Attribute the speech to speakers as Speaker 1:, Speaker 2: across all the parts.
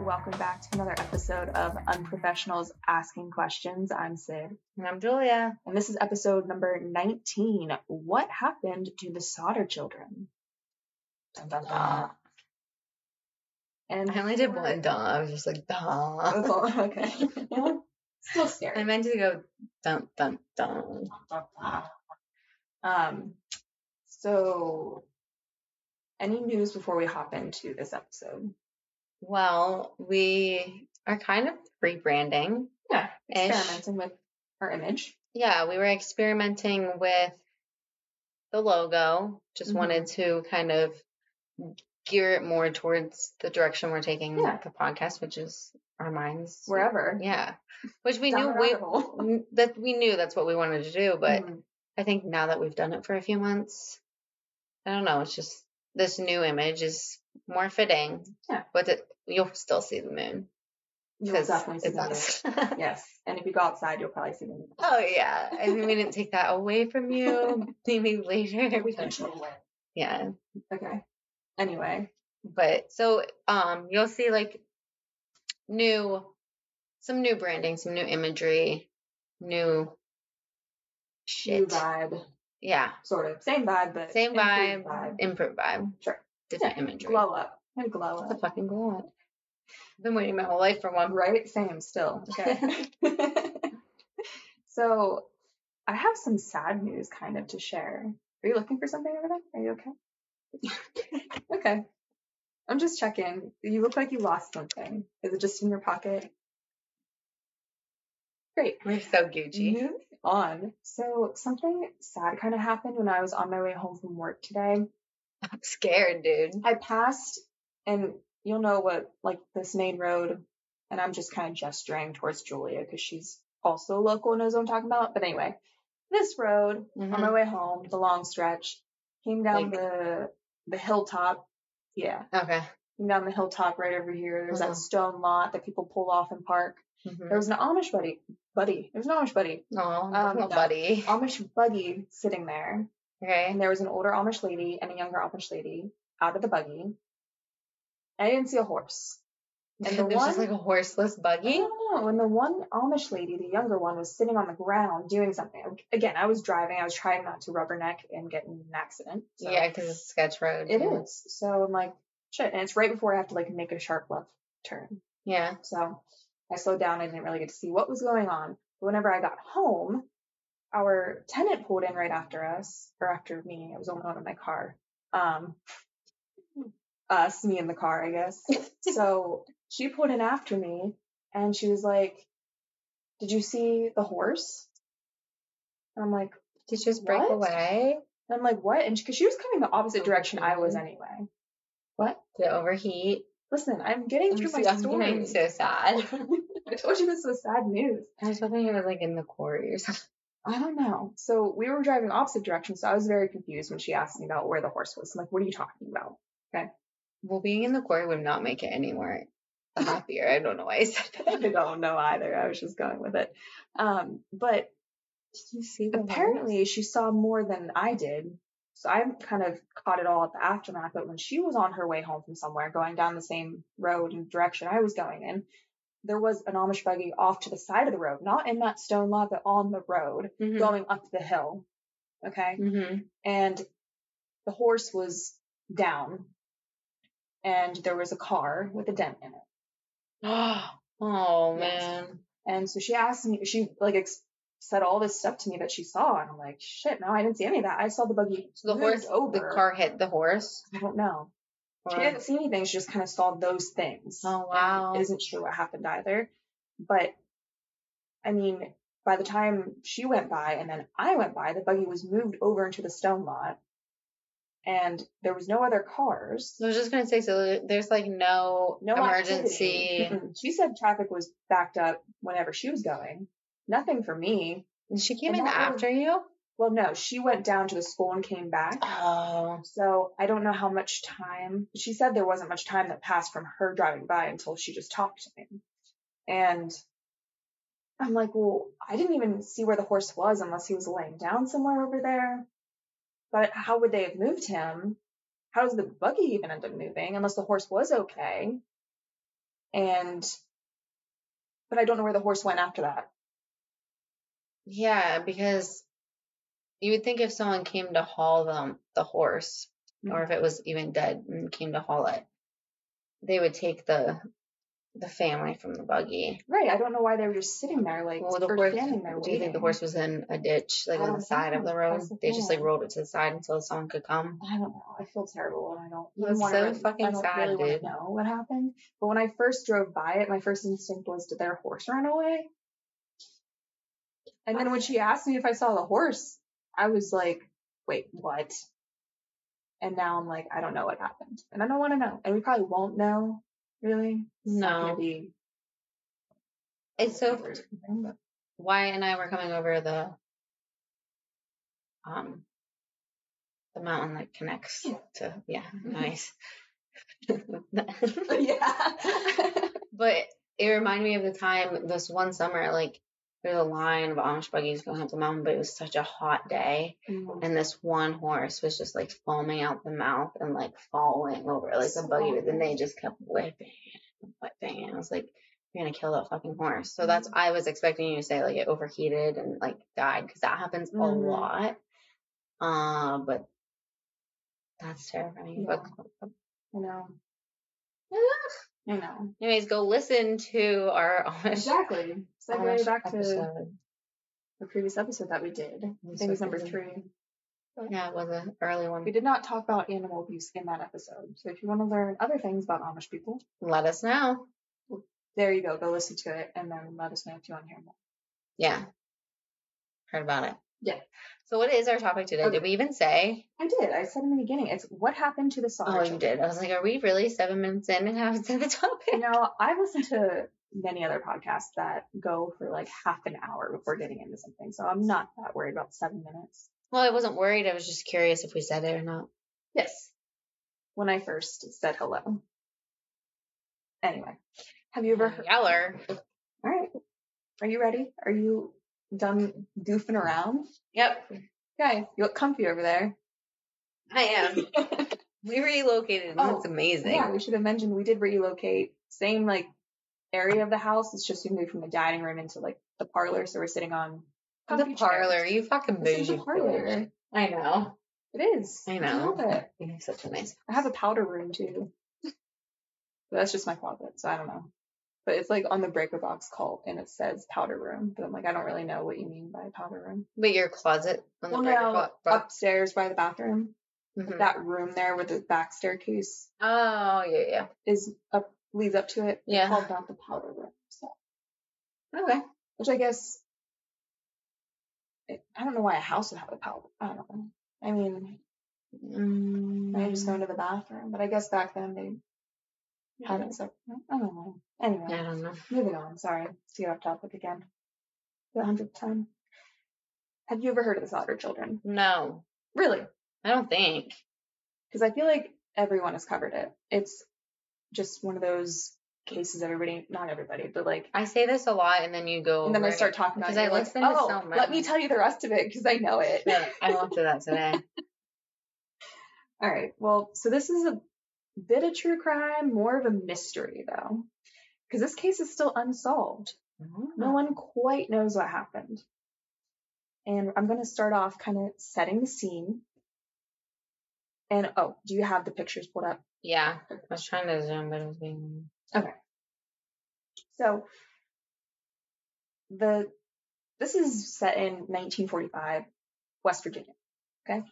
Speaker 1: Welcome back to another episode of Unprofessionals Asking Questions. I'm Sid,
Speaker 2: And I'm Julia.
Speaker 1: and this is episode number 19. What happened to the Sodder children? Dun, dun, dun. And
Speaker 2: I only did one duh. I was just like duh.
Speaker 1: okay. Still scary.
Speaker 2: I meant to go dun dun dun.
Speaker 1: Um, so, any news before we hop into this episode?
Speaker 2: Well, we are kind of rebranding.
Speaker 1: Yeah, experimenting with our image.
Speaker 2: Yeah, we were experimenting with the logo. Just
Speaker 1: Mhm.
Speaker 2: wanted to kind of gear it more towards the direction we're taking
Speaker 1: Yeah.
Speaker 2: the podcast, which is our minds.
Speaker 1: Wherever.
Speaker 2: Yeah. Which we knew we
Speaker 1: rabbit hole.
Speaker 2: n- that we knew that's what we wanted to do, but
Speaker 1: Mhm.
Speaker 2: I think now that we've done it for a few months, I don't know. It's just this new image is more fitting.
Speaker 1: Yeah.
Speaker 2: But it, you'll still see the moon.
Speaker 1: You'll definitely see the moon. Yes, and if you go outside, you'll probably see the moon.
Speaker 2: oh yeah. I mean, we didn't take that away from you. Maybe later. yeah.
Speaker 1: Okay. Anyway,
Speaker 2: But so um, you'll see like new, some new branding, some new imagery, new
Speaker 1: new vibe,
Speaker 2: Yeah.
Speaker 1: sort of same vibe, but
Speaker 2: Same
Speaker 1: improved
Speaker 2: vibe, improved vibe,
Speaker 1: Sure.
Speaker 2: Different
Speaker 1: Yeah,
Speaker 2: imagery.
Speaker 1: Glow up and glow up.
Speaker 2: The fucking glow up. I've been waiting my whole life for one.
Speaker 1: Right? Same. Still. Okay. so, I have some sad news kind of to share. Are you looking for something over there? Are you okay? okay. I'm just checking. You look like you lost something. Is it just in your pocket? Great.
Speaker 2: We're so Gucci.
Speaker 1: Moving on. So something sad kind of happened when I was on my way home from work today.
Speaker 2: I'm scared, dude.
Speaker 1: I passed, and you'll know what like this main road, and I'm just kind of gesturing towards Julia because she's also local and knows what I'm talking about. But anyway, this road on my way home, the long stretch, came down
Speaker 2: Like-
Speaker 1: the the hilltop. Yeah,
Speaker 2: Okay.
Speaker 1: came down the hilltop right over here. There's that stone lot that people pull off and park. There
Speaker 2: Mm-hmm.
Speaker 1: was an Amish buddy, buddy. There was an Amish buddy,
Speaker 2: Oh,
Speaker 1: Um,
Speaker 2: no.
Speaker 1: no.
Speaker 2: buddy.
Speaker 1: Amish buggy sitting there.
Speaker 2: Okay.
Speaker 1: and there was an older Amish lady and a younger Amish lady out of the buggy. I didn't see a horse. And the
Speaker 2: There's
Speaker 1: one,
Speaker 2: just like a horseless buggy.
Speaker 1: know, and the one Amish lady, the younger one, was sitting on the ground doing something. Again, I was driving. I was trying not to rubberneck and get in an accident. So
Speaker 2: Yeah, because it's a sketch road.
Speaker 1: it
Speaker 2: yeah.
Speaker 1: is. So I'm like, shit. And it's right before I have to like make a sharp left turn.
Speaker 2: Yeah.
Speaker 1: So I slowed down. I didn't really get to see what was going on. But whenever I got home, our tenant pulled in right after us, or after me. I was only one in my car. Um, us, me in the car, I guess. so she pulled in after me, and she was like, "Did you see the horse?" And I'm like,
Speaker 2: Did she just break
Speaker 1: What?
Speaker 2: away?
Speaker 1: and I'm like, "What?" And because she, was coming the opposite direction I was anyway. What?
Speaker 2: Did it overheat?
Speaker 1: Listen, I'm getting
Speaker 2: I'm,
Speaker 1: through my story.
Speaker 2: so sad.
Speaker 1: I told you this was sad news.
Speaker 2: I was hoping it was like in the quarry or something.
Speaker 1: I don't know. So we were driving opposite directions, so I was very confused when she asked me about where the horse was. I'm like, what are you talking about? Okay.
Speaker 2: Well, being in the quarry would not make it any more happier. I don't know why I said that.
Speaker 1: I don't know either. I was just going with it. Um, but
Speaker 2: Did you see the
Speaker 1: apparently she saw more than I did. So I kind of caught it all at the aftermath. But when she was on her way home from somewhere, going down the same road and direction I was going in, there was an Amish buggy off to the side of the road, not in that stone lot, but on the road,
Speaker 2: Mhm.
Speaker 1: going up the hill. Okay.
Speaker 2: Mm-hmm.
Speaker 1: and the horse was down and there was a car with a dent in it
Speaker 2: oh
Speaker 1: Yes.
Speaker 2: man.
Speaker 1: and so she asked me she like ex- said all this stuff to me that she saw and i'm like shit no i didn't see any of that i saw the buggy
Speaker 2: So the horse,
Speaker 1: over
Speaker 2: the car hit the horse.
Speaker 1: i don't know She didn't see anything she just kind of saw those things
Speaker 2: Oh, wow.
Speaker 1: isn't sure what happened either but i mean by the time she went by and then i went by the buggy was moved over into the stone lot and there was no other cars
Speaker 2: I was just gonna say, so there's like no,
Speaker 1: no
Speaker 2: emergency.
Speaker 1: She said traffic was backed up whenever she was going. Nothing for me.
Speaker 2: And she came
Speaker 1: And
Speaker 2: in
Speaker 1: that was-
Speaker 2: after you.
Speaker 1: Well, no, she went down to the school and came back.
Speaker 2: Oh,
Speaker 1: So I don't know how much time. She said there wasn't much time that passed from her driving by until she just talked to me. And I'm like, well, I didn't even see where the horse was unless he was laying down somewhere over there. But how would they have moved him? How does the buggy even end up moving unless the horse was okay? And, but I don't know where the horse went after that.
Speaker 2: Yeah, because you would think if someone came to haul them the horse, or mm-hmm. if it was even dead and came to haul it, they would take the the family from the buggy.
Speaker 1: Right. I don't know why they were just sitting there, like,
Speaker 2: Well, the
Speaker 1: or
Speaker 2: horse.
Speaker 1: standing there
Speaker 2: Do you think the horse was in a ditch, like on oh,
Speaker 1: the
Speaker 2: side of the road?
Speaker 1: The
Speaker 2: They just like rolled it to the side until someone could come.
Speaker 1: I don't know. I feel terrible and I don't
Speaker 2: That's
Speaker 1: even
Speaker 2: so
Speaker 1: to
Speaker 2: fucking
Speaker 1: I don't
Speaker 2: sad,
Speaker 1: really
Speaker 2: dude.
Speaker 1: know what happened. But when I first drove by it, my first instinct was, did their horse run away? And then when she asked me if I saw the horse, I was like, wait, what? And now I'm like, I don't know what happened. And I don't want to know. And we probably won't know, really. It's
Speaker 2: No.
Speaker 1: be
Speaker 2: It's so
Speaker 1: but-
Speaker 2: Wyatt and I were coming over the um the mountain that connects
Speaker 1: Yeah.
Speaker 2: to yeah, nice.
Speaker 1: yeah.
Speaker 2: but it reminded me of the time this one summer, like there's a line of Amish buggies going up the mountain, but it was such a hot day,
Speaker 1: Mm.
Speaker 2: and this one horse was just like foaming out the mouth and like falling over like the buggy, but then they just kept whipping and whipping, and I was like, "You're gonna kill that fucking horse." So that's I was expecting you to say like it overheated and like died because that happens a
Speaker 1: Mhm.
Speaker 2: lot. Uh, but that's terrifying. But
Speaker 1: I know. I know.
Speaker 2: anyways, go listen to our Amish
Speaker 1: Exactly. Segue back to the previous episode that we did. I think it was number three.
Speaker 2: Yeah, it was an early one.
Speaker 1: We did not talk about animal abuse in that episode. So if you want to learn other things about Amish people,
Speaker 2: Let us know.
Speaker 1: there you go. Go listen to it and then let us know if you want to hear more.
Speaker 2: Yeah. Heard about it.
Speaker 1: Yeah.
Speaker 2: So what is our topic today?
Speaker 1: Okay.
Speaker 2: Did we even say?
Speaker 1: I did. I said in the beginning, it's what happened to the song.
Speaker 2: Oh, you did. I was like, are we really seven minutes in and haven't said the topic?
Speaker 1: You know, I've listened to many other podcasts that go for like half an hour before getting into something. So I'm not that worried about seven minutes.
Speaker 2: Well, I wasn't worried. I was just curious if we said it or not.
Speaker 1: Yes. When I first said hello. Anyway, have you ever heard?
Speaker 2: Yeller.
Speaker 1: All right. Are you ready? Are you done goofing around?
Speaker 2: Yep.
Speaker 1: Okay, you look comfy over there.
Speaker 2: I am. we relocated
Speaker 1: Oh,
Speaker 2: it's amazing.
Speaker 1: Yeah, we should have mentioned we did relocate. Same like area of the house. It's just we moved from the dining room into like the parlor, so we're sitting on
Speaker 2: the parlor.
Speaker 1: chairs.
Speaker 2: You fucking
Speaker 1: This is
Speaker 2: bougie.
Speaker 1: the parlor.
Speaker 2: I know.
Speaker 1: It is.
Speaker 2: I know.
Speaker 1: I love it.
Speaker 2: You're such a nice.
Speaker 1: I have a powder room too. But that's just my closet, so I don't know. But it's like on the breaker box cult and it says powder room. But I'm like, I don't really know what you mean by powder room.
Speaker 2: But your closet on the
Speaker 1: Well,
Speaker 2: breaker
Speaker 1: no,
Speaker 2: box.
Speaker 1: upstairs by the bathroom,
Speaker 2: Mhm.
Speaker 1: that room there with the back staircase
Speaker 2: Oh yeah, yeah.
Speaker 1: is up leads up to it.
Speaker 2: Yeah.
Speaker 1: called that the powder room. So,
Speaker 2: Okay.
Speaker 1: which I guess it, I don't know why a house would have a powder. I don't know. I mean,
Speaker 2: Mm,
Speaker 1: I just go into the bathroom, but I guess back then they had it separate. I don't know. Anyway,
Speaker 2: I don't know.
Speaker 1: moving on. Sorry get off topic again. The hundredth time. Have you ever heard of the Sodder Children?
Speaker 2: No,
Speaker 1: Really?
Speaker 2: I don't think.
Speaker 1: Because I feel like everyone has covered it. It's just one of those cases everybody, not everybody, but like,
Speaker 2: I say this a lot, and then you go.
Speaker 1: and then I start talking about
Speaker 2: because. I
Speaker 1: like,
Speaker 2: listen to
Speaker 1: oh,
Speaker 2: so much.
Speaker 1: let me tell you the rest of it because I know it.
Speaker 2: Yeah, I went through that today.
Speaker 1: All right. Well, so this is a bit of true crime, more of a mystery though, because this case is still unsolved. No ah. one quite knows what happened. And I'm going to start off kind of setting the scene. And oh, do you have the pictures pulled up?
Speaker 2: Yeah, I was trying to zoom, but it was being. Okay.
Speaker 1: So the this is set in 1945, West Virginia. Okay.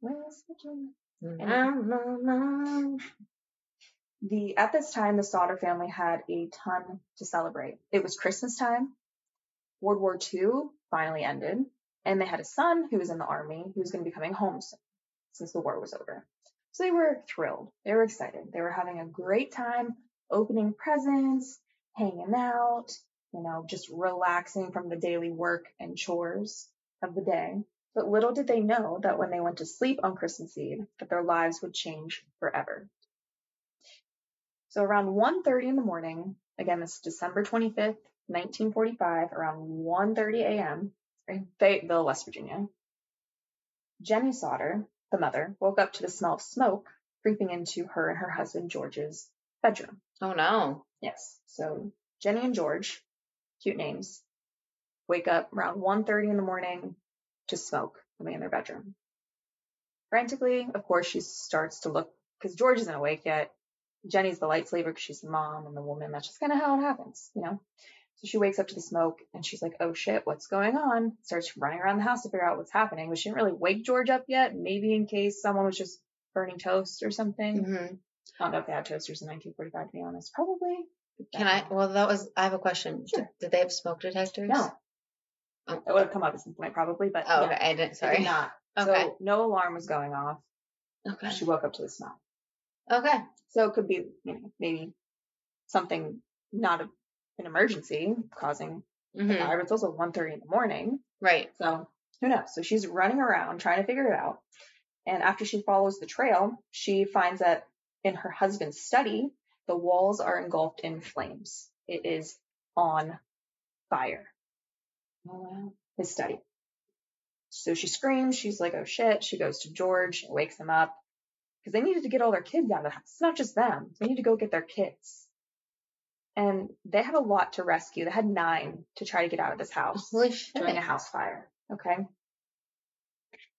Speaker 1: West Virginia.
Speaker 2: Mm-hmm. No, no.
Speaker 1: The at this time the Sodder family had a ton to celebrate. It was Christmas time. World War II finally ended, and they had a son who was in the army who was going to be coming home soon, since the war was over. So they were thrilled. They were excited. They were having a great time opening presents, hanging out, you know, just relaxing from the daily work and chores of the day. But little did they know that when they went to sleep on Christmas Eve, that their lives would change forever. So around 1.30 in the morning, again, this is December 25th, 1945, around 1.30 a.m. in Fayetteville, West Virginia, Jenny Sodder, the mother, woke up to the smell of smoke creeping into her and her husband George's bedroom.
Speaker 2: Oh no.
Speaker 1: Yes. So Jenny and George, cute names, wake up around 1.30 in the morning to smoke coming in their bedroom. Frantically, of course, she starts to look because George isn't awake yet. Jenny's the light sleeper because she's the mom and the woman. That's just kind of how it happens, you know? So she wakes up to the smoke and she's like, oh shit, what's going on? Starts running around the house to figure out what's happening, but she didn't really wake George up yet. Maybe in case someone was just burning toast or something.
Speaker 2: hmm
Speaker 1: I don't know if they had toasters in 1945, to be honest. Probably.
Speaker 2: Can I? Well, that was. I have a question.
Speaker 1: Sure.
Speaker 2: Did, did they have smoke detectors?
Speaker 1: No.
Speaker 2: Oh.
Speaker 1: It would have come up at some point, probably, but
Speaker 2: Oh, okay. I didn't. Sorry.
Speaker 1: did not.
Speaker 2: Okay.
Speaker 1: So no alarm was going off.
Speaker 2: Okay.
Speaker 1: She woke up to the smell.
Speaker 2: Okay.
Speaker 1: So it could be, you know, maybe something not a, an emergency causing
Speaker 2: hmm
Speaker 1: the fire, but it's also 1.30 in the morning.
Speaker 2: Right.
Speaker 1: So who knows? So she's running around trying to figure it out. And after she follows the trail, she finds that in her husband's study, the walls are engulfed in flames. It is on fire.
Speaker 2: Oh wow.
Speaker 1: His study. So she screams. She's like, oh shit. She goes to George, wakes him up because they needed to get all their kids out of the house. It's not just them. They need to go get their kids. And they had a lot to rescue. They had nine to try to get out of this house
Speaker 2: Holy shit.
Speaker 1: in a house fire. Okay.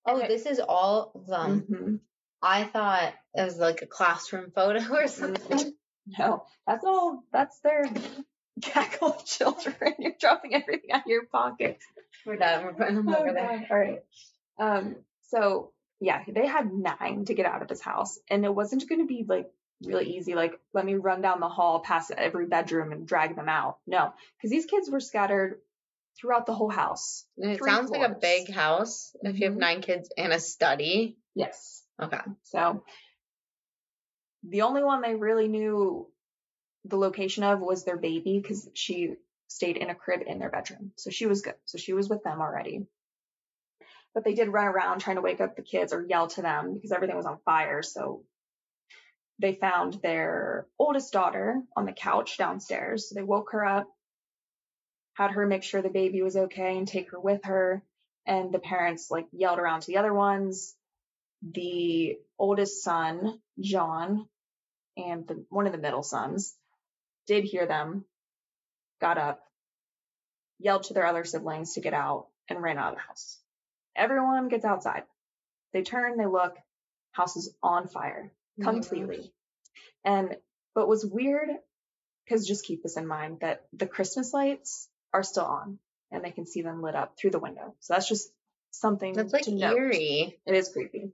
Speaker 2: Oh, this is all of them.
Speaker 1: Mhm.
Speaker 2: I thought it was like a classroom photo or something.
Speaker 1: No, that's all. That's their cackle of children. You're dropping everything out of your pocket.
Speaker 2: We're done. We're putting them over there.
Speaker 1: Oh. All right. Um. So yeah, they had nine to get out of this house, and it wasn't going to be like really easy. Like, let me run down the hall, past every bedroom, and drag them out. No, because these kids were scattered throughout the whole house.
Speaker 2: And it sounds like a big house if you have
Speaker 1: Mhm.
Speaker 2: nine kids and a study.
Speaker 1: Yes.
Speaker 2: Okay.
Speaker 1: So the only one they really knew the location of was their baby because she stayed in a crib in their bedroom. So she was good. So she was with them already. But they did run around trying to wake up the kids or yell to them because everything was on fire. So they found their oldest daughter on the couch downstairs. So they woke her up, had her make sure the baby was okay and take her with her. And the parents like yelled around to the other ones the oldest son, John, and the, one of the middle sons did hear them, got up, yelled to their other siblings to get out, and ran out of the house. Everyone gets outside. They turn, they look, house is on fire
Speaker 2: My
Speaker 1: completely. And but what's weird, because just keep this in mind that the Christmas lights are still on and they can see them lit up through the window. So that's just something
Speaker 2: That's like
Speaker 1: to note.
Speaker 2: eerie.
Speaker 1: It is creepy.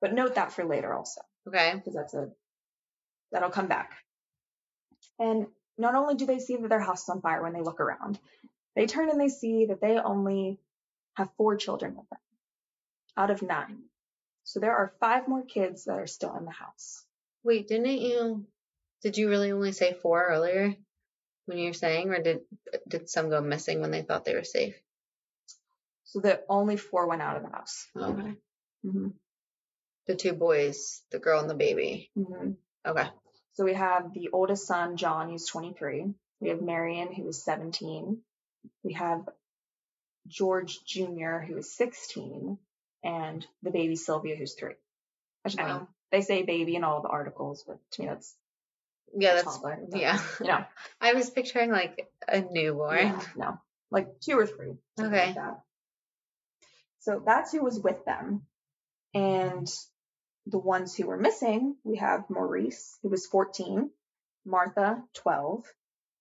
Speaker 1: But note that for later also,
Speaker 2: Okay.
Speaker 1: because that's a that'll come back. And not only do they see that their house is on fire when they look around, they turn and they see that they only have four children with them out of nine. So there are five more kids that are still in the house.
Speaker 2: Wait, didn't you? Did you really only say four earlier when you were saying, or did did some go missing when they thought they were safe?
Speaker 1: So that only four went out of the house.
Speaker 2: Okay.
Speaker 1: hmm
Speaker 2: The two boys, the girl and the baby.
Speaker 1: hmm
Speaker 2: Okay.
Speaker 1: So we have the oldest son, John, who's 23. We have Marion, who is 17. We have George Jr., who is 16, and the baby Sylvia, who's three. Which, I mean, they say baby in all the articles, but to me that's
Speaker 2: Yeah, that's
Speaker 1: toddler. but,
Speaker 2: yeah.
Speaker 1: You know,
Speaker 2: I was picturing like a newborn.
Speaker 1: yeah, no, like two or three.
Speaker 2: Okay.
Speaker 1: Like that. So that's who was with them, and the ones who were missing, we have Maurice, who was 14, Martha, 12,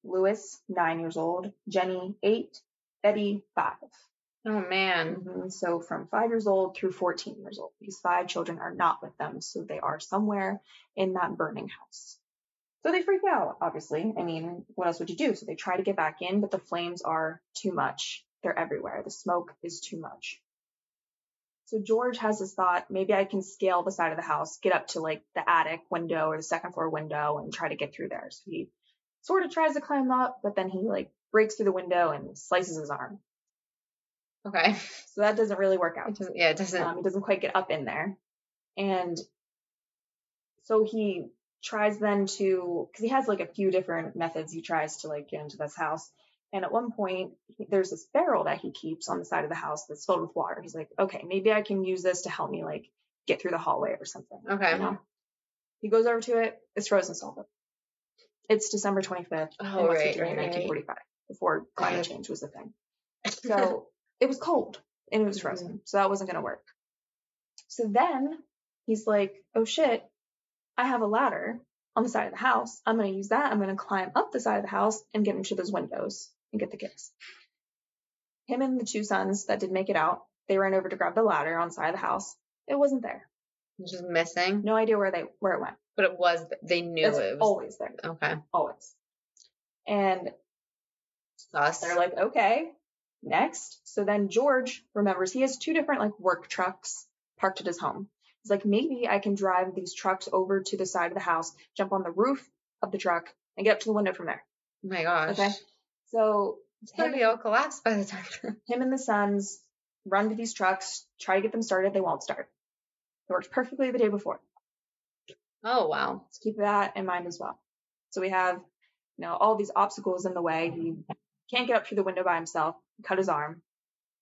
Speaker 1: Louis, nine years old, Jenny, eight, Betty, five.
Speaker 2: Oh man.
Speaker 1: Mhm, So from five years old through 14 years old, these five children are not with them. So they are somewhere in that burning house. So they freak out, obviously. I mean, what else would you do? So they try to get back in, but the flames are too much. They're everywhere. The smoke is too much. So George has this thought, maybe I can scale the side of the house, get up to like the attic window or the second floor window and try to get through there. So he sort of tries to climb up, but then he like breaks through the window and slices his arm.
Speaker 2: Okay.
Speaker 1: So that doesn't really work
Speaker 2: It
Speaker 1: out.
Speaker 2: doesn't, yeah, it doesn't.
Speaker 1: Um, he doesn't quite get up in there. And so he tries then to, because he has like a few different methods he tries to like get into this house. And at one point, there's this barrel that he keeps on the side of the house that's filled with water. He's like, okay, maybe I can use this to help me like get through the hallway or something.
Speaker 2: Okay.
Speaker 1: You know? He goes over to it, it's frozen solid. It's December 25th
Speaker 2: Oh, right, right, right.
Speaker 1: 1945, before climate change was a thing. So it was cold and it was mm-hmm. frozen. So that wasn't going to work. So then he's like, oh shit, I have a ladder on the side of the house. I'm going to use that. I'm going to climb up the side of the house and get into those windows and get the kids. Him and the two sons that did make it out, they ran over to grab the ladder on the side of the house. It wasn't there.
Speaker 2: Just missing.
Speaker 1: No idea where they where it went.
Speaker 2: But it was. They knew
Speaker 1: It's
Speaker 2: it was.
Speaker 1: always there.
Speaker 2: Okay.
Speaker 1: Always. And
Speaker 2: Sus.
Speaker 1: They're like, okay, next. So then George remembers he has two different like work trucks parked at his home. He's like, maybe I can drive these trucks over to the side of the house, jump on the roof of the truck, and get up to the window from there.
Speaker 2: oh my gosh.
Speaker 1: Okay. So
Speaker 2: It's
Speaker 1: him,
Speaker 2: probably all collapsed by the time.
Speaker 1: him and the sons run to these trucks, try to get them started. They won't start. It worked perfectly the day before.
Speaker 2: oh wow.
Speaker 1: Let's keep that in mind as well. So we have, you know, all these obstacles in the way. He can't get up through the window by himself. Cut his arm.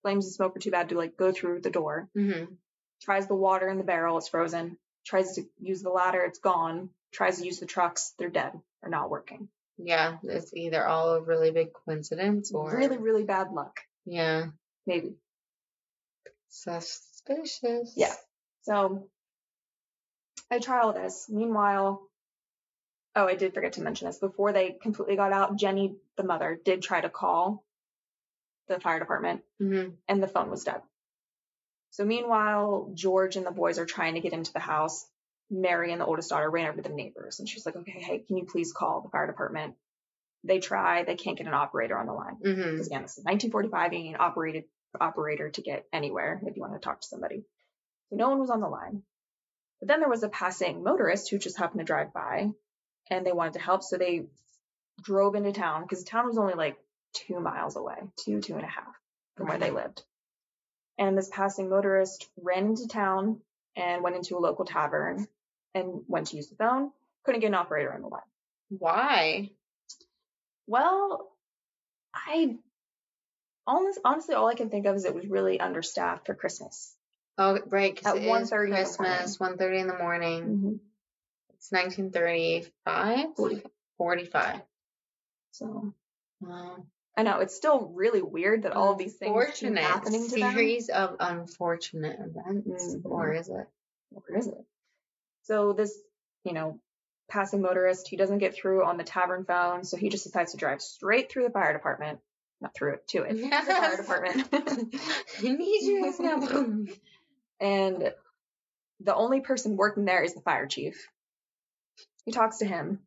Speaker 1: Blames the smoker too bad to like go through the door.
Speaker 2: Mm-hmm.
Speaker 1: Tries the water in the barrel. It's frozen. Tries to use the ladder. It's gone. Tries to use the trucks. They're dead. They're not working.
Speaker 2: Yeah, it's either all a really big coincidence or
Speaker 1: Really, really bad luck.
Speaker 2: yeah,
Speaker 1: Maybe.
Speaker 2: suspicious.
Speaker 1: Yeah. So I try all this. Meanwhile, oh, I did forget to mention this. Before they completely got out, Jenny, the mother, did try to call the fire department
Speaker 2: Mm-hmm.
Speaker 1: and the phone was dead. So meanwhile, George and the boys are trying to get into the house. Mary and the oldest daughter ran over to the neighbors and she's like, okay, hey, can you please call the fire department? They try, they can't get an operator on the line.
Speaker 2: Mm-hmm.
Speaker 1: Because again, this is 1945, you need an operated operator to get anywhere if you want to talk to somebody. So no one was on the line. But then there was a passing motorist who just happened to drive by and they wanted to help. So they drove into town because the town was only like two miles away, two, two and a half from where they lived. And this passing motorist ran into town and went into a local tavern and went to use the phone. Couldn't get an operator on the line.
Speaker 2: Why?
Speaker 1: Well, I honest, honestly, all I can think of is it was really understaffed for Christmas.
Speaker 2: Oh, right.
Speaker 1: At
Speaker 2: it is
Speaker 1: 1:30 in the
Speaker 2: Christmas, one thirty in the morning.
Speaker 1: Mm-hmm.
Speaker 2: It's nineteen thirty-five.
Speaker 1: 45.
Speaker 2: Forty-five.
Speaker 1: So
Speaker 2: Wow.
Speaker 1: I know it's still really weird that all of these things keep happening to them.
Speaker 2: series of unfortunate events,
Speaker 1: Mhm.
Speaker 2: or is it?
Speaker 1: Where is it? So this, you know, passing motorist, he doesn't get through on the tavern phone, so he just decides to drive straight through the fire department, not through it, to it, to the fire department.
Speaker 2: I need you guys now.
Speaker 1: and the only person working there is the fire chief. He talks to him,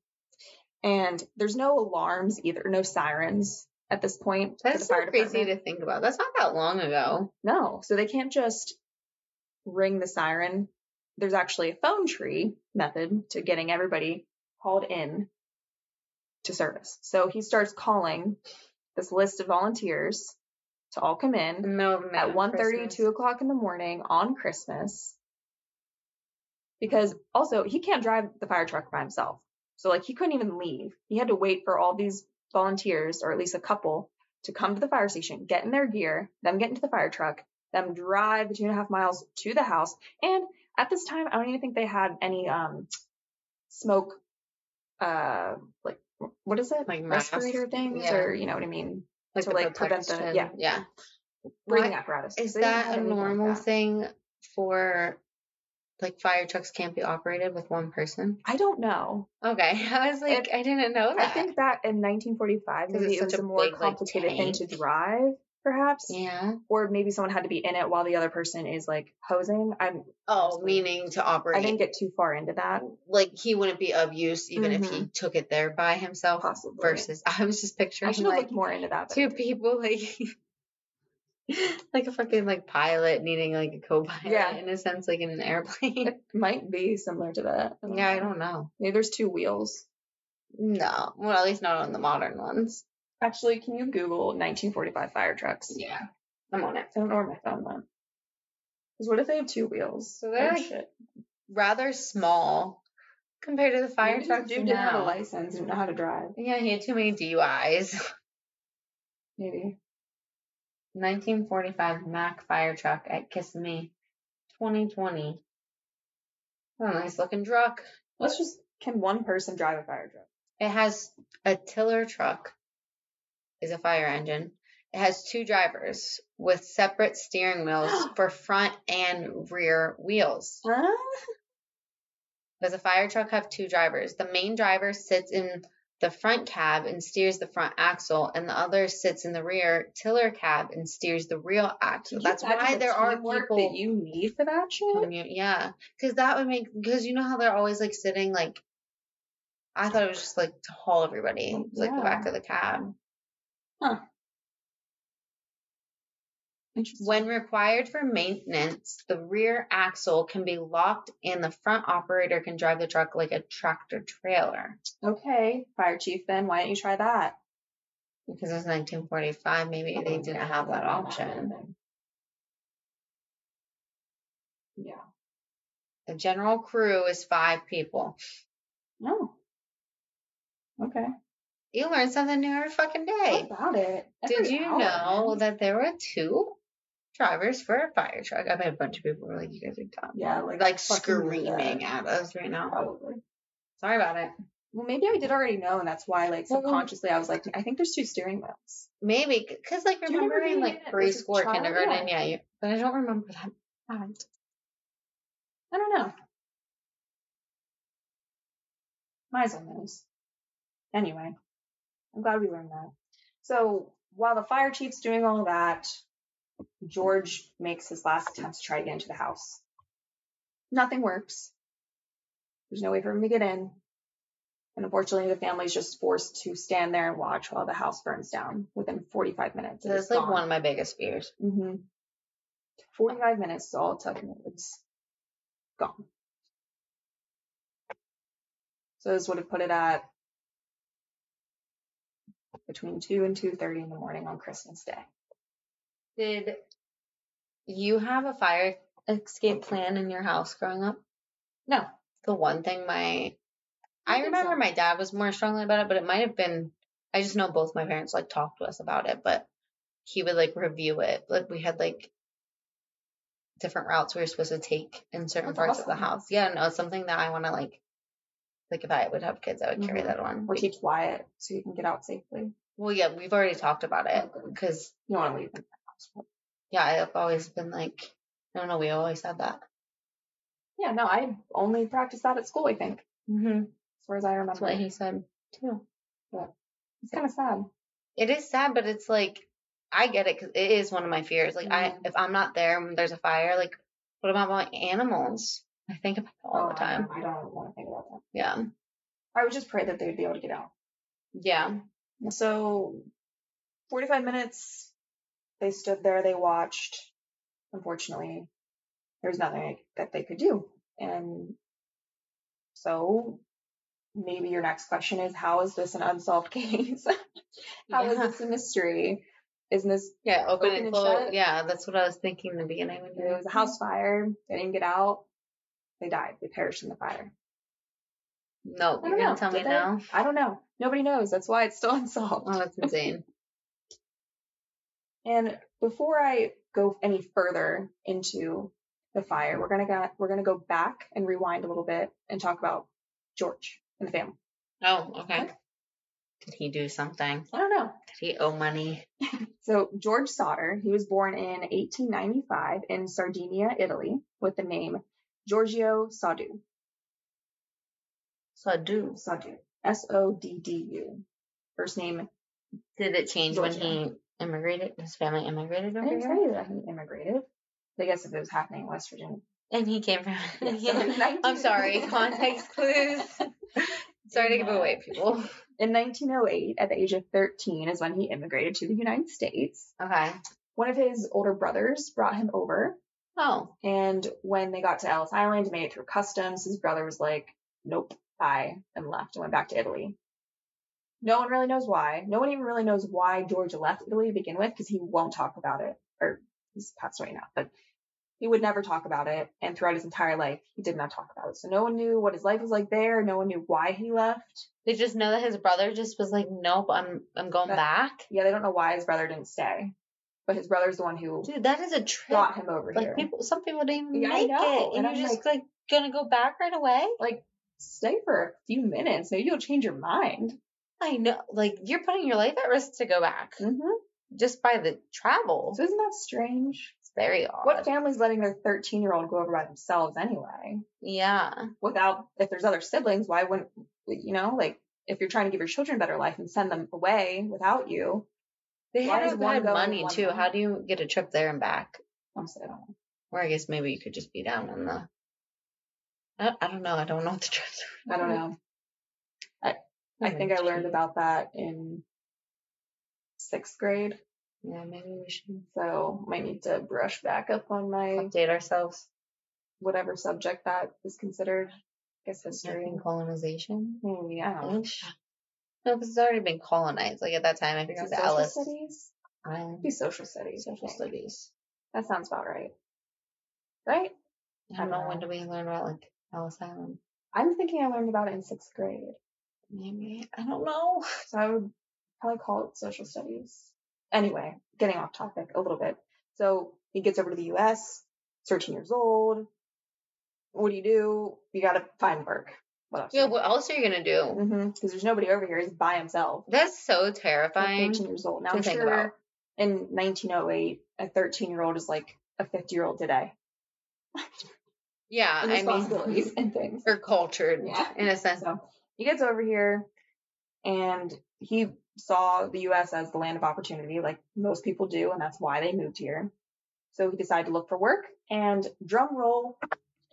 Speaker 1: and there's no alarms either, no sirens at this point.
Speaker 2: That's so crazy to think about. That's not that long ago.
Speaker 1: No, so they can't just ring the siren. There's actually a phone tree method to getting everybody called in to service. So he starts calling this list of volunteers to all come in at 1.30,
Speaker 2: Christmas.
Speaker 1: 2 o'clock in the morning on Christmas. Because also, he can't drive the fire truck by himself. So, like, he couldn't even leave. He had to wait for all these volunteers, or at least a couple, to come to the fire station, get in their gear, them get into the fire truck, them drive the two and a half miles to the house. And at this time, I don't even think they had any um smoke, uh, like, what is it?
Speaker 2: Like
Speaker 1: respirator things,
Speaker 2: Yeah.
Speaker 1: or you know what I mean?
Speaker 2: like
Speaker 1: to, like, prevent the- yeah.
Speaker 2: yeah.
Speaker 1: Breathing apparatus.
Speaker 2: Is that a
Speaker 1: anything like
Speaker 2: normal
Speaker 1: that.
Speaker 2: thing for like fire trucks can't be operated with one person?
Speaker 1: I don't know.
Speaker 2: Okay, I was like, I didn't know that.
Speaker 1: I think back in 1945, maybe
Speaker 2: it's
Speaker 1: it was a
Speaker 2: a
Speaker 1: more
Speaker 2: big, like,
Speaker 1: complicated thing to drive, perhaps,
Speaker 2: yeah.
Speaker 1: or maybe someone had to be in it while the other person is like hosing. I'm
Speaker 2: Oh, meaning to operate.
Speaker 1: I didn't get too far into that,
Speaker 2: like he wouldn't be of use even if he mm-hmm. took it there by himself.
Speaker 1: possibly.
Speaker 2: Versus, I was just
Speaker 1: I
Speaker 2: picturing
Speaker 1: should have
Speaker 2: like
Speaker 1: looked more into that.
Speaker 2: two people like. like a fucking like pilot needing like a co-pilot
Speaker 1: Yeah.
Speaker 2: in a sense like in an airplane
Speaker 1: It might be similar to that.
Speaker 2: yeah i don't know
Speaker 1: Maybe there's two wheels.
Speaker 2: no well at least not on the modern ones
Speaker 1: Actually, can you Google 1945 fire trucks?
Speaker 2: yeah i'm on it
Speaker 1: I don't know where my phone went. Because what if they have two wheels?
Speaker 2: So oh, they're
Speaker 1: Oh,
Speaker 2: like
Speaker 1: shit.
Speaker 2: rather small compared to the fire
Speaker 1: Maybe
Speaker 2: trucks
Speaker 1: dude didn't have a license, didn't know how to drive.
Speaker 2: yeah he had too many duis
Speaker 1: Maybe.
Speaker 2: 1945 mack fire truck at kissimmee 2020 oh, nice looking truck
Speaker 1: Let's just. Can one person drive a fire truck?
Speaker 2: It has a tiller truck, is a fire engine. It has two drivers with separate steering wheels for front and rear wheels.
Speaker 1: Huh?
Speaker 2: Does a fire truck have two drivers? The main driver sits in the front cab and steers the front axle, and the other sits in the rear tiller cab and steers the rear axle. That's why
Speaker 1: the
Speaker 2: there are people
Speaker 1: that you need for that shit.
Speaker 2: commu- yeah, because that would make because you know how they're always like sitting like. I thought it was just like to haul everybody, like the back of the cab.
Speaker 1: Interesting.
Speaker 2: When required for maintenance, the rear axle can be locked and the front operator can drive the truck like a tractor trailer.
Speaker 1: okay, fire chief, then why don't you try that?
Speaker 2: Because it's 1945, maybe they oh, didn't have that option.
Speaker 1: Yeah.
Speaker 2: The general crew is five people.
Speaker 1: No. Okay.
Speaker 2: You learn something new every fucking day.
Speaker 1: What about it?
Speaker 2: Did you
Speaker 1: hour,
Speaker 2: know
Speaker 1: man.
Speaker 2: that there were two drivers for a fire truck? I bet a bunch of people were like, you guys are dumb.
Speaker 1: Yeah, like,
Speaker 2: Like screaming at us right now.
Speaker 1: Probably.
Speaker 2: Sorry about it.
Speaker 1: Well, maybe I did already know, and that's why, like, subconsciously, I was like, I think there's two steering wheels.
Speaker 2: Maybe because like remember
Speaker 1: remember
Speaker 2: in like
Speaker 1: in it as a
Speaker 2: preschool or kindergarten, yeah. you, but I don't remember that.
Speaker 1: I don't know. Mizel knows. Anyway, I'm glad we learned that. So while the fire chief's doing all that, George makes his last attempt to try to get into the house. Nothing works. There's no way for him to get in. And unfortunately, the family's just forced to stand there and watch while the house burns down within 45 minutes.
Speaker 2: That's like one of my biggest fears.
Speaker 1: Mm-hmm. 45 minutes is all it took, and it was gone. So this would have put it at between 2 and 2.30 in the morning on Christmas Day.
Speaker 2: Did you have a fire escape plan in your house growing up?
Speaker 1: No.
Speaker 2: The one thing my
Speaker 1: I
Speaker 2: remember my dad was more strongly about it, but it might have been I just know both my parents like talked to us about it, but he would like review it. Like we had like different routes we were supposed to take in certain
Speaker 1: That's
Speaker 2: parts of the house. Yeah, no, it's something that I want to like like if I would have kids, I would carry
Speaker 1: Mhm.
Speaker 2: that on.
Speaker 1: Or teach Wyatt so you can get out safely.
Speaker 2: Well, yeah, we've already talked about it because
Speaker 1: You want to leave them in the house. but-
Speaker 2: yeah, I've always been like I don't know, we always had that.
Speaker 1: Yeah, no, I only practiced that at school, I think,
Speaker 2: Mm-hmm.
Speaker 1: as far as I remember.
Speaker 2: That's what he said too.
Speaker 1: It's kind of sad.
Speaker 2: It is sad, but it's like I get it because it is one of my fears. Like I,
Speaker 1: Mhm.
Speaker 2: if I'm not there when there's a fire, like what about my animals? I think about it all
Speaker 1: Oh,
Speaker 2: the time.
Speaker 1: I, I don't want to think about that.
Speaker 2: Yeah,
Speaker 1: I would just pray that they would be able to get out.
Speaker 2: yeah.
Speaker 1: So, 45 minutes, they stood there, they watched. Unfortunately, there was nothing that they could do. And so, maybe your next question is how is this an unsolved case? How is
Speaker 2: yeah.
Speaker 1: this a mystery? Isn't this,
Speaker 2: Yeah, open,
Speaker 1: Open
Speaker 2: and
Speaker 1: and shut?
Speaker 2: Yeah, that's what I was thinking in the beginning. when
Speaker 1: was a house fire, they didn't get out, they died, they perished in the fire.
Speaker 2: No, you're gonna
Speaker 1: know.
Speaker 2: tell me
Speaker 1: Did they?
Speaker 2: now.
Speaker 1: I don't know. Nobody knows. That's why it's still unsolved.
Speaker 2: Oh, that's insane.
Speaker 1: And before I go any further into the fire, we're gonna go, we're gonna go back and rewind a little bit and talk about George and the family.
Speaker 2: oh, okay. Did he do something?
Speaker 1: I don't know.
Speaker 2: Did he owe money?
Speaker 1: So George Sodder, he was born in 1895 in Sardinia, Italy, with the name Giorgio Soddu.
Speaker 2: Soddu.
Speaker 1: Soddu. S O D D U. First name.
Speaker 2: Did it change when he immigrated? His family immigrated
Speaker 1: I
Speaker 2: over
Speaker 1: didn't
Speaker 2: here,
Speaker 1: tell you that he immigrated. I guess if it was happening in West Virginia.
Speaker 2: and he came from.
Speaker 1: Yeah, so in 19
Speaker 2: I'm sorry. Context clues. Sorry to give
Speaker 1: uh,
Speaker 2: away, people.
Speaker 1: In 1908, at the age of 13, is when he immigrated to the United States.
Speaker 2: Okay.
Speaker 1: One of his older brothers brought him over,
Speaker 2: Oh.
Speaker 1: and when they got to Ellis Island and made it through customs, his brother was like, "Nope, bye," and left and went back to Italy. No one really knows why. No one even really knows why George left Italy to begin with, because he won't talk about it. Or he's passed away now, but he would never talk about it. And throughout his entire life, he did not talk about it. So no one knew what his life was like there. No one knew why he left.
Speaker 2: They just know that his brother just was like, nope, I'm I'm going
Speaker 1: That-
Speaker 2: back.
Speaker 1: Yeah, they don't know why his brother didn't stay, but his brother's the one who
Speaker 2: Dude, that is a trip.
Speaker 1: brought him over
Speaker 2: like
Speaker 1: here.
Speaker 2: people, some people didn't even
Speaker 1: Yeah,
Speaker 2: make it, and,
Speaker 1: and
Speaker 2: you're just like, gonna go back right away.
Speaker 1: like stay for a few minutes. Maybe you'll change your mind.
Speaker 2: I know, like you're putting your life at risk to go back
Speaker 1: Mm-hmm.
Speaker 2: just by the travel.
Speaker 1: So isn't that strange?
Speaker 2: It's very odd.
Speaker 1: What family's letting their 13 year old go over by themselves anyway?
Speaker 2: Yeah.
Speaker 1: Without, if there's other siblings, why wouldn't, you know, like if you're trying to give your children a better life and send them away without you,
Speaker 2: They had to have
Speaker 1: one
Speaker 2: had money too. How do you get a trip there and back?
Speaker 1: honestly, I don't know.
Speaker 2: Or I guess maybe you could just be down in the. I, I don't know. I don't know what the trips.
Speaker 1: I don't know. I oh, think I learned about that in sixth grade.
Speaker 2: Yeah, maybe we should
Speaker 1: So might need to brush back up on my
Speaker 2: update ourselves.
Speaker 1: whatever subject that is considered. I guess history.
Speaker 2: During colonization.
Speaker 1: Hmm, I don't.
Speaker 2: Ish. No, because it's already been colonized. Like at that time, I think it was Ellis
Speaker 1: studies?
Speaker 2: Island.
Speaker 1: Be social studies.
Speaker 2: Social
Speaker 1: think.
Speaker 2: studies.
Speaker 1: That sounds about right. Right?
Speaker 2: I don't know when do we learn about like Ellis Island.
Speaker 1: I'm thinking I learned about it in sixth grade.
Speaker 2: Maybe I don't know.
Speaker 1: So I would probably call it social studies. Anyway, getting off topic a little bit. So he gets over to the US, 13 years old. What do you do? You gotta find work. What else?
Speaker 2: Yeah, what else are you gonna do?
Speaker 1: Mm-hmm. Because there's nobody over here. He's by himself.
Speaker 2: That's so terrifying.
Speaker 1: 13 years old. Now
Speaker 2: to
Speaker 1: I'm
Speaker 2: think
Speaker 1: sure
Speaker 2: about.
Speaker 1: in 1908, a 13 year old is like a 50 year old today.
Speaker 2: Yeah, I
Speaker 1: responsibilities
Speaker 2: mean,
Speaker 1: and things.
Speaker 2: or cultured
Speaker 1: Yeah.
Speaker 2: in a sense.
Speaker 1: So he gets over here and he saw the US as the land of opportunity, like most people do, and that's why they moved here. So he decided to look for work and drum roll,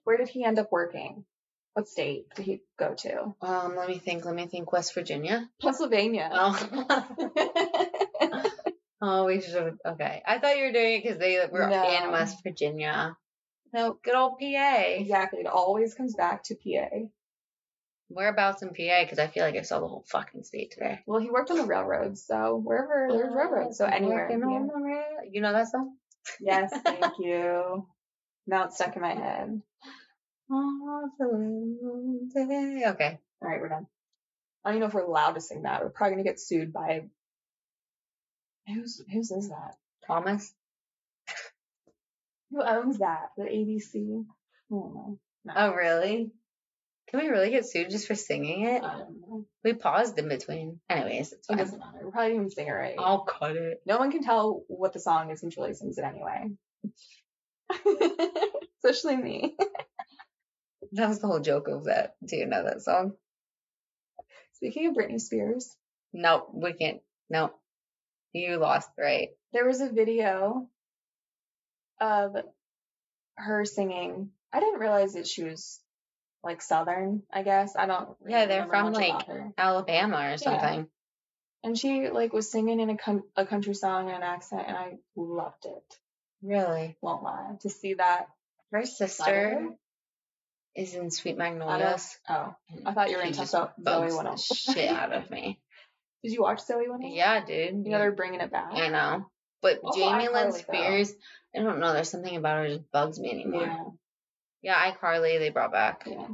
Speaker 1: where did he end up working? What state did he go to?
Speaker 2: Um, let me think. Let me think. West Virginia.
Speaker 1: Pennsylvania.
Speaker 2: Oh, oh, we should. Okay, I thought you were doing it because they were
Speaker 1: No.
Speaker 2: in West Virginia. No, good old PA.
Speaker 1: exactly. It always comes back to PA.
Speaker 2: Whereabouts in PA? Because I feel like I saw the whole fucking state today.
Speaker 1: Well, he worked on the railroads, so wherever there's railroads, so anywhere.
Speaker 2: working on the rail- You know that song?
Speaker 1: Yes, thank you. Now it's stuck in my head.
Speaker 2: Okay.
Speaker 1: All right, we're done. I don't even know if we're allowed to sing that. We're probably gonna get sued by who's whose is that?
Speaker 2: Thomas.
Speaker 1: Who owns that? The ABC? I don't know. No,
Speaker 2: Oh, really? Can we really get sued just for singing it?
Speaker 1: I don't know.
Speaker 2: We paused in between. Anyways, it's
Speaker 1: It
Speaker 2: fine.
Speaker 1: doesn't matter. We're probably didn't sing it right.
Speaker 2: I'll cut it.
Speaker 1: No one can tell what the song is until he sings it anyway. Especially me.
Speaker 2: That was the whole joke of that. Do you know that song?
Speaker 1: Speaking of Britney Spears,
Speaker 2: Nope, we can't. Nope. You lost, right?
Speaker 1: there was a video of her singing. I didn't realize that she was like Southern, I guess. I don't
Speaker 2: Yeah, they're from, like. Alabama or something.
Speaker 1: And she like was singing in a, con- a country song in an accent and I loved it.
Speaker 2: Really?
Speaker 1: Won't lie. To see that.
Speaker 2: Her sister is in Sweet Magnolias.
Speaker 1: Oh, I thought you were into Zoe
Speaker 2: the shit out of me.
Speaker 1: Did you watch Zoe 101?
Speaker 2: Yeah, dude.
Speaker 1: You know they're bringing it back.
Speaker 2: I know. But oh,
Speaker 1: Also,
Speaker 2: Jamie Lynn
Speaker 1: iCarly, though.
Speaker 2: Spears, I don't know. There's something about her that just bugs me anymore.
Speaker 1: Yeah,
Speaker 2: Yeah, iCarly, they brought back.
Speaker 1: yeah.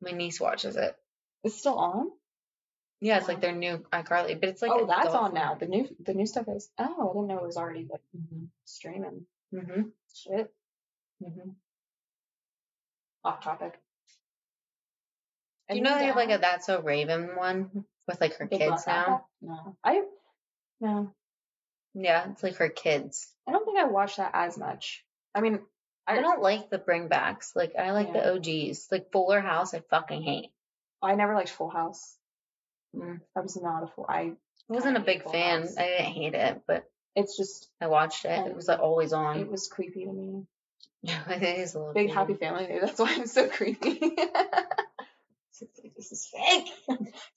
Speaker 2: My niece watches it.
Speaker 1: It's still on.
Speaker 2: Yeah, it's like their new iCarly, but it's like
Speaker 1: oh, that's on now. The new the new stuff is. Oh, I didn't know it was already like
Speaker 2: Mhm.
Speaker 1: streaming.
Speaker 2: Mhm.
Speaker 1: Shit.
Speaker 2: Mm-hmm.
Speaker 1: Off topic.
Speaker 2: Do you know they have like a That's So Raven one with like her kids now?
Speaker 1: No, I no.
Speaker 2: Yeah, it's like her kids.
Speaker 1: I don't think I watch that as much. I mean,
Speaker 2: I don't like the bringbacks. Like I like
Speaker 1: Yeah.
Speaker 2: the OGs. Like Fuller House, I fucking hate.
Speaker 1: I never liked Full House.
Speaker 2: Mm.
Speaker 1: I was not a full. I.
Speaker 2: I wasn't a big fan.
Speaker 1: House.
Speaker 2: I didn't hate it, but
Speaker 1: It's just
Speaker 2: I watched it. It was like always on.
Speaker 1: it was creepy to me.
Speaker 2: Yeah, it is a little
Speaker 1: Big
Speaker 2: creepy.
Speaker 1: happy family. That's why I'm so creepy. This is fake.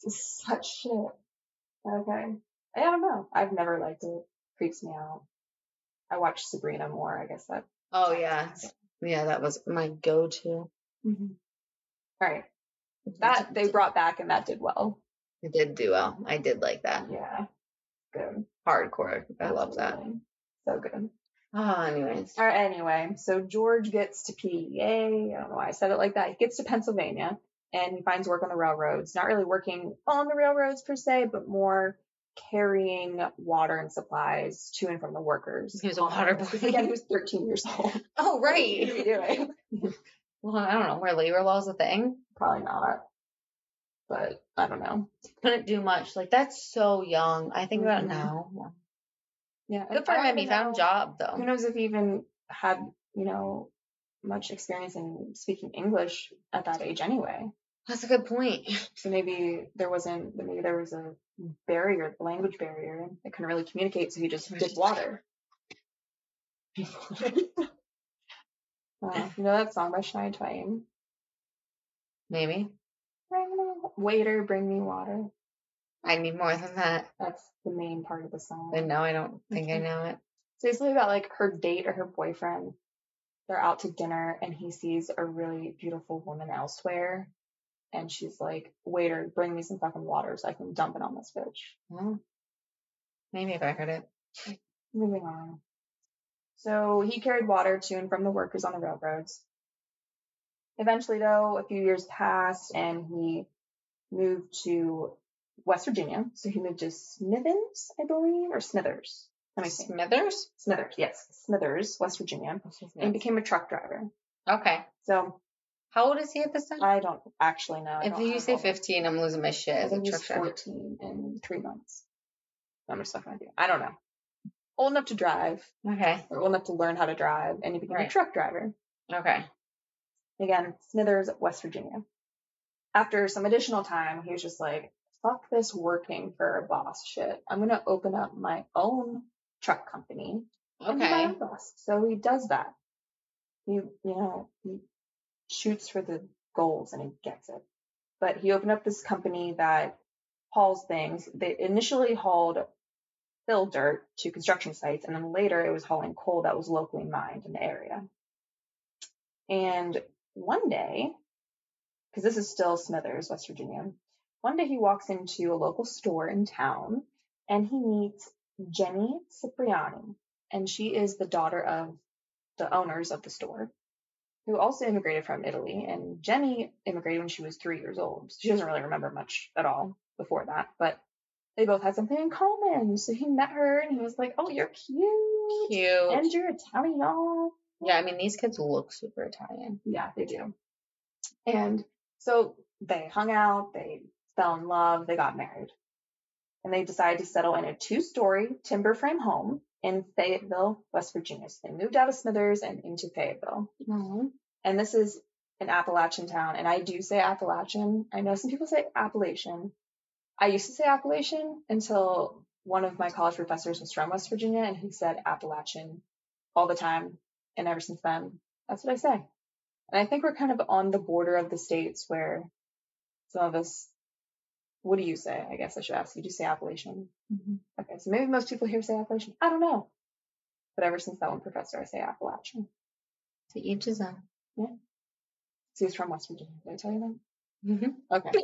Speaker 1: this is such shit. Okay. I don't know. I've never liked it. Creeps me out. I watch Sabrina more. I guess that.
Speaker 2: Oh yeah, yeah. That was my go-to.
Speaker 1: Mm-hmm. All right. That they brought back and that did well.
Speaker 2: It did do well. I did like that.
Speaker 1: Yeah. Good.
Speaker 2: Hardcore. I love that.
Speaker 1: So good.
Speaker 2: Oh, anyways.
Speaker 1: All right. Anyway, so George gets to PA. I don't know why I said it like that. He gets to Pennsylvania and he finds work on the railroads. Not really working on the railroads per se, but more carrying water and supplies to and from the workers.
Speaker 2: He was a water boy.
Speaker 1: Because again, he was 13 years old.
Speaker 2: Oh
Speaker 1: What are you
Speaker 2: right.
Speaker 1: doing?
Speaker 2: Well, I don't know. Were labor laws a thing?
Speaker 1: Probably not. But I don't know.
Speaker 2: Couldn't do much. Like that's so young. I think about it
Speaker 1: Mhm.
Speaker 2: now.
Speaker 1: Yeah.
Speaker 2: Good for him. He found a job, though.
Speaker 1: Who knows if he even had, you know, much experience in speaking English at that age anyway.
Speaker 2: That's a good point.
Speaker 1: So maybe there wasn't, maybe there was a barrier, language barrier, and they couldn't really communicate, so he just did water. Uh, you know that song by Shania Twain?
Speaker 2: Maybe.
Speaker 1: Waiter, bring me water.
Speaker 2: I need more than that.
Speaker 1: That's the main part of the song.
Speaker 2: But no, I don't think I know it.
Speaker 1: It's basically about like her date or her boyfriend. They're out to dinner and he sees a really beautiful woman elsewhere. And she's like, waiter, bring me some fucking water so I can dump it on this bitch.
Speaker 2: Well, maybe if I heard it.
Speaker 1: Moving on. So he carried water to and from the workers on the railroads. Eventually, though, a few years passed and he moved to West Virginia. So he moved to Smithens, I believe, or Smithers. Let me see.
Speaker 2: Smithers?
Speaker 1: Smithers, yes. Smithers, West Virginia. And became a truck driver.
Speaker 2: Okay.
Speaker 1: So
Speaker 2: How old is he at this time?
Speaker 1: I don't actually know. I
Speaker 2: if you say
Speaker 1: all
Speaker 2: 15, I'm losing my shit
Speaker 1: I think he
Speaker 2: truck
Speaker 1: was 14 in three months. I'm just with you. I don't know. Old enough to drive,
Speaker 2: Okay.
Speaker 1: or old enough to learn how to drive, and he became a truck driver.
Speaker 2: Okay.
Speaker 1: Again, Smithers, West Virginia. After some additional time, he was just like, fuck this working for a boss shit. I'm going to open up my own truck company and be my
Speaker 2: Okay.
Speaker 1: own boss. So he does that. He, you know, he shoots for the goals and he gets it. But he opened up this company that hauls things. They initially hauled fill dirt to construction sites, and then later it was hauling coal that was locally mined in the area. And one day, because this is still Smithers, West Virginia, one day he walks into a local store in town and he meets Jenny Cipriani, and she is the daughter of the owners of the store, who also immigrated from Italy. And Jenny immigrated when she was three years old. She doesn't really remember much at all before that, but they both had something in common. So he met her and he was like, "Oh, you're cute,
Speaker 2: Cute.
Speaker 1: and you're Italian."
Speaker 2: yeah, I mean, these kids look super Italian.
Speaker 1: Yeah, they do. And so they hung out, they fell in love, they got married. And they decided to settle in a two story timber frame home in Fayetteville, West Virginia. So they moved out of Smithers and into Fayetteville. Mm-hmm. And this is an Appalachian town. And I do say Appalachian. I know some people say Appalachian. I used to say Appalachian until one of my college professors was from West Virginia and he said Appalachian all the time. And ever since then, that's what I say. And I think we're kind of on the border of the states where some of us, what do you say? I guess I should ask you. Do you say Appalachian? Okay, so maybe most people here say Appalachian. I don't know. But ever since that one professor, I say Appalachian.
Speaker 2: To each his own. Yeah.
Speaker 1: So he's from West Virginia. Did I tell you
Speaker 2: Mm-hmm.
Speaker 1: that? Okay.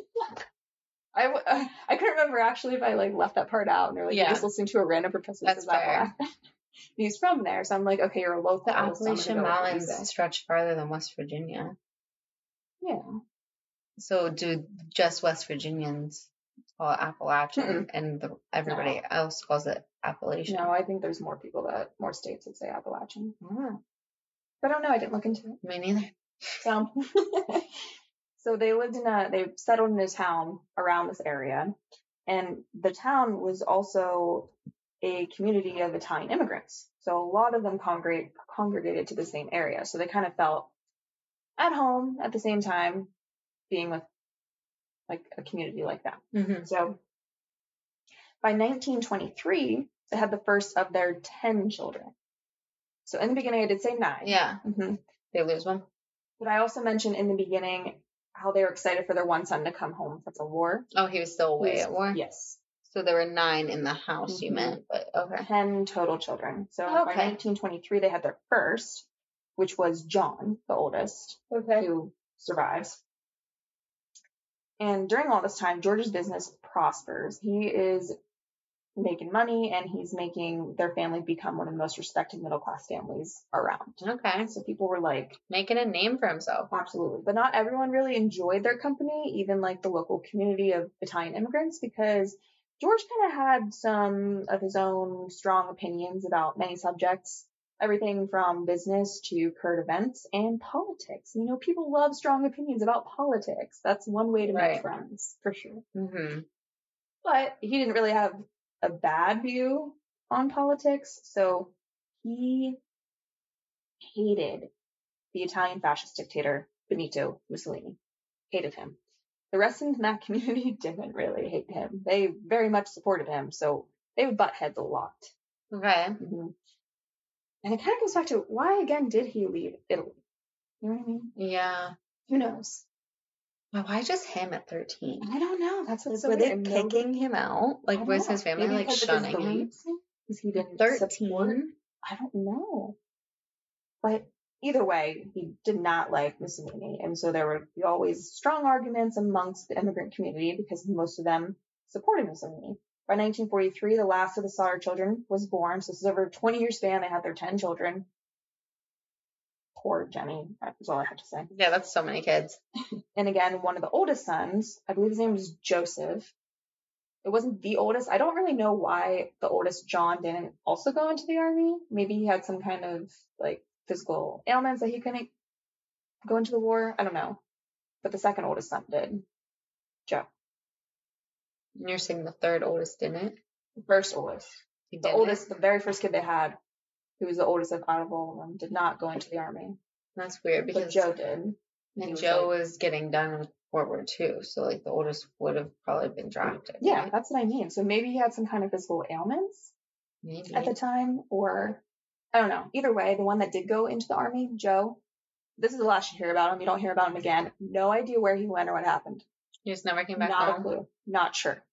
Speaker 1: I, w- uh, I couldn't remember actually if I like left that part out and they're like,
Speaker 2: Yeah.
Speaker 1: just listening to a random professor. that
Speaker 2: That's
Speaker 1: Appalachian. he's from there. So I'm like, okay, you're a local.
Speaker 2: The
Speaker 1: so I'm gonna
Speaker 2: Appalachian
Speaker 1: go with what you
Speaker 2: Mountains stretch farther than West Virginia.
Speaker 1: Yeah.
Speaker 2: So do just West Virginians call it Appalachian
Speaker 1: Mm-mm.
Speaker 2: and the, everybody else calls it Appalachian?
Speaker 1: No, I think there's more people that, more states that say Appalachian. But I don't know. I didn't look into it.
Speaker 2: me neither.
Speaker 1: So, so they lived in a, they settled in a town around this area. And the town was also a community of Italian immigrants. So a lot of them congregate, congregated to the same area. So they kind of felt at home at the same time being with like a community like that.
Speaker 2: Mm-hmm.
Speaker 1: So by 1923, they had the first of their 10 children. So in the beginning, I did say nine.
Speaker 2: Yeah,
Speaker 1: hmm
Speaker 2: they lose one.
Speaker 1: But I also mentioned in the beginning how they were excited for their one son to come home from the war.
Speaker 2: Oh, he was still away
Speaker 1: Yes.
Speaker 2: at war.
Speaker 1: Yes.
Speaker 2: So there were nine in the house. You
Speaker 1: Mhm.
Speaker 2: meant, but okay.
Speaker 1: 10 total children. So by 1923, they had their first, which was John, the oldest,
Speaker 2: Okay.
Speaker 1: who survives. And during all this time, George's business prospers. He is making money and he's making their family become one of the most respected middle class families around.
Speaker 2: Okay.
Speaker 1: So people were like,
Speaker 2: Making a name for himself.
Speaker 1: Absolutely. But not everyone really enjoyed their company, even like the local community of Italian immigrants, because George kind of had some of his own strong opinions about many subjects everything from business to current events and politics. You know, people love strong opinions about politics. That's one way to
Speaker 2: Right.
Speaker 1: make friends, for sure.
Speaker 2: hmm
Speaker 1: But he didn't really have a bad view on politics, so he hated the Italian fascist dictator Benito Mussolini. Hated him. The rest in that community didn't really hate him. They very much supported him, so they would butt heads a lot.
Speaker 2: Okay.
Speaker 1: Mhm. And it kind of goes back to why again did he leave Italy? You know what I mean?
Speaker 2: Yeah.
Speaker 1: Who knows?
Speaker 2: But why just him at 13?
Speaker 1: I don't know. That's what's so
Speaker 2: Were they kicking him out? Like, was
Speaker 1: know.
Speaker 2: his family
Speaker 1: Maybe
Speaker 2: like
Speaker 1: because of his
Speaker 2: shunning him?
Speaker 1: Because he didn't
Speaker 2: 13?
Speaker 1: support. I don't know. But either way, he did not like Mussolini. And so there were always strong arguments amongst the immigrant community because most of them supported Mussolini. By 1943, the last of the Sodder children was born. So this is over a 20 year span. They had their 10 children. Poor Jenny. That's all I have to say.
Speaker 2: Yeah, that's so many kids.
Speaker 1: And again, one of the oldest sons, I believe his name was Joseph. It wasn't the oldest. I don't really know why the oldest John didn't also go into the army. Maybe he had some kind of like physical ailments that he couldn't go into the war. I don't know. But the second oldest son did. Joe.
Speaker 2: And you're saying the third oldest didn't?
Speaker 1: The first oldest.
Speaker 2: He
Speaker 1: The
Speaker 2: didn't?
Speaker 1: oldest, the very first kid they had, who was the oldest of out of all of them, did not go into the army.
Speaker 2: That's weird
Speaker 1: But
Speaker 2: because
Speaker 1: Joe did. He
Speaker 2: and
Speaker 1: was
Speaker 2: Joe
Speaker 1: like-
Speaker 2: was getting done with World War II, so like the oldest would have probably been drafted.
Speaker 1: Yeah,
Speaker 2: right?
Speaker 1: that's what I mean. So maybe he had some kind of physical ailments.
Speaker 2: maybe.
Speaker 1: at the time, or I don't know. Either way, the one that did go into the army, Joe, this is the last you hear about him. You don't hear about him again. No idea where he went or what happened.
Speaker 2: He just never came back
Speaker 1: Not a clue. Not sure.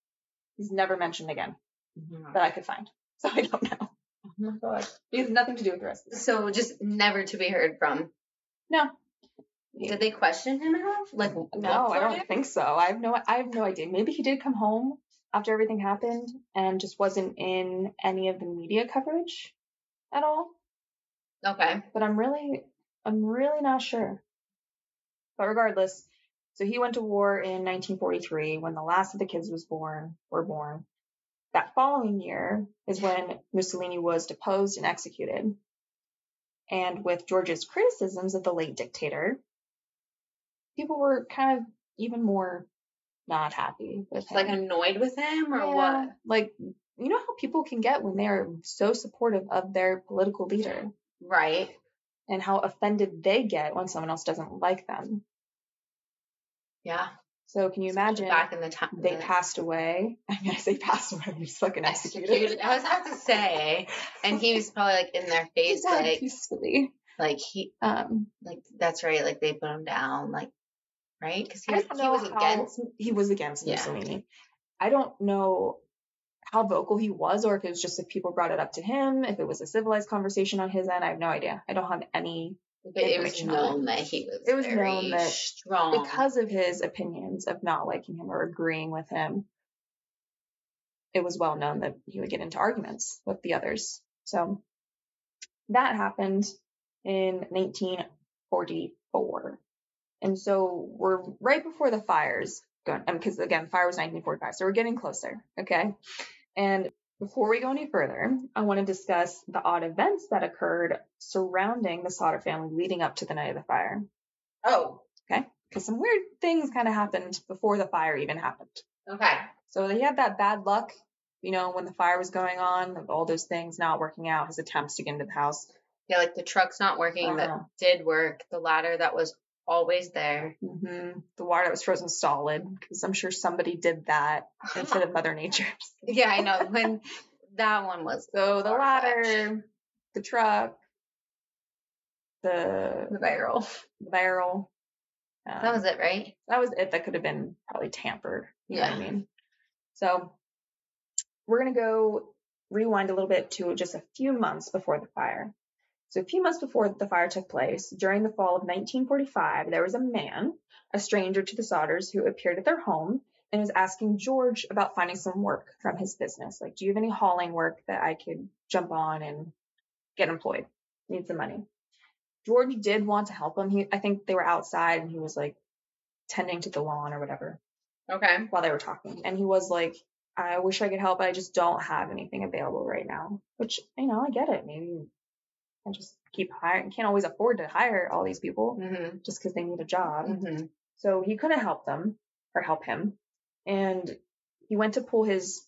Speaker 1: He's never mentioned again
Speaker 2: Mhm.
Speaker 1: that I could find. So I don't know.
Speaker 2: Oh my god.
Speaker 1: He has nothing to do with the rest of this.
Speaker 2: So just never to be heard from.
Speaker 1: No.
Speaker 2: Did they question him at all? Like
Speaker 1: No, I don't
Speaker 2: him?
Speaker 1: think so. I have no I have no idea. Maybe he did come home after everything happened and just wasn't in any of the media coverage at all.
Speaker 2: Okay.
Speaker 1: but I'm really, I'm really not sure. But regardless, so he went to war in 1943 when the last of the kids was born, were born. That following year is when Mussolini was deposed and executed. And with George's criticisms of the late dictator, people were kind of even more not happy with
Speaker 2: Just
Speaker 1: him.
Speaker 2: like annoyed with him or
Speaker 1: Yeah,
Speaker 2: what?
Speaker 1: Like, you know how people can get when they are so supportive of their political leader
Speaker 2: Right.
Speaker 1: and how offended they get when someone else doesn't like them.
Speaker 2: Yeah.
Speaker 1: So can you imagine
Speaker 2: back in the time
Speaker 1: they
Speaker 2: the-
Speaker 1: passed away? I mean, I say passed away, he's fucking executed.
Speaker 2: executed. I was about to say, and he was probably like in their
Speaker 1: He
Speaker 2: face, like
Speaker 1: peacefully.
Speaker 2: like he
Speaker 1: Um,
Speaker 2: like that's right, like they put him down, like right because he was he was against.
Speaker 1: he was against
Speaker 2: Yeah.
Speaker 1: Mussolini. I don't know how vocal he was, or if it was just if people brought it up to him, if it was a civilized conversation on his end. I have no idea. I don't have any
Speaker 2: But it was
Speaker 1: information on it.
Speaker 2: known that he was.
Speaker 1: It was
Speaker 2: very
Speaker 1: known that
Speaker 2: strong
Speaker 1: because of his opinions of not liking him or agreeing with him, it was well known that he would get into arguments with the others. So that happened in 1944. And so we're right before the fires going, because um, again, fire was 1945. So we're getting closer. Okay. And before we go any further, I want to discuss the odd events that occurred surrounding the Sodder family leading up to the night of the fire
Speaker 2: Oh, Okay.
Speaker 1: because some weird things kind of happened before the fire even happened.
Speaker 2: okay.
Speaker 1: So he had that bad luck, you know, when the fire was going on, all those things not working out, his attempts to get into the house.
Speaker 2: Yeah, like the truck's not working that
Speaker 1: Uh-huh.
Speaker 2: did work, the ladder that was always there.
Speaker 1: hmm The water that was frozen solid, because I'm sure somebody did that instead of Mother Nature.
Speaker 2: Yeah, I know. When that one was
Speaker 1: So the ladder, the truck, the,
Speaker 2: the barrel.
Speaker 1: the barrel. um,
Speaker 2: That was it, right?
Speaker 1: that was it that could have been probably tampered. You know what I mean? So we're gonna go rewind a little bit to just a few months before the fire. So a few months before the fire took place, during the fall of 1945, there was a man, a stranger to the Sodders, who appeared at their home and was asking George about finding some work from his business. Like, do you have any hauling work that I could jump on and get employed? Need some money. George did want to help him. He, I think they were outside and he was like tending to the lawn or whatever
Speaker 2: Okay.
Speaker 1: while they were talking. And he was like, I wish I could help, but I just don't have anything available right now. Which, you know, I get it. Maybe and just keep hiring. Can't always afford to hire all these people
Speaker 2: Mm-hmm.
Speaker 1: just because they need a job.
Speaker 2: Mm-hmm.
Speaker 1: So he couldn't help them or help him. And he went to pull his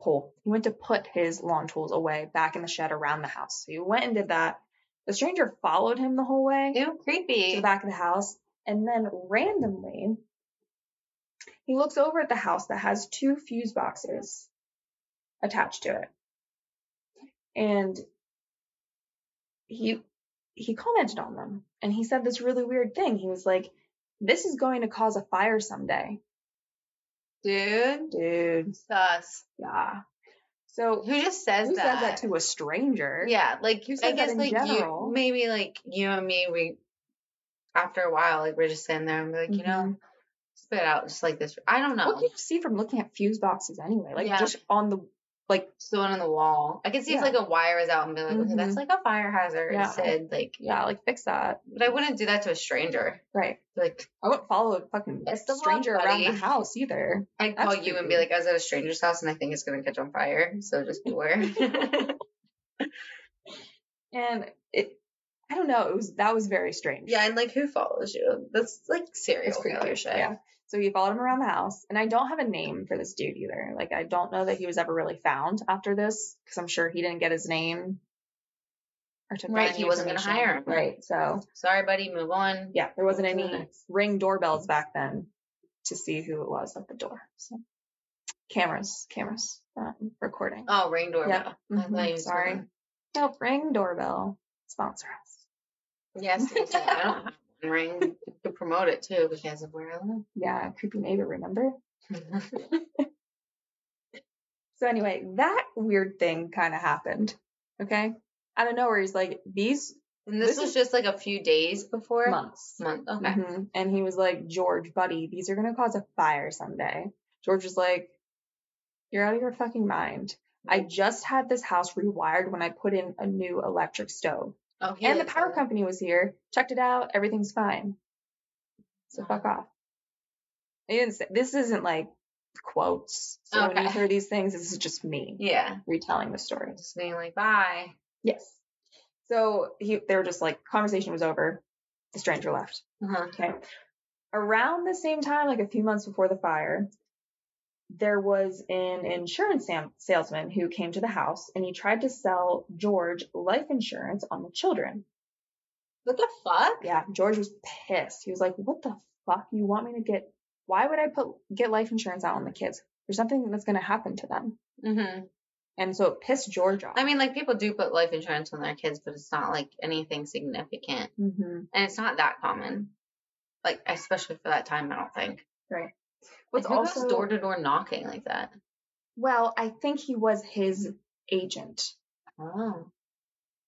Speaker 1: pull. He went to put his lawn tools away back in the shed around the house. So he went and did that. The stranger followed him the whole way
Speaker 2: Ew, creepy.
Speaker 1: to the back of the house. And then randomly, he looks over at the house that has two fuse boxes attached to it. And he he commented on them and he said this really weird thing. He was like, This is going to cause a fire someday.
Speaker 2: Dude,
Speaker 1: Dude.
Speaker 2: sus.
Speaker 1: Yeah. So
Speaker 2: Who just says
Speaker 1: who
Speaker 2: that?
Speaker 1: says that to a stranger?
Speaker 2: Yeah, like
Speaker 1: Who
Speaker 2: I
Speaker 1: says that
Speaker 2: guess
Speaker 1: in
Speaker 2: like
Speaker 1: general?
Speaker 2: you maybe like you and me we after a while like we're just sitting there and be like, you know, mm-hmm. spit out just like this. I don't know.
Speaker 1: What can you see from looking at fuse boxes anyway? Like
Speaker 2: Yeah.
Speaker 1: just on the like
Speaker 2: Just the one on the wall. I can see
Speaker 1: Yeah.
Speaker 2: if like a wire is out and be like, okay,
Speaker 1: Mhm.
Speaker 2: that's like a fire hazard,
Speaker 1: Yeah.
Speaker 2: Sid. Like
Speaker 1: yeah, like fix that.
Speaker 2: but I wouldn't do that to a stranger.
Speaker 1: Right.
Speaker 2: Like
Speaker 1: I wouldn't follow a fucking stranger around the house either.
Speaker 2: I'd
Speaker 1: That's
Speaker 2: call you and be like, I was at a stranger's house and I think it's gonna catch on fire. So just beware.
Speaker 1: And it I don't know, it was that was very strange.
Speaker 2: yeah, and like who follows you? That's like serial killer shit.
Speaker 1: Yeah. So he followed him around the house, and I don't have a name for this dude either. Like I don't know that he was ever really found after this, because I'm sure he didn't get his name. Or took
Speaker 2: Right, he wasn't gonna hire him.
Speaker 1: Right. So
Speaker 2: Sorry, buddy, move on.
Speaker 1: yeah, there wasn't any
Speaker 2: next?
Speaker 1: ring doorbells back then to see who it was at the door. So cameras, cameras, um, recording.
Speaker 2: Oh, ring doorbell. You was
Speaker 1: Sorry. Nope, ring doorbell. Sponsor us.
Speaker 2: Yes, I don't ring. to promote it too because of where I live.
Speaker 1: Yeah, creepy neighbor, remember? So anyway, that weird thing kind of happened. Okay. Out of nowhere, he's like, these
Speaker 2: and this,
Speaker 1: This
Speaker 2: was
Speaker 1: is-
Speaker 2: just like a few days before.
Speaker 1: months.
Speaker 2: Month. Okay.
Speaker 1: Mhm. And he was like, George, buddy, these are going to cause a fire someday. George was like, you're out of your fucking mind. I just had this house rewired when I put in a new electric stove.
Speaker 2: Oh,
Speaker 1: and the power
Speaker 2: tell
Speaker 1: company was here, checked it out, everything's fine. So fuck off. Didn't say, this isn't like quotes. So when you hear these things, this is just me.
Speaker 2: Yeah.
Speaker 1: retelling the story.
Speaker 2: Just being like, bye.
Speaker 1: Yes. So he, they were just like, conversation was over. The stranger left.
Speaker 2: Uh-huh.
Speaker 1: Okay. Around the same time, like a few months before the fire, there was an insurance sam- salesman who came to the house and he tried to sell George life insurance on the children.
Speaker 2: What the fuck?
Speaker 1: Yeah, George was pissed. He was like, "What the fuck? You want me to get? Why would I put get life insurance out on the kids? There's something that's going to happen to them."
Speaker 2: hmm
Speaker 1: And so it pissed George off.
Speaker 2: I mean, like people do put life insurance on their kids, but it's not like anything significant,
Speaker 1: hmm
Speaker 2: and it's not that common. Like especially for that time, I don't think.
Speaker 1: right.
Speaker 2: What's also
Speaker 1: also
Speaker 2: door to door knocking like that?
Speaker 1: well, I think he was his agent
Speaker 2: Oh,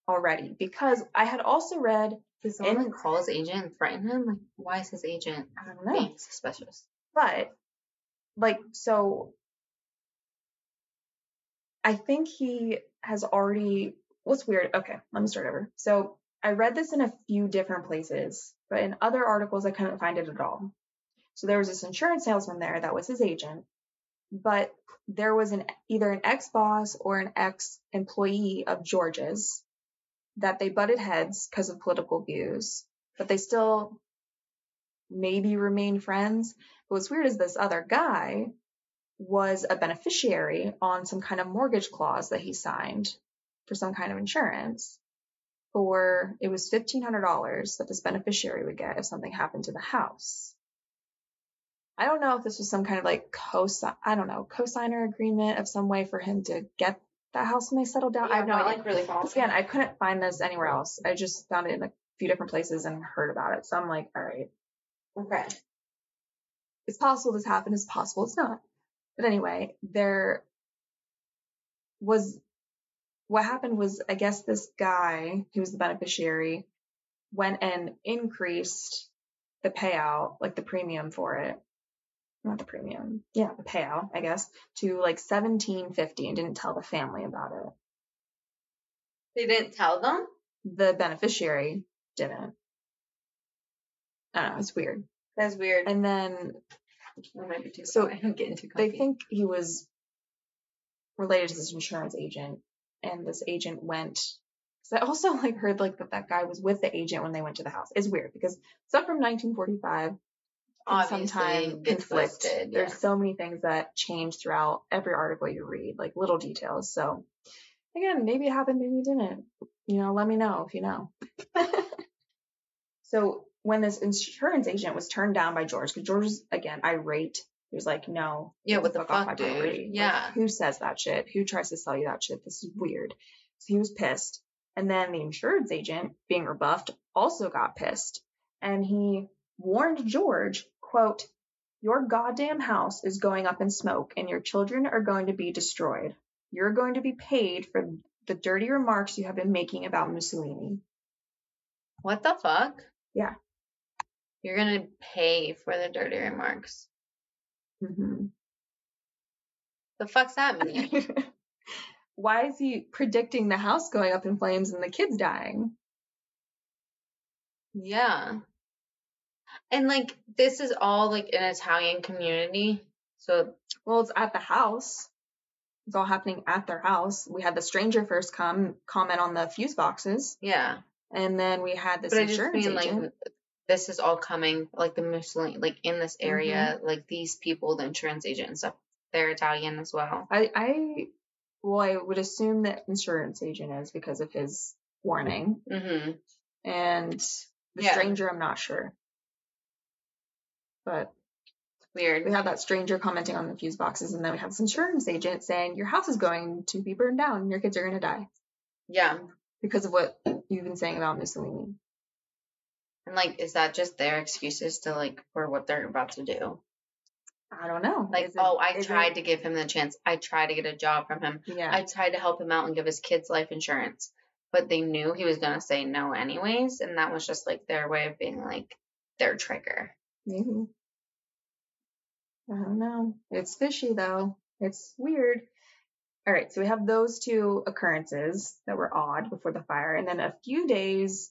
Speaker 1: already because I had also read
Speaker 2: did someone
Speaker 1: In-
Speaker 2: call his agent and threaten him? Like, why is his agent
Speaker 1: I don't know.
Speaker 2: being suspicious?
Speaker 1: But like so I think he has already what's weird. Okay, let me start over. So I read this in a few different places, but in other articles I couldn't find it at all. So there was this insurance salesman there that was his agent, but there was an either an ex-boss or an ex-employee of George's that they butted heads because of political views, but they still maybe remain friends. But what's weird is this other guy was a beneficiary on some kind of mortgage clause that he signed for some kind of insurance. For it was fifteen hundred dollars that this beneficiary would get if something happened to the house. I don't know if this was some kind of like co I don't know co-signer agreement of some way for him to get that house when they settled down. I have no idea.
Speaker 2: really
Speaker 1: Again, I couldn't find this anywhere else. I just found it in a few different places and heard about it. So I'm like, all right,
Speaker 2: Okay.
Speaker 1: it's possible this happened. It's possible it's not. But anyway, there was what happened was I guess this guy who was the beneficiary went and increased the payout, like the premium for it. Not the premium. Yeah, the payout, I guess, to like seventeen fifty and didn't tell the family about it.
Speaker 2: They didn't tell them.
Speaker 1: The beneficiary didn't. I don't know, it's weird.
Speaker 2: That's weird.
Speaker 1: And then
Speaker 2: That might be too.
Speaker 1: So,
Speaker 2: I'm getting too
Speaker 1: they think he was related to this insurance agent, and this agent went So I also like heard like that that guy was with the agent when they went to the house. It's weird because stuff from 1945 can
Speaker 2: Obviously
Speaker 1: sometimes conflict.
Speaker 2: twisted,
Speaker 1: There's so many things that change throughout every article you read, like little details. So again, maybe it happened, maybe it didn't. You know, let me know if you know. so when this insurance agent was turned down by George, because George was again irate. He was like, "No,
Speaker 2: Yeah, what the fuck,
Speaker 1: my
Speaker 2: dude?
Speaker 1: property." Like,
Speaker 2: Yeah.
Speaker 1: who says that shit? Who tries to sell you that shit? This is weird. So he was pissed. And then the insurance agent, being rebuffed, also got pissed. And he warned George, quote, Your goddamn house is going up in smoke and your children are going to be destroyed. You're going to be paid for the dirty remarks you have been making about Mussolini.
Speaker 2: What the fuck?
Speaker 1: Yeah.
Speaker 2: You're gonna pay for the dirty remarks.
Speaker 1: Mm-hmm.
Speaker 2: The fuck's that mean?
Speaker 1: Why is he predicting the house going up in flames and the kids dying?
Speaker 2: yeah. And like this is all like an Italian community. So
Speaker 1: Well, it's at the house. It's all happening at their house. We had the stranger first come comment on the fuse boxes,
Speaker 2: yeah.
Speaker 1: and then we had this
Speaker 2: But I just
Speaker 1: insurance
Speaker 2: mean
Speaker 1: agent.
Speaker 2: like this is all coming like the Mussolini like in this area,
Speaker 1: Mm-hmm.
Speaker 2: like these people, the insurance agent and stuff, they're Italian as well.
Speaker 1: I, I, well, I would assume that insurance agent is because of his warning,
Speaker 2: Mm-hmm.
Speaker 1: and the
Speaker 2: Yeah.
Speaker 1: stranger, I'm not sure. But it's
Speaker 2: Weird.
Speaker 1: we have that stranger commenting on the fuse boxes, and then we have this insurance agent saying your house is going to be burned down, and your kids are going to die
Speaker 2: Yeah.
Speaker 1: because of what you've been saying about Mussolini.
Speaker 2: And like, is that just their excuses to like for what they're about to do?
Speaker 1: I don't know.
Speaker 2: Like,
Speaker 1: it-
Speaker 2: oh, I
Speaker 1: is it-
Speaker 2: tried to give him the chance. I tried to get a job from him.
Speaker 1: Yeah.
Speaker 2: I tried to help him out and give his kids life insurance. But they knew he was gonna say no anyways, and that was just like their way of being like their trigger.
Speaker 1: Maybe. I don't know. It's fishy though. It's weird. All right, so we have those two occurrences that were odd before the fire, and then a few days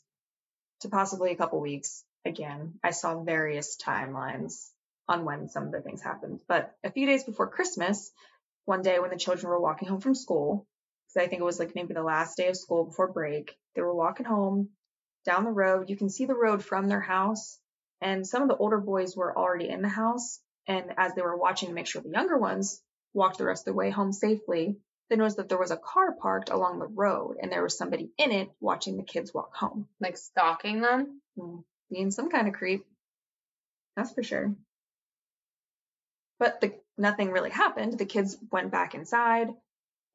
Speaker 1: to possibly a couple weeks. Again, I saw various timelines on when some of the things happened, but a few days before Christmas, one day when the children were walking home from school, because I think it was like maybe the last day of school before break, they were walking home down the road. You can see the road from their house, and some of the older boys were already in the house. And as they were watching to make sure the younger ones walked the rest of the way home safely, they noticed that there was a car parked along the road and there was somebody in it watching the kids walk home.
Speaker 2: Like stalking them.
Speaker 1: Mm, Being some kind of creep. That's for sure. But the, nothing really happened. The kids went back inside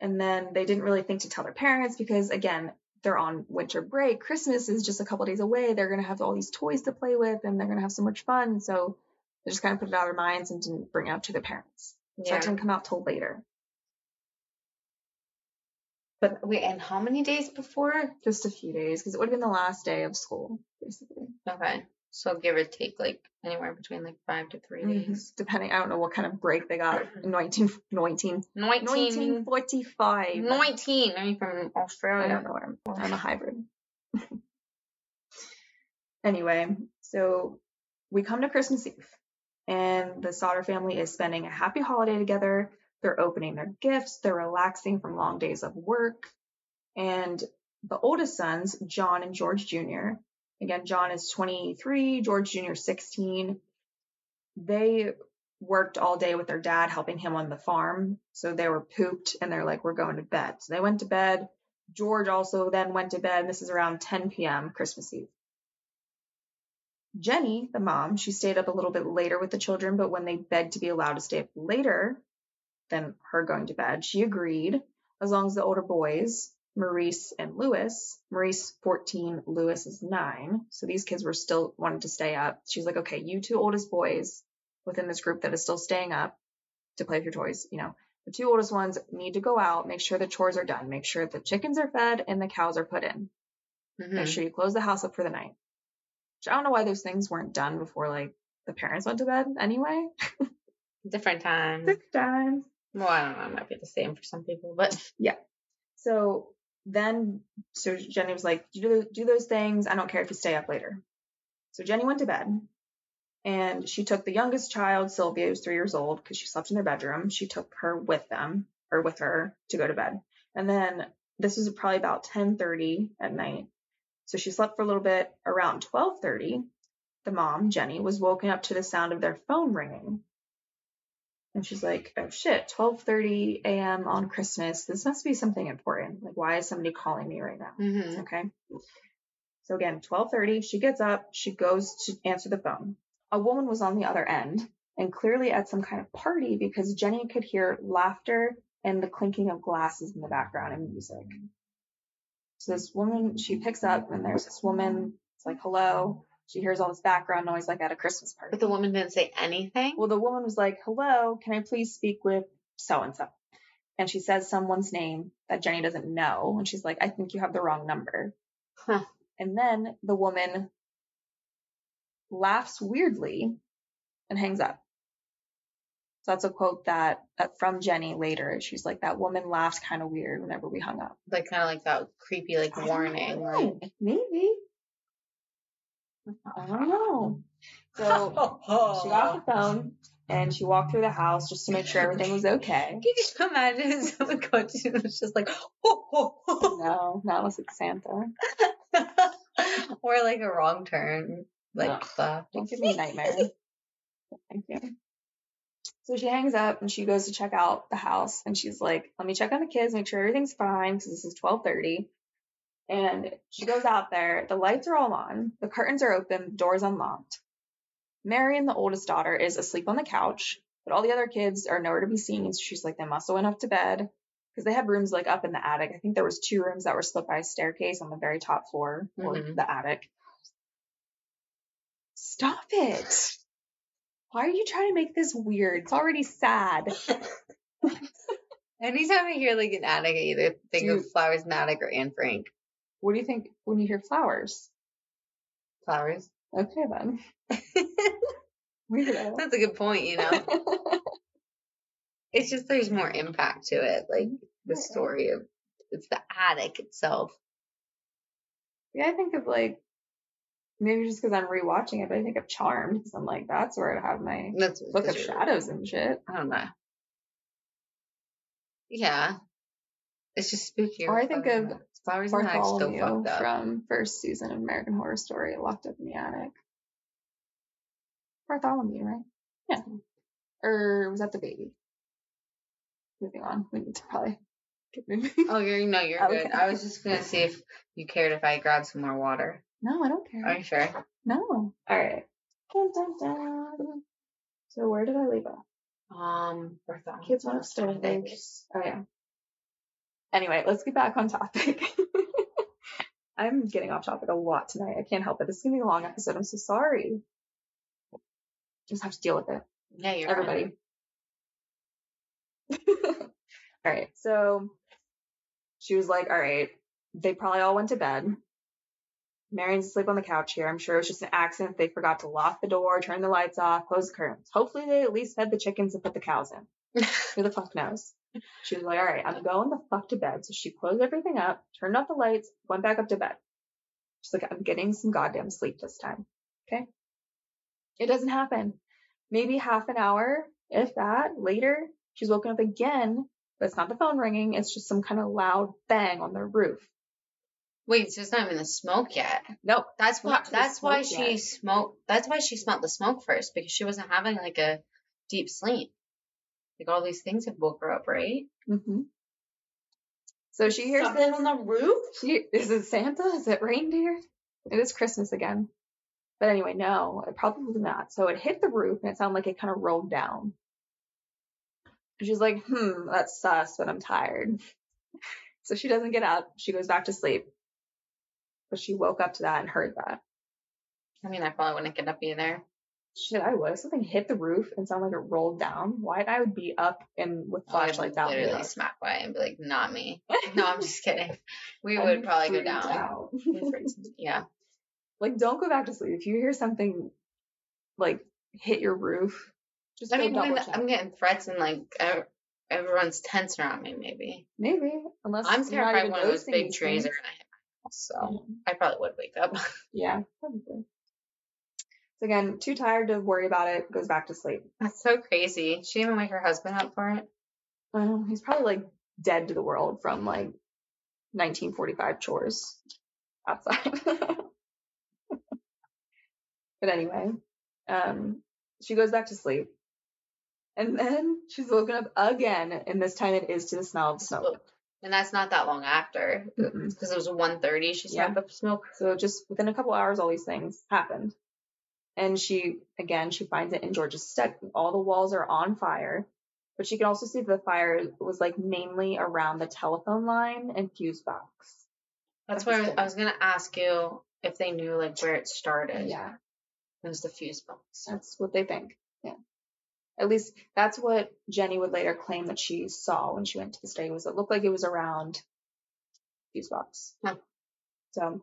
Speaker 1: and then they didn't really think to tell their parents because, again, they're on winter break. Christmas is just a couple days away. They're going to have all these toys to play with and they're going to have so much fun. So they just kind of put it out of their minds and didn't bring it up to their parents. So it didn't come out till later.
Speaker 2: But wait, and how many days before?
Speaker 1: Just a few days because it would have been the last day of school, basically.
Speaker 2: Okay. So give or take like anywhere between like five to 3
Speaker 1: Mhm.
Speaker 2: days.
Speaker 1: Depending, I don't know what kind of break they got in 19, 19,
Speaker 2: 19.
Speaker 1: 1945.
Speaker 2: 19. Are you from Australia.
Speaker 1: I don't know where I'm. I'm a hybrid. anyway, so we come to Christmas Eve, and the Sodder family is spending a happy holiday together. They're opening their gifts, they're relaxing from long days of work. And the oldest sons, John and George Jr., again, John is 23, George Jr. 16. They worked all day with their dad helping him on the farm. So they were pooped and they're like, we're going to bed. So they went to bed. George also then went to bed. This is around 10 p.m. Christmas Eve. Jenny, the mom, she stayed up a little bit later with the children, but when they begged to be allowed to stay up later than her going to bed, she agreed as long as the older boys, Maurice and Louis, Maurice 14, Louis is 9. So these kids were still wanting to stay up. She was like, okay, you two oldest boys within this group that is still staying up to play with your toys, you know, the two oldest ones need to go out, make sure the chores are done, make sure the chickens are fed and the cows are put in.
Speaker 2: Mhm.
Speaker 1: Make sure you close the house up for the night. Which I don't know why those things weren't done before like the parents went to bed anyway.
Speaker 2: Different times.
Speaker 1: Six times.
Speaker 2: Well, I don't know. It might be the same for some people, but yeah.
Speaker 1: So then, so Jenny was like, do, do those things. I don't care if you stay up later. So Jenny went to bed and she took the youngest child, Sylvia, who's three years old, because she slept in their bedroom. She took her with them or with her to go to bed. And then this was probably about 10:30 at night. So she slept for a little bit. Around 12:30, the mom, Jenny, was woken up to the sound of their phone ringing. And she's like, "Oh shit, 12:30 a.m. on Christmas. This must be something important. Like why is somebody calling me right now?"
Speaker 2: Mm-hmm.
Speaker 1: Okay. So again, 12:30, she gets up, she goes to answer the phone. A woman was on the other end and clearly at some kind of party because Jenny could hear laughter and the clinking of glasses in the background and music. So this woman, she picks up and there's this woman, it's like, hello. She hears all this background noise like at a Christmas party.
Speaker 2: But the woman didn't say anything.
Speaker 1: Well, the woman was like, hello, can I please speak with so and so? And she says someone's name that Jenny doesn't know. And she's like, I think you have the wrong number.
Speaker 2: Huh.
Speaker 1: And then the woman laughs weirdly and hangs up. That's a quote that, that from Jenny later. She's like, that woman laughed kind of weird whenever we hung up.
Speaker 2: Like kind of like that creepy like
Speaker 1: I
Speaker 2: warning. Like.
Speaker 1: Maybe. I don't know. So she got off the phone and she walked through the house just to make sure everything was okay.
Speaker 2: Can you imagine someone going to it's just like oh, oh, oh.
Speaker 1: No, not unless it's Santa.
Speaker 2: or like a wrong turn. Like
Speaker 1: No.
Speaker 2: the
Speaker 1: Don't give me nightmares. Thank you. So she hangs up and she goes to check out the house and she's like, let me check on the kids, make sure everything's fine because this is 1230. And she goes out there. The lights are all on. The curtains are open. The door's unlocked. Marion, the oldest daughter, is asleep on the couch, but all the other kids are nowhere to be seen. So she's like, they must have went up to bed because they had rooms like up in the attic. I think there was two rooms that were split by a staircase on the very top floor or
Speaker 2: Mhm.
Speaker 1: the attic. Stop it. Why are you trying to make this weird? It's already sad.
Speaker 2: Anytime I hear like an attic, I either think
Speaker 1: Do you-
Speaker 2: of flowers in the attic or Anne Frank.
Speaker 1: What do you think when you hear flowers?
Speaker 2: Flowers.
Speaker 1: Okay then. Weirdo.
Speaker 2: That's a good point, you know. it's just there's more impact to it, like the story of it's the attic itself.
Speaker 1: yeah, I think of like maybe just because I'm rewatching it, but I think of Charmed because I'm like that's where I have my
Speaker 2: That's
Speaker 1: book of shadows and shit.
Speaker 2: I don't know. Yeah, it's just spooky.
Speaker 1: Or I think of
Speaker 2: flowers the still fucked up.
Speaker 1: from first season of American Horror Story, locked up in the attic. Bartholomew, right? Yeah. Hmm. Or was that the baby? Moving on. We need to probably.
Speaker 2: Oh, you're no, you're
Speaker 1: Okay.
Speaker 2: good. I was just gonna see if you cared if I grabbed some more water.
Speaker 1: No, I don't care.
Speaker 2: Are you sure?
Speaker 1: No. All right. Dun, dun, dun. So where did I leave off?
Speaker 2: Um.
Speaker 1: Kids went upstairs. Oh yeah. Anyway, let's get back on topic. I'm getting off topic a lot tonight. I can't help it. This is gonna be a long episode. I'm so sorry. Just have to deal with it.
Speaker 2: Yeah, you're
Speaker 1: Everybody. all right. So she was like, all right, they probably all went to bed. Marion's asleep on the couch here. I'm sure it was just an accident. They forgot to lock the door, turn the lights off, close the curtains. Hopefully they at least fed the chickens and put the cows in. Who the fuck knows? She was like, all right, I'm going the fuck to bed. So she closed everything up, turned off the lights, went back up to bed. She's like, I'm getting some goddamn sleep this time. Okay. It doesn't happen. Maybe half an hour, if that, later, she's woken up again, but it's not the phone ringing. It's just some kind of loud bang on the roof.
Speaker 2: Wait, so it's not even the smoke yet.
Speaker 1: Nope.
Speaker 2: That's why.
Speaker 1: Not to the
Speaker 2: That's why she
Speaker 1: yet.
Speaker 2: smoked. That's why she smelled the smoke first because she wasn't having like a deep sleep. Like all these things have woke her up, right?
Speaker 1: hmm So she hears
Speaker 2: Something
Speaker 1: this.
Speaker 2: on the roof.
Speaker 1: She, is it Santa? Is it reindeer? It is Christmas again. But anyway, no, it probably was not. So it hit the roof and it sounded like it kind of rolled down. And she's like, hmm, that's sus, but I'm tired. So she doesn't get up. She goes back to sleep. But she woke up to that and heard that.
Speaker 2: I mean, I probably wouldn't get up either.
Speaker 1: Shit, I would. If something hit the roof and sounded like it rolled down, why I would be up and with flashlights out.
Speaker 2: literally
Speaker 1: and
Speaker 2: smack by and be like, "Not me." No, I'm just kidding. We
Speaker 1: I'd
Speaker 2: would probably go down. yeah.
Speaker 1: Like, don't go back to sleep. If you hear something like hit your roof, just
Speaker 2: I mean. I'm getting threats and like ev- everyone's tense around me, maybe.
Speaker 1: Maybe, unless
Speaker 2: I'm terrified one of those big trees are gonna hit so I probably would wake up.
Speaker 1: Yeah, probably. So again, too tired to worry about it. Goes back to sleep.
Speaker 2: That's so crazy. She even wake her husband up for it.
Speaker 1: Um, he's probably like dead to the world from like 1945 chores outside. but anyway, um, she goes back to sleep. And then she's woken up again, and this time it is to the smell of smoke.
Speaker 2: And that's not that long after, because it was 1.30. She
Speaker 1: Yeah.
Speaker 2: smelled the smoke.
Speaker 1: So just within a couple hours, all these things happened. And she, again, she finds it in George's study. All the walls are on fire, but she can also see the fire was like mainly around the telephone line and fuse box.
Speaker 2: That's
Speaker 1: That's
Speaker 2: where
Speaker 1: good.
Speaker 2: I was gonna ask you if they knew like where it started.
Speaker 1: Yeah,
Speaker 2: It was the fuse box.
Speaker 1: that's what they think. Yeah. At least that's what Jenny would later claim that she saw when she went to the study was it looked like it was around fuse box.
Speaker 2: Huh.
Speaker 1: So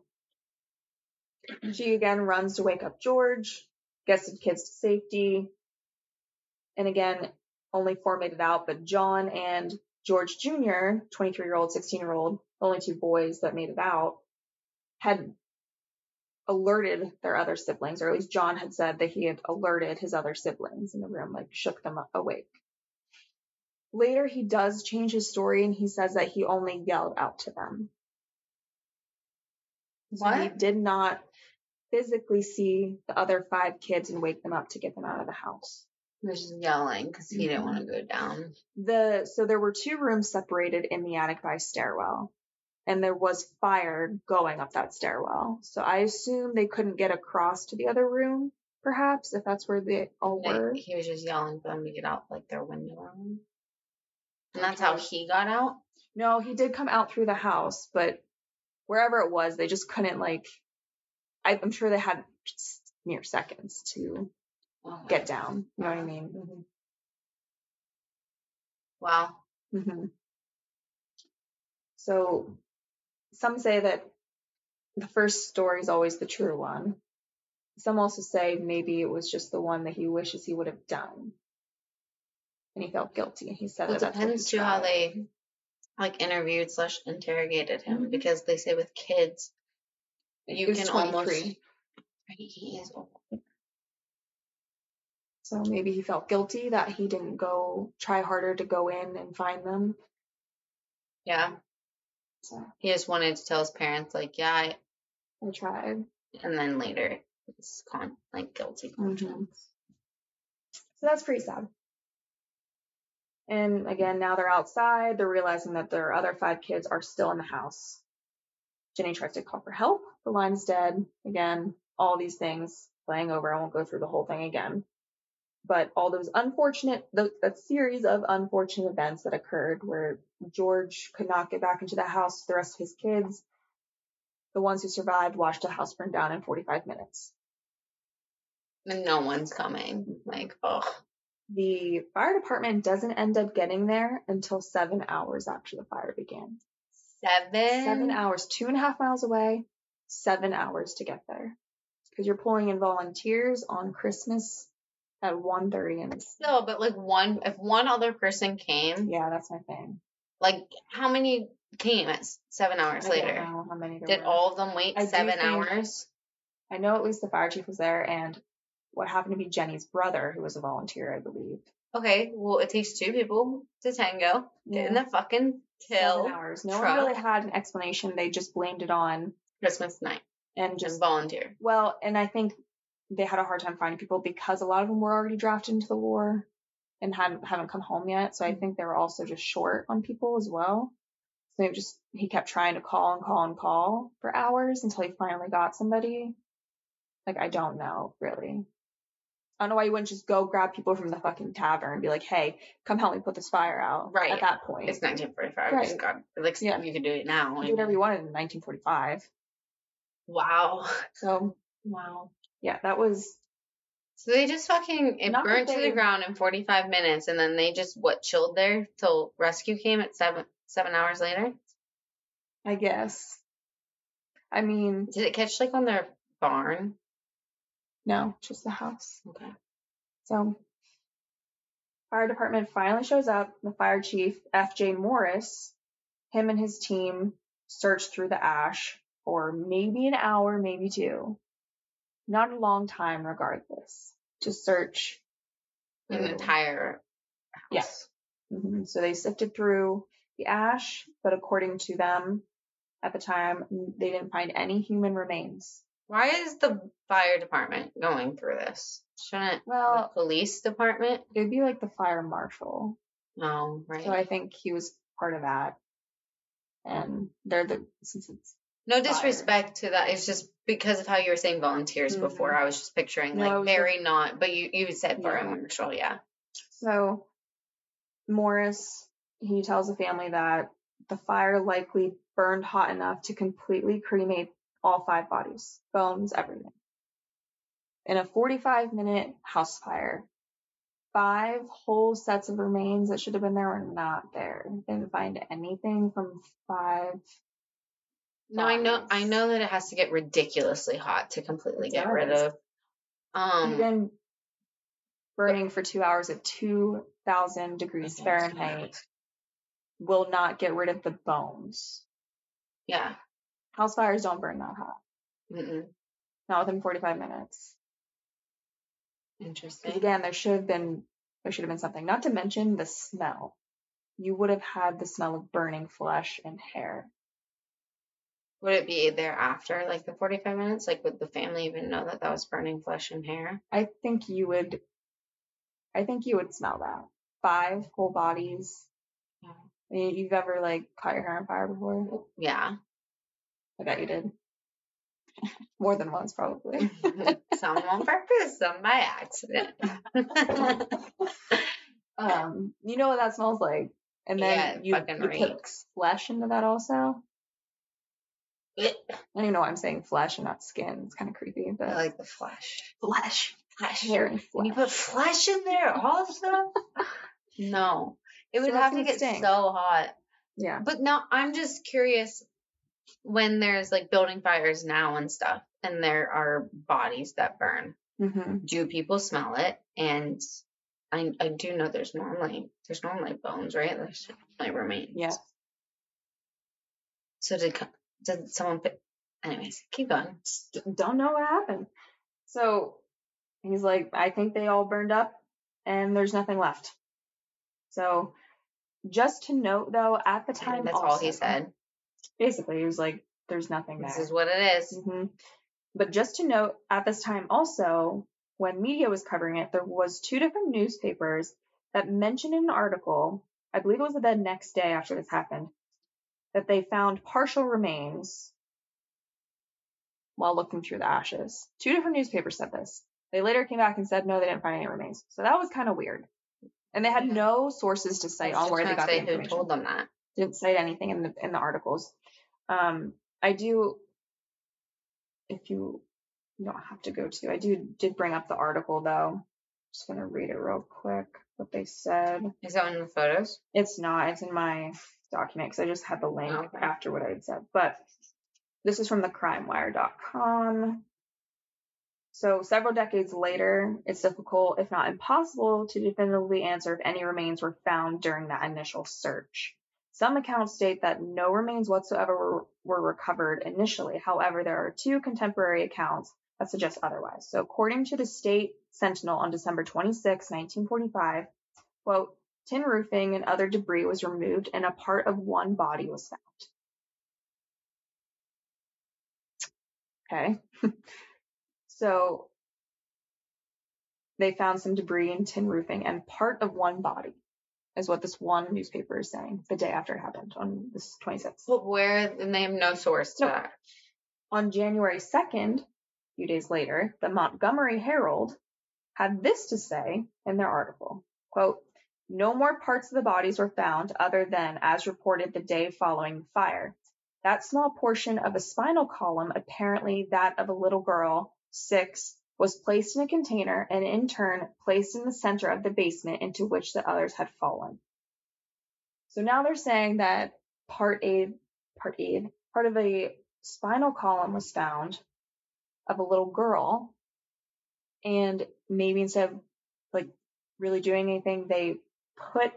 Speaker 1: she again runs to wake up George, gets the kids to safety. And again, only four made it out, but John and George Jr., 23 year old, 16 year old, the only two boys that made it out, had alerted their other siblings, or at least John had said that he had alerted his other siblings in the room, like shook them awake. Later, he does change his story and he says that he only yelled out to them. So he did not physically see the other five kids and wake them up to get them out of the house.
Speaker 2: He was just yelling because he didn't
Speaker 1: Mhm.
Speaker 2: want to go down.
Speaker 1: The so there were two rooms separated in the attic by a stairwell, and there was fire going up that stairwell. So I assume they couldn't get across to the other room, perhaps if that's where they all
Speaker 2: They-
Speaker 1: were.
Speaker 2: he was just yelling for them to get out like their window. And that's how he got out.
Speaker 1: No, he did come out through the house, but wherever it was, they just couldn't like. I, I'm sure they had mere seconds to
Speaker 2: Okay.
Speaker 1: get down. You know what I mean?
Speaker 2: Mhm. Wow.
Speaker 1: hmm So some say that the first story is always the true one. Some also say maybe it was just the one that he wishes he would have done. And he felt guilty. He said
Speaker 2: Well, it
Speaker 1: that that's what he
Speaker 2: depends too how they like interviewed slash interrogated him
Speaker 1: Mhm.
Speaker 2: because they say with kids you can almost
Speaker 1: 23.
Speaker 2: He is old.
Speaker 1: So maybe he felt guilty that he didn't go try harder to go in and find them.
Speaker 2: Yeah.
Speaker 1: So
Speaker 2: He just wanted to tell his parents like, yeah, I,
Speaker 1: I tried.
Speaker 2: and then later it's con like guilty conscience.
Speaker 1: So that's pretty sad. And again, now they're outside. They're realizing that their other five kids are still in the house. Jenny tries to call for help. The line's dead. Again, all these things playing over. I won't go through the whole thing again. But all those unfortunate, the, that series of unfortunate events that occurred where George could not get back into the house, with the rest of his kids, the ones who survived watched the house burn down in 45 minutes.
Speaker 2: And no one's coming. Like, oh,
Speaker 1: The fire department doesn't end up getting there until seven hours after the fire began.
Speaker 2: seven.
Speaker 1: Seven hours, two and a half miles away, seven hours to get there. Because you're pulling in volunteers on Christmas at 1.30 and
Speaker 2: No, but like one, if one other person came,
Speaker 1: yeah, that's my thing.
Speaker 2: like how many came at seven hours
Speaker 1: I
Speaker 2: later?
Speaker 1: how many
Speaker 2: Did
Speaker 1: were.
Speaker 2: all of them wait
Speaker 1: I
Speaker 2: seven hours?
Speaker 1: I know at least the fire chief was there and what happened to be Jenny's brother, who was a volunteer, I believe.
Speaker 2: Okay, well, it takes two people to tango. Get in the fucking
Speaker 1: Seven hours. No
Speaker 2: truck.
Speaker 1: one really had an explanation. They just blamed it on
Speaker 2: Christmas night.
Speaker 1: and
Speaker 2: Just
Speaker 1: just
Speaker 2: volunteer.
Speaker 1: Well, and I think they had a hard time finding people because a lot of them were already drafted into the war and hadn't haven't come home yet. So I mm-hmm. think they were also just short on people as well. So they just he kept trying to call and call and call for hours until he finally got somebody. Like I don't know really. I don't know why you wouldn't just go grab people from the fucking tavern and be like, "Hey, come help me put this fire out."
Speaker 2: Right.
Speaker 1: at that point,
Speaker 2: It's 1945.
Speaker 1: Right.
Speaker 2: Got, like,
Speaker 1: Yeah.
Speaker 2: you can do it now.
Speaker 1: do whatever you wanted in 1945.
Speaker 2: Wow.
Speaker 1: So
Speaker 2: Wow.
Speaker 1: Yeah, that was
Speaker 2: So they just fucking it
Speaker 1: Not that
Speaker 2: to the ground in 45 minutes, and then they just what chilled there till rescue came at seven seven hours later.
Speaker 1: I guess. I mean,
Speaker 2: Did it catch like on their barn?
Speaker 1: no, just the house.
Speaker 2: Okay.
Speaker 1: So, fire department finally shows up. The fire chief, F.J. Morris, him and his team search through the ash for maybe an hour, maybe two. Not a long time, regardless, to search.
Speaker 2: An entire house.
Speaker 1: Yes. Mhm. So they sifted through the ash, but according to them, At the time, they didn't find any human remains.
Speaker 2: Why is the fire department going through this? Shouldn't
Speaker 1: Well-
Speaker 2: the police department?
Speaker 1: It would be like the fire marshal.
Speaker 2: No, right.
Speaker 1: So I think he was part of that. And they're the since it's
Speaker 2: no disrespect to that. It's just because of how you were saying volunteers
Speaker 1: Mhm.
Speaker 2: before. I was just picturing like very not, but you you said fire
Speaker 1: Yeah.
Speaker 2: yeah.
Speaker 1: so Morris he tells the family that the fire likely burned hot enough to completely cremate all five bodies, bones, everything. In a 45 minute house fire, five whole sets of remains that should have been there were not there. Didn't find anything from five.
Speaker 2: No, I know I know that it has to get ridiculously hot to completely
Speaker 1: It
Speaker 2: get rid of. Um
Speaker 1: Even burning for two hours at 2,000 degrees Fahrenheit will not get rid of the bones.
Speaker 2: yeah.
Speaker 1: House fires don't burn that hot.
Speaker 2: Mm-mm.
Speaker 1: Not within 45 minutes.
Speaker 2: Interesting.
Speaker 1: again, there should have been there should have been something. Not to mention the smell. You would have had the smell of burning flesh and hair.
Speaker 2: Would it be there after like the 45 minutes? Like, would the family even know that that was burning flesh and hair?
Speaker 1: I think you would. I think you would smell that. Five whole bodies.
Speaker 2: Yeah.
Speaker 1: You- You've ever like caught your hair on fire before?
Speaker 2: Yeah.
Speaker 1: I bet you did. More than once, probably.
Speaker 2: some on purpose, some by accident.
Speaker 1: um, you know what that smells like, and then
Speaker 2: Yeah,
Speaker 1: you,
Speaker 2: fucking
Speaker 1: you put flesh into that also. I don't even know why I'm saying flesh and not skin. It's kind of creepy, but
Speaker 2: I like the flesh.
Speaker 1: flesh,
Speaker 2: Flesh.
Speaker 1: hair, and
Speaker 2: When you put flesh in there also? no. It would
Speaker 1: that's
Speaker 2: have to get so hot.
Speaker 1: yeah,
Speaker 2: But no, I'm just curious when there's like building fires now and stuff, and there are bodies that burn.
Speaker 1: hmm
Speaker 2: Do people smell it? And I I do know there's normally there's normally bones, right? There's normally remains.
Speaker 1: yeah.
Speaker 2: So did did someone? Fit? Anyways, keep going.
Speaker 1: Don't know what happened. So he's like, I think they all burned up, and there's nothing left. So just to note, though, at the time,
Speaker 2: That's all he said.
Speaker 1: Basically, he was like, "There's nothing there."
Speaker 2: This is what it is.
Speaker 1: hmm But just to note, at this time also, when media was covering it, there was two different newspapers that mentioned in an article, I believe it was the next day after this happened, that they found partial remains while looking through the ashes. Two different newspapers said this. They later came back and said no, they didn't find any remains. So that was kind of weird. And they had
Speaker 2: Yeah.
Speaker 1: no sources to cite on where they got the
Speaker 2: say who told them that.
Speaker 1: didn't cite anything in the in the articles. Um, I do, if you you don't have to go to, I do did bring up the article though. Just gonna read it real quick what they said.
Speaker 2: Is that in the photos?
Speaker 1: It's not. It's in my document because I just had the link oh,
Speaker 2: Okay.
Speaker 1: after what I had said. But this is from the crimewire.com. So several decades later, it's difficult, if not impossible, to definitively answer if any remains were found during that initial search. Some accounts state that no remains whatsoever were, were recovered initially. However, there are two contemporary accounts that suggest otherwise. So according to the State Sentinel on December 26, 1945, quote, tin roofing and other debris was removed and a part of one body was found. Okay. so they found some debris in tin roofing and part of one body is what this one newspaper is saying the day after it happened on this 26th.
Speaker 2: But where? And they have no source to
Speaker 1: No.
Speaker 2: that.
Speaker 1: On January 2nd, a few days later, the Montgomery Herald had this to say in their article, quote, no more parts of the bodies were found other than as reported the day following the fire. That small portion of a spinal column, apparently that of a little girl, six, was placed in a container and in turn placed in the center of the basement into which the others had fallen. So now they're saying that part A, part A, part of a spinal column was found of a little girl, and maybe instead of like really doing anything, they put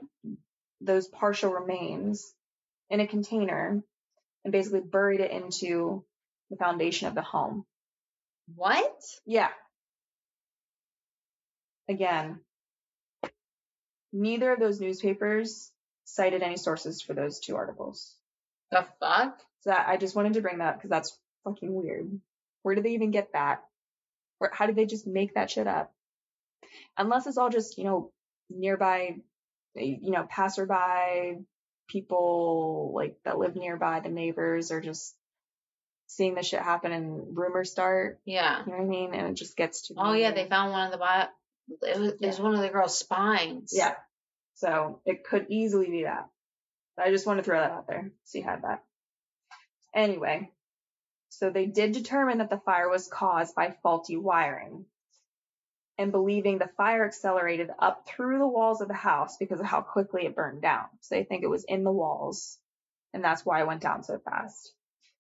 Speaker 1: those partial remains in a container and basically buried it into the foundation of the home.
Speaker 2: What?
Speaker 1: Yeah. Again, neither of those newspapers cited any sources for those two articles.
Speaker 2: The fuck?
Speaker 1: So that, I just wanted to bring that up because that's fucking weird. Where did they even get that? Or how did they just make that shit up? Unless it's all just, you know, nearby, you know, passerby people like that live nearby, the neighbors are just seeing the shit happen and rumors start.
Speaker 2: Yeah.
Speaker 1: You know what I mean? And it just gets to.
Speaker 2: Oh yeah, they found one of the bot. It was, it was one of the girl's spines.
Speaker 1: Yeah. So it could easily be that. But I just want to throw that out there. So you had that. Anyway, so they did determine that the fire was caused by faulty wiring. And believing the fire accelerated up through the walls of the house because of how quickly it burned down. So they think it was in the walls. And that's why it went down so fast.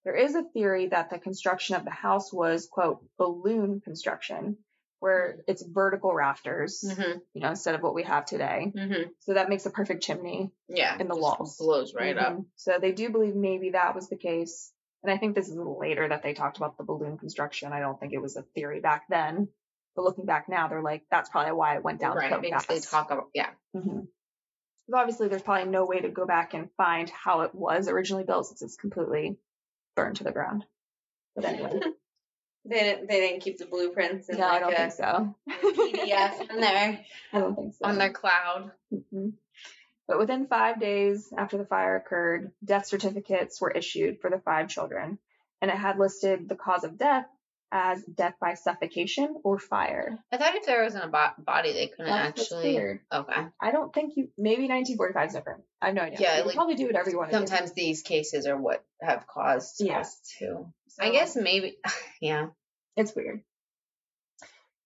Speaker 1: There is a theory that the construction of the house was, quote, balloon construction, where it's vertical rafters,
Speaker 2: hmm
Speaker 1: you know, instead of what we have today.
Speaker 2: hmm
Speaker 1: So that makes a perfect chimney.
Speaker 2: Yeah.
Speaker 1: In the
Speaker 2: just
Speaker 1: walls.
Speaker 2: Blows right up.
Speaker 1: Mhm. So they do believe maybe that was the case. And I think this is a little later that they talked about the balloon construction. I don't think it was a theory back then. But looking back now, they're like, that's probably why it went down
Speaker 2: Right.
Speaker 1: so
Speaker 2: Because they
Speaker 1: fast.
Speaker 2: talk about yeah.
Speaker 1: Mhm. But obviously, there's probably no way to go back and find how it was originally built since it's completely burned to the ground. But anyway,
Speaker 2: They didn't. They didn't keep the blueprints in
Speaker 1: no, I don't
Speaker 2: a
Speaker 1: think so.
Speaker 2: PDF in there
Speaker 1: I don't think so.
Speaker 2: on their cloud.
Speaker 1: Mhm. But within five days after the fire occurred, death certificates were issued for the five children, and it had listed the cause of death as death by suffocation or fire.
Speaker 2: I thought if there wasn't a bo- body, they couldn't
Speaker 1: That's
Speaker 2: actually. Okay.
Speaker 1: I don't think you. Maybe 1945 is different. I have no idea.
Speaker 2: Yeah,
Speaker 1: you
Speaker 2: like,
Speaker 1: probably do whatever you want.
Speaker 2: Sometimes these cases are what have caused
Speaker 1: Yeah.
Speaker 2: us to.
Speaker 1: So,
Speaker 2: I guess maybe. Yeah.
Speaker 1: it's weird.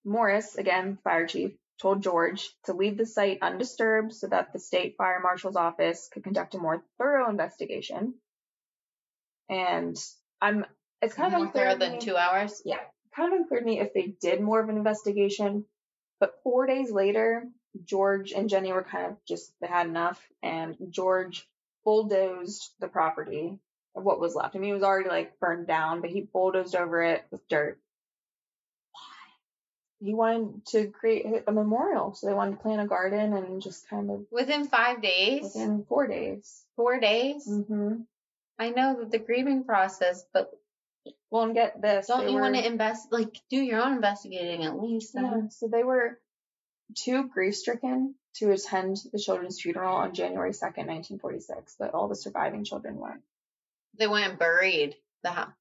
Speaker 1: Morris, again, fire chief, told George to leave the site undisturbed so that the state fire marshal's office could conduct a more thorough investigation. And I'm, it's kind of unclear
Speaker 2: than
Speaker 1: me-
Speaker 2: two hours.
Speaker 1: Yeah, kind of unclear to me if they did more of an investigation. But four days later, George and Jenny were kind of just they had enough, and George bulldozed the property of what was left. I mean, it was already like burned down, but he bulldozed over it with dirt. Why? He wanted to create a memorial, so they wanted to plant a garden and just kind of
Speaker 2: Within five days,
Speaker 1: within four days.
Speaker 2: four days.
Speaker 1: hmm
Speaker 2: I know that the grieving process, but
Speaker 1: Well, and get this.
Speaker 2: don't you want to invest? Like, do your own investigating at least. Then.
Speaker 1: Yeah, so they were too grief stricken to attend the children's funeral on January 2nd, 1946, but all the surviving children went.
Speaker 2: They went and buried the house.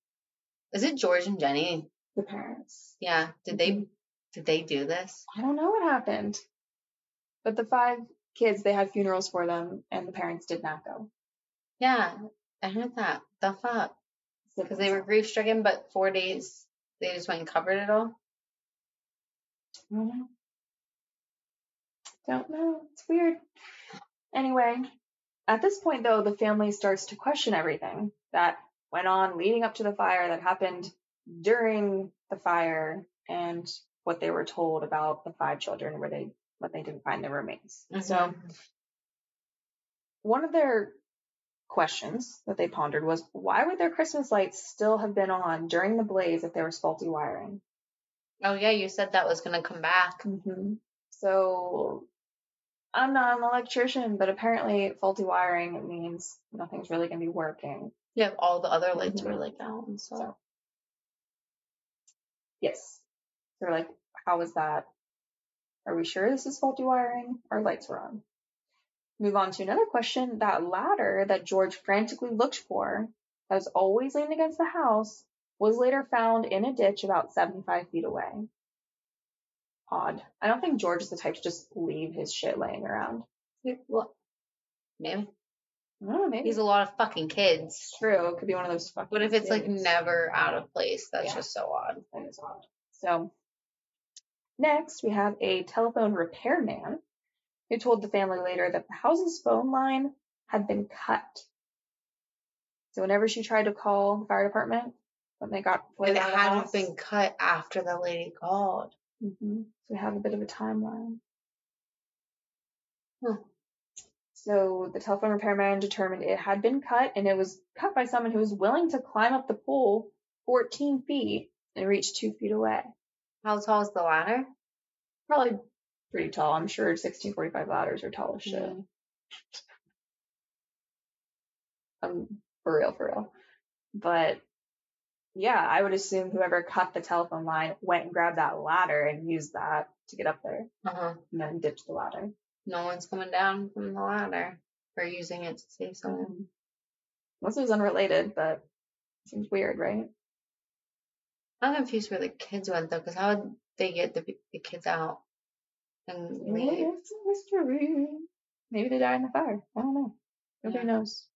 Speaker 2: Is it George and Jenny?
Speaker 1: The parents.
Speaker 2: Yeah. Did they? Mm-hmm. Did they do this?
Speaker 1: I don't know what happened. But the five kids, they had funerals for them, and the parents did not go.
Speaker 2: Yeah, I heard that. The fuck? Because they were grief stricken, but four days they just went and covered it all.
Speaker 1: I don't know. Don't know. It's weird. Anyway, at this point, though, the family starts to question everything that went on leading up to the fire, that happened during the fire, and what they were told about the five children where they what they didn't find their remains. So
Speaker 2: Mhm.
Speaker 1: one of their questions that they pondered was why would their Christmas lights still have been on during the blaze if there was faulty wiring?
Speaker 2: Oh yeah, you said that was gonna come back.
Speaker 1: hmm So I'm not an electrician, but apparently faulty wiring means nothing's really going to be working.
Speaker 2: Yeah, all the other lights
Speaker 1: Mhm.
Speaker 2: were like down. So
Speaker 1: So yes, they're like, how is that? Are we sure this is faulty wiring? Our lights were on. Move on to another question. That ladder that George frantically looked for, that was always leaning against the house, was later found in a ditch about 75 feet away. Odd. I don't think George is the type to just leave his shit laying around.
Speaker 2: well, maybe
Speaker 1: I don't know, maybe.
Speaker 2: he's a lot of fucking kids.
Speaker 1: true. It could be one of those fucking.
Speaker 2: What if it's like never out of place? That's
Speaker 1: Yeah.
Speaker 2: just so odd.
Speaker 1: That is odd. So next we have a telephone repairman who told the family later that the house's phone line had been cut. So whenever she tried to call the fire department when they got
Speaker 2: And it hadn't
Speaker 1: house,
Speaker 2: been cut after the lady called.
Speaker 1: hmm so we have a bit of a timeline.
Speaker 2: Huh.
Speaker 1: So the telephone repairman determined it had been cut, and it was cut by someone who was willing to climb up the pole 14 feet and reach two feet away.
Speaker 2: How tall is the ladder?
Speaker 1: Probably pretty tall. I'm sure 1645 ladders are tall as shit.
Speaker 2: Mm.
Speaker 1: Um, for real, for real. But yeah, I would assume whoever cut the telephone line went and grabbed that ladder and used that to get up there
Speaker 2: Uh-huh.
Speaker 1: and then ditched the ladder.
Speaker 2: No one's coming down from the ladder or using it to save someone.
Speaker 1: Um, This was unrelated, but seems weird, right?
Speaker 2: I'm confused where the kids went though, because how would they get the, the kids out and leave?
Speaker 1: It's a mystery. Maybe they died in the fire. I don't know. Nobody
Speaker 2: Yeah.
Speaker 1: knows.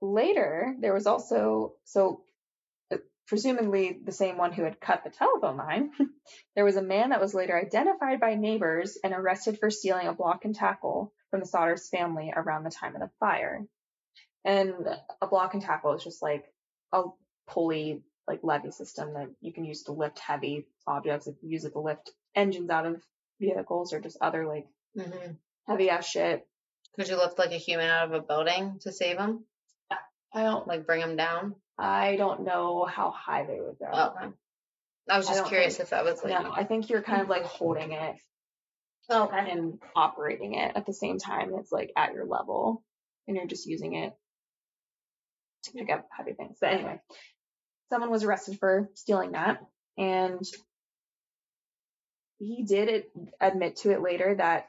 Speaker 1: Later, there was also so uh, presumably the same one who had cut the telephone line. there was a man that was later identified by neighbors and arrested for stealing a block and tackle from the Sodders family around the time of the fire. And a block and tackle is just like a pulley like levy system that you can use to lift heavy objects. If you use it to lift engines out of vehicles or just other like
Speaker 2: hmm
Speaker 1: heavy ass shit.
Speaker 2: Could you lift like a human out of a building to save them?
Speaker 1: I don't
Speaker 2: Like bring them down?
Speaker 1: I don't know how high they would go.
Speaker 2: Oh, okay. I was just
Speaker 1: don't
Speaker 2: curious
Speaker 1: think-
Speaker 2: if that was like.
Speaker 1: No, I think you're kind of like holding it
Speaker 2: Oh, okay.
Speaker 1: and operating it at the same time. It's like at your level and you're just using it to pick up heavy things. But anyway, someone was arrested for stealing that and he did it, admit to it later that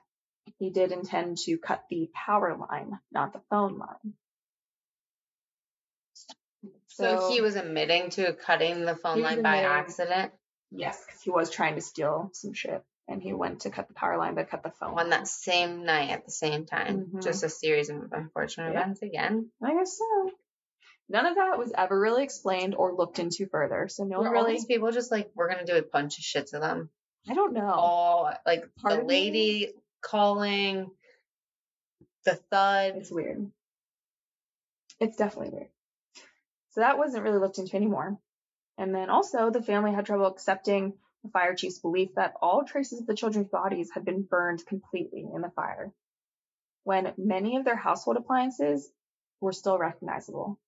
Speaker 1: he did intend to cut the power line, not the phone line.
Speaker 2: So, he was admitting to cutting the phone line by
Speaker 1: admitting-
Speaker 2: accident
Speaker 1: yes, because he was trying to steal some shit and he went to cut the power line but cut the phone.
Speaker 2: on that same night at the same time.
Speaker 1: Mhm.
Speaker 2: Just a series of unfortunate
Speaker 1: Yeah.
Speaker 2: events again.
Speaker 1: I guess so. None of that was ever really explained or looked into further. So no one
Speaker 2: all
Speaker 1: really.
Speaker 2: these people just like we're gonna do a bunch of shit to them.
Speaker 1: I don't know.
Speaker 2: All like the
Speaker 1: of me-
Speaker 2: lady calling, the thud.
Speaker 1: It's weird. It's definitely weird. So that wasn't really looked into anymore. And then also, the family had trouble accepting the fire chief's belief that all traces of the children's bodies had been burned completely in the fire, when many of their household appliances were still recognizable.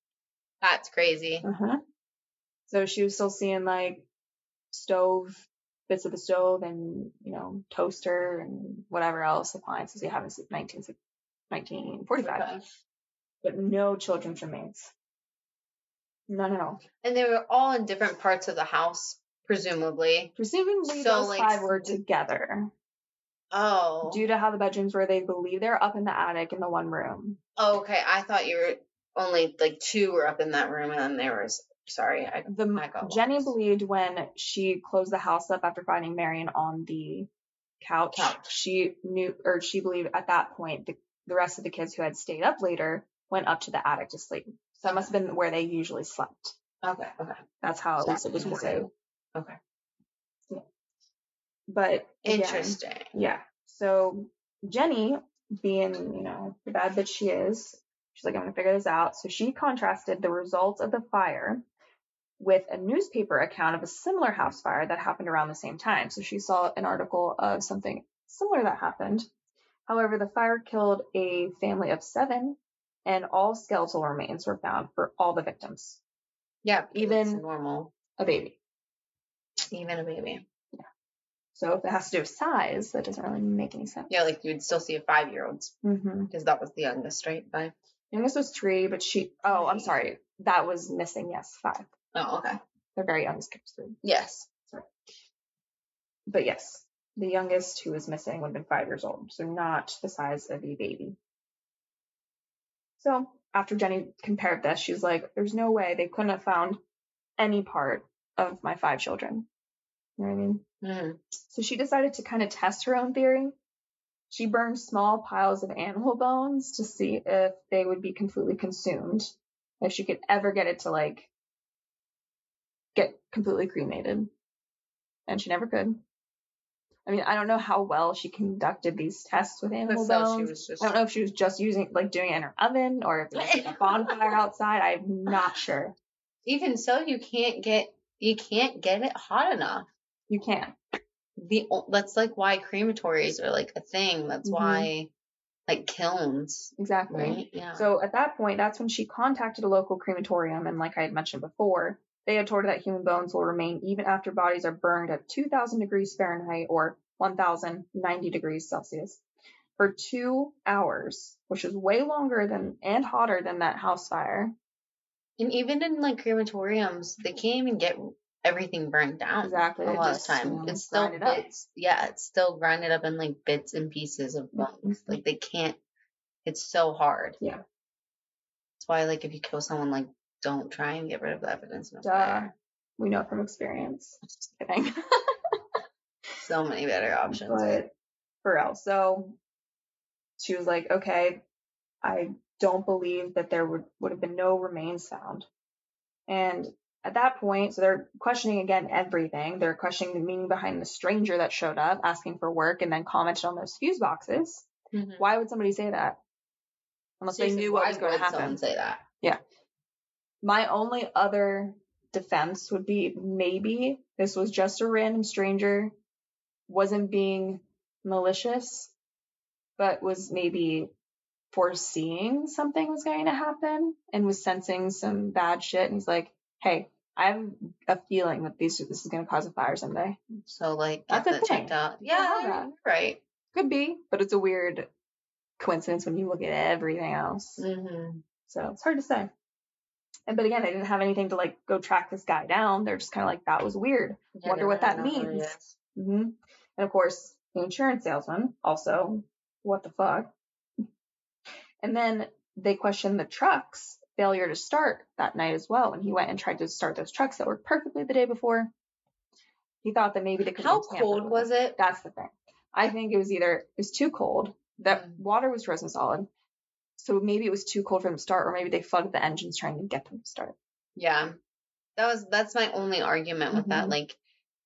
Speaker 2: That's crazy.
Speaker 1: Uh-huh. So she was still seeing like stove, bits of the stove and, you know, toaster and whatever else appliances you have in 19, 1945, but no children's remains. None at all.
Speaker 2: And they were all in different parts of the house, presumably.
Speaker 1: Presumably
Speaker 2: So,
Speaker 1: those
Speaker 2: like,
Speaker 1: five were together.
Speaker 2: Oh.
Speaker 1: Due to how the bedrooms were, they believe they're up in the attic in the one room.
Speaker 2: oh, okay. I thought you were only like two were up in that room, and then there was. Sorry, I
Speaker 1: The
Speaker 2: I
Speaker 1: Jenny
Speaker 2: lost.
Speaker 1: believed when she closed the house up after finding Marion on the couch,
Speaker 2: Couch.
Speaker 1: she knew or she believed at that point the, the rest of the kids who had stayed up later went up to the attic to sleep. So that must have been where they usually slept.
Speaker 2: Okay. Okay.
Speaker 1: That's how at least it was worded.
Speaker 2: Okay.
Speaker 1: But again,
Speaker 2: Interesting.
Speaker 1: Yeah. So Jenny, being, you know, the bad bitch she is, she's like, I'm gonna figure this out. So she contrasted the results of the fire with a newspaper account of a similar house fire that happened around the same time. So she saw an article of something similar that happened. However, the fire killed a family of seven and all skeletal remains were found for all the victims.
Speaker 2: Yeah.
Speaker 1: Even-
Speaker 2: normal.
Speaker 1: A baby.
Speaker 2: Even a baby. Yeah.
Speaker 1: So if it has to do with size, that doesn't really make any sense.
Speaker 2: Yeah, like you would still see a five year old
Speaker 1: Mm-hmm.
Speaker 2: because that was the youngest, right? Five.
Speaker 1: Youngest was three, but she. Oh, I'm sorry. That was missing. Yes, five.
Speaker 2: Oh, okay.
Speaker 1: The very youngest was three.
Speaker 2: Yes.
Speaker 1: But yes, the youngest who was missing would have been five years old, so not the size of a baby. So after Jenny compared this, she's like, "There's no way they couldn't have found any part of my five children." You know what I mean?
Speaker 2: Mm.
Speaker 1: So she decided to kind of test her own theory. She burned small piles of animal bones to see if they would be completely consumed, if she could ever get it to like get completely cremated. And she never could. I mean, I don't know how well she conducted these tests with animal
Speaker 2: so
Speaker 1: bones.
Speaker 2: she was just.
Speaker 1: I don't know if she was just using like doing it in her oven or if there was like a bonfire outside. I'm not sure.
Speaker 2: Even so, you can't get you can't get it hot enough.
Speaker 1: You can't.
Speaker 2: The that's like why crematories are like a thing. That's
Speaker 1: Mhm.
Speaker 2: why like kilns,
Speaker 1: Exactly.
Speaker 2: right? Yeah.
Speaker 1: So at that point, that's when she contacted a local crematorium, and like I had mentioned before, they had told that human bones will remain even after bodies are burned at 2,000 degrees Fahrenheit or 1,090 degrees Celsius for two hours, which is way longer than and hotter than that house fire.
Speaker 2: And even in like crematoriums, they can't even get everything burned down.
Speaker 1: Exactly.
Speaker 2: A lot
Speaker 1: just,
Speaker 2: of time.
Speaker 1: you know,
Speaker 2: it's still
Speaker 1: it up.
Speaker 2: Yeah, it's still grinded up in like bits and pieces of bones.
Speaker 1: Mhm.
Speaker 2: Like they can't. It's so hard.
Speaker 1: Yeah.
Speaker 2: That's why, like, if you kill someone, like, don't try and get rid of the evidence. a
Speaker 1: Duh.
Speaker 2: fire.
Speaker 1: We know from experience. Just kidding.
Speaker 2: So many better options.
Speaker 1: but for real. So she was like, okay, I don't believe that there would, would have been no remains found. And at that point, so they're questioning again everything. They're questioning the meaning behind the stranger that showed up asking for work and then commented on those fuse boxes.
Speaker 2: Mhm.
Speaker 1: Why would somebody say that? Unless they knew what was going to
Speaker 2: would
Speaker 1: happen.
Speaker 2: Someone say that.
Speaker 1: My only other defense would be maybe this was just a random stranger, wasn't being malicious, but was maybe foreseeing something was going to happen and was sensing some bad shit. And he's like, hey, I have a feeling that these, this is going to cause a fire someday.
Speaker 2: So, like,
Speaker 1: That's
Speaker 2: get that
Speaker 1: thing.
Speaker 2: checked out.
Speaker 1: You
Speaker 2: Yeah, right.
Speaker 1: Could be, but it's a weird coincidence when you look at everything else.
Speaker 2: Mm-hmm.
Speaker 1: So it's hard to say. And but again, they didn't have anything to like go track this guy down. They're just kind of like that was weird. Wonder what that means. hmm And of course, the insurance salesman also, what the fuck? And then they questioned the truck's failure to start that night as well. When he went and tried to start those trucks that worked perfectly the day before, he thought that maybe they could.
Speaker 2: How cold was it?
Speaker 1: That's the thing. I think it was either it was too cold. That
Speaker 2: Mm.
Speaker 1: water was frozen solid. So maybe it was too cold for them to start, or maybe they flooded the engines trying to get them to start.
Speaker 2: Yeah. That was that's my only argument with that.
Speaker 1: Mhm.
Speaker 2: Like,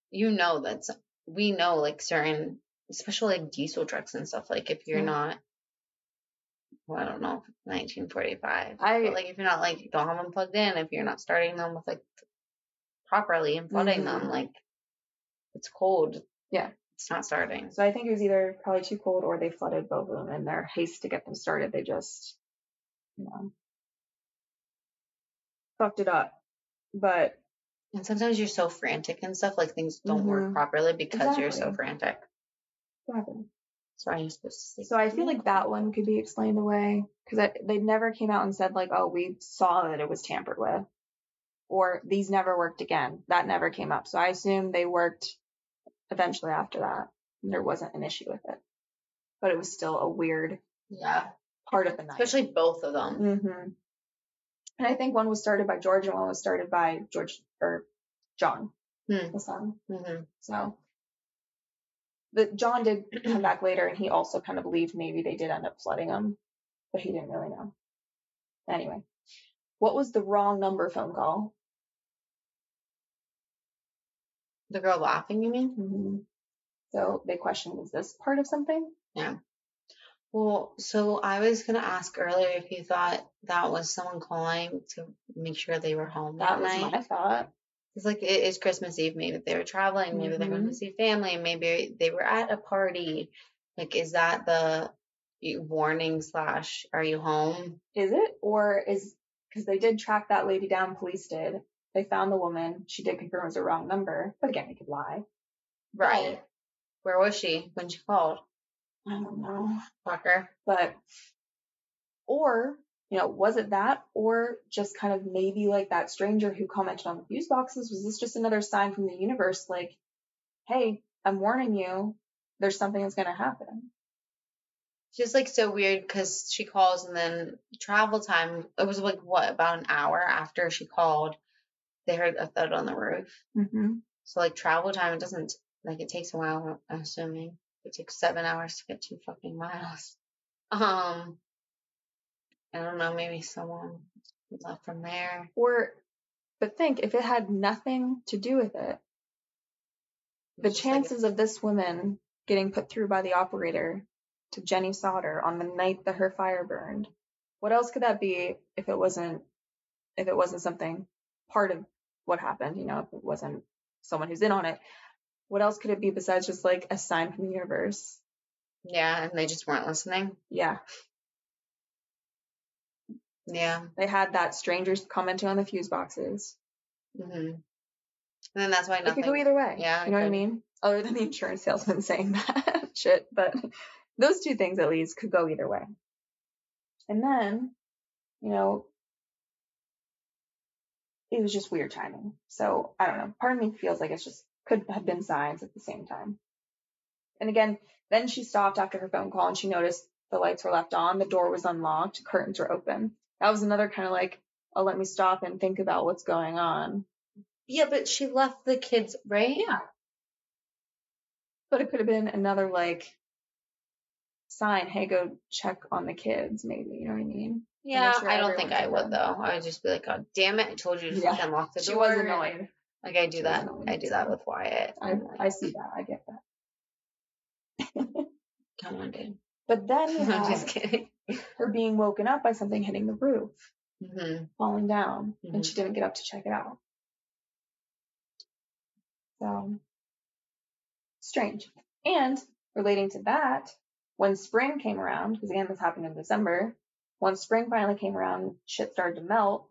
Speaker 2: you know that's we know like certain especially like diesel trucks and stuff, like if you're
Speaker 1: Yeah.
Speaker 2: not well, I don't know, nineteen forty five.
Speaker 1: I-
Speaker 2: but like if you're not like don't have them plugged in, if you're not starting them with like properly and flooding them,
Speaker 1: Mhm.
Speaker 2: like it's cold.
Speaker 1: Yeah.
Speaker 2: It's not starting.
Speaker 1: So I think it was either probably too cold or they flooded both of them in their haste to get them started. They just, you know, fucked it up. But
Speaker 2: And sometimes you're so frantic and stuff, like things don't work
Speaker 1: Mhm.
Speaker 2: properly because you're so frantic.
Speaker 1: happened?
Speaker 2: Sorry, you're supposed to
Speaker 1: So I feel like that one could be explained away because they never came out and said like, oh, we saw that it was tampered with, or these never worked again. That never came up. So I assume they worked eventually after that. There wasn't an issue with it, but it was still a weird
Speaker 2: Yeah.
Speaker 1: part of the night.
Speaker 2: Especially both of them.
Speaker 1: hmm And I think one was started by George and one was started by George or John,
Speaker 2: Hmm.
Speaker 1: the son.
Speaker 2: hmm
Speaker 1: So the John did come back later and he also kind of believed maybe they did end up flooding him, but he didn't really know. Anyway, what was the wrong number phone call?
Speaker 2: The girl laughing, you mean?
Speaker 1: hmm So they question, is this part of something? Yeah.
Speaker 2: Well, so I was gonna ask earlier if you thought that was someone calling to make sure they were home
Speaker 1: That
Speaker 2: that,
Speaker 1: was
Speaker 2: night.
Speaker 1: my thought.
Speaker 2: It's like it is Christmas Eve. Maybe they were traveling. Maybe they're going to see family. Maybe they were at a party. Like, is that the warning slash? Are you home?
Speaker 1: Is it? Or is, because they did track that lady down, police did. They found the woman. She did confirm it was a wrong number, but again, they could lie.
Speaker 2: Right. Where was she when she called?
Speaker 1: I don't know.
Speaker 2: Fucker.
Speaker 1: but or you know was it that or just kind of maybe like that stranger who commented on the fuse boxes was this just another sign from the universe like hey i'm warning you there's something that's going to happen
Speaker 2: Just like so weird because she calls and then travel time. It was like what about an hour after she called, they heard a thud on the roof.
Speaker 1: mm-hmm.
Speaker 2: So like travel time, it doesn't like it takes a while. I'm assuming it takes seven hours to get two fucking miles. Um, I don't know. Maybe someone left from there.
Speaker 1: or but think if it had nothing to do with it the
Speaker 2: just like-
Speaker 1: chances of this woman getting put through by the operator to jenny Sodder on the night that her fire burned what else could that be if it wasn't if it wasn't something part of what happened you know if it wasn't someone who's in on it what else could it be besides just like a sign from the universe
Speaker 2: yeah, and they just weren't listening.
Speaker 1: yeah
Speaker 2: Yeah.
Speaker 1: they had that strangers commenting on the fuse boxes
Speaker 2: Mm-hmm. And then that's why nothing.
Speaker 1: it could go either way
Speaker 2: Yeah,
Speaker 1: you know
Speaker 2: it
Speaker 1: what i mean other than the insurance salesman saying that shit but those two things at least could go either way and then you know it was just weird timing. So I don't know. Part of me feels like it's just could have been signs at the same time. And again, then she stopped after her phone call and she noticed the lights were left on, the door was unlocked, curtains were open. That was another kind of like, oh, let me stop and think about what's going on.
Speaker 2: Yeah, but she left the kids, right?
Speaker 1: Yeah. But it could have been another like sign, hey, go check on the kids, maybe. You know what I mean?
Speaker 2: Yeah,
Speaker 1: sure
Speaker 2: I don't think I would though. I would just be like, God damn it, I told you to
Speaker 1: Yeah.
Speaker 2: fucking lock the door.
Speaker 1: She was annoyed.
Speaker 2: Like I do
Speaker 1: She
Speaker 2: that. I do that with Wyatt.
Speaker 1: I, I see that. I get that.
Speaker 2: Come on, dude.
Speaker 1: But then we
Speaker 2: I'm just kidding.
Speaker 1: her being woken up by something hitting the roof,
Speaker 2: hmm
Speaker 1: falling down,
Speaker 2: Mhm.
Speaker 1: and she didn't get up to check it out. So strange. And relating to that, when spring came around, because again this happened in December, when spring finally came around, shit started to melt.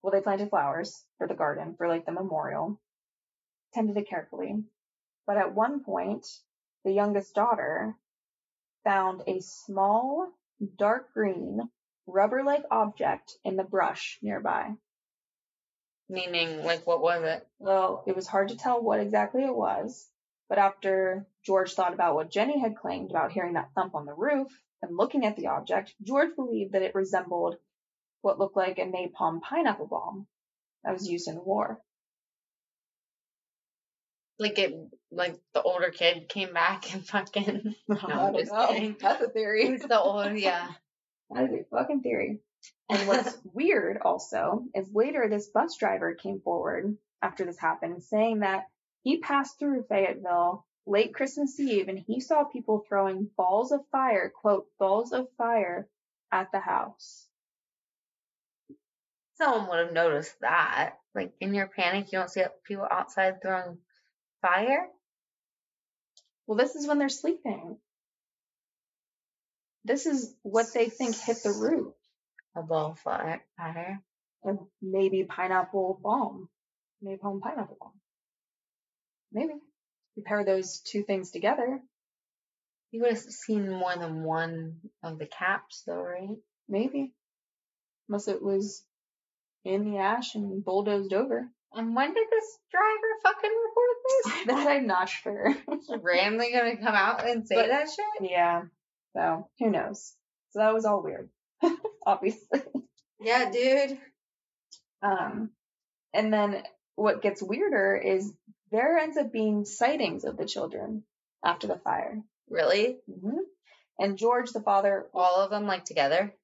Speaker 1: Well, they planted flowers for the garden for like the memorial, tended it carefully. But at one point, the youngest daughter found a small, dark green, rubber like object in the brush nearby.
Speaker 2: Meaning, like, what was it?
Speaker 1: Well, it was hard to tell what exactly it was, but after George thought about what Jenny had claimed about hearing that thump on the roof and looking at the object, George believed that it resembled what looked like a napalm pineapple bomb that was used in the war.
Speaker 2: Like it, like the older kid came back and fucking.
Speaker 1: I
Speaker 2: I'm just
Speaker 1: know.
Speaker 2: kidding.
Speaker 1: That's a theory.
Speaker 2: Who's the old? Yeah.
Speaker 1: That is a fucking theory. And what's weird also is later this bus driver came forward after this happened saying that he passed through Fayetteville late Christmas Eve and he saw people throwing balls of fire, quote, balls of fire at the house.
Speaker 2: Someone would have noticed that. Like in your panic, you don't see people outside throwing fire.
Speaker 1: Well, this is when they're sleeping. This is what they think hit the roof.
Speaker 2: A ball of fire. fire.
Speaker 1: And maybe pineapple bomb. Napalm pineapple bomb. Maybe. You pair those two things together,
Speaker 2: You would have seen more than one of the caps, though, right?
Speaker 1: maybe. Unless it was in the ash and bulldozed over.
Speaker 2: And when did this driver fucking report this?
Speaker 1: that I'm not sure.
Speaker 2: randomly gonna come out and say
Speaker 1: But-
Speaker 2: that shit?
Speaker 1: yeah. So who knows? So that was all weird. Obviously.
Speaker 2: Yeah, dude.
Speaker 1: Um, and then what gets weirder is there ends up being sightings of the children after the fire.
Speaker 2: Really?
Speaker 1: hmm And George, the father,
Speaker 2: All of them like together?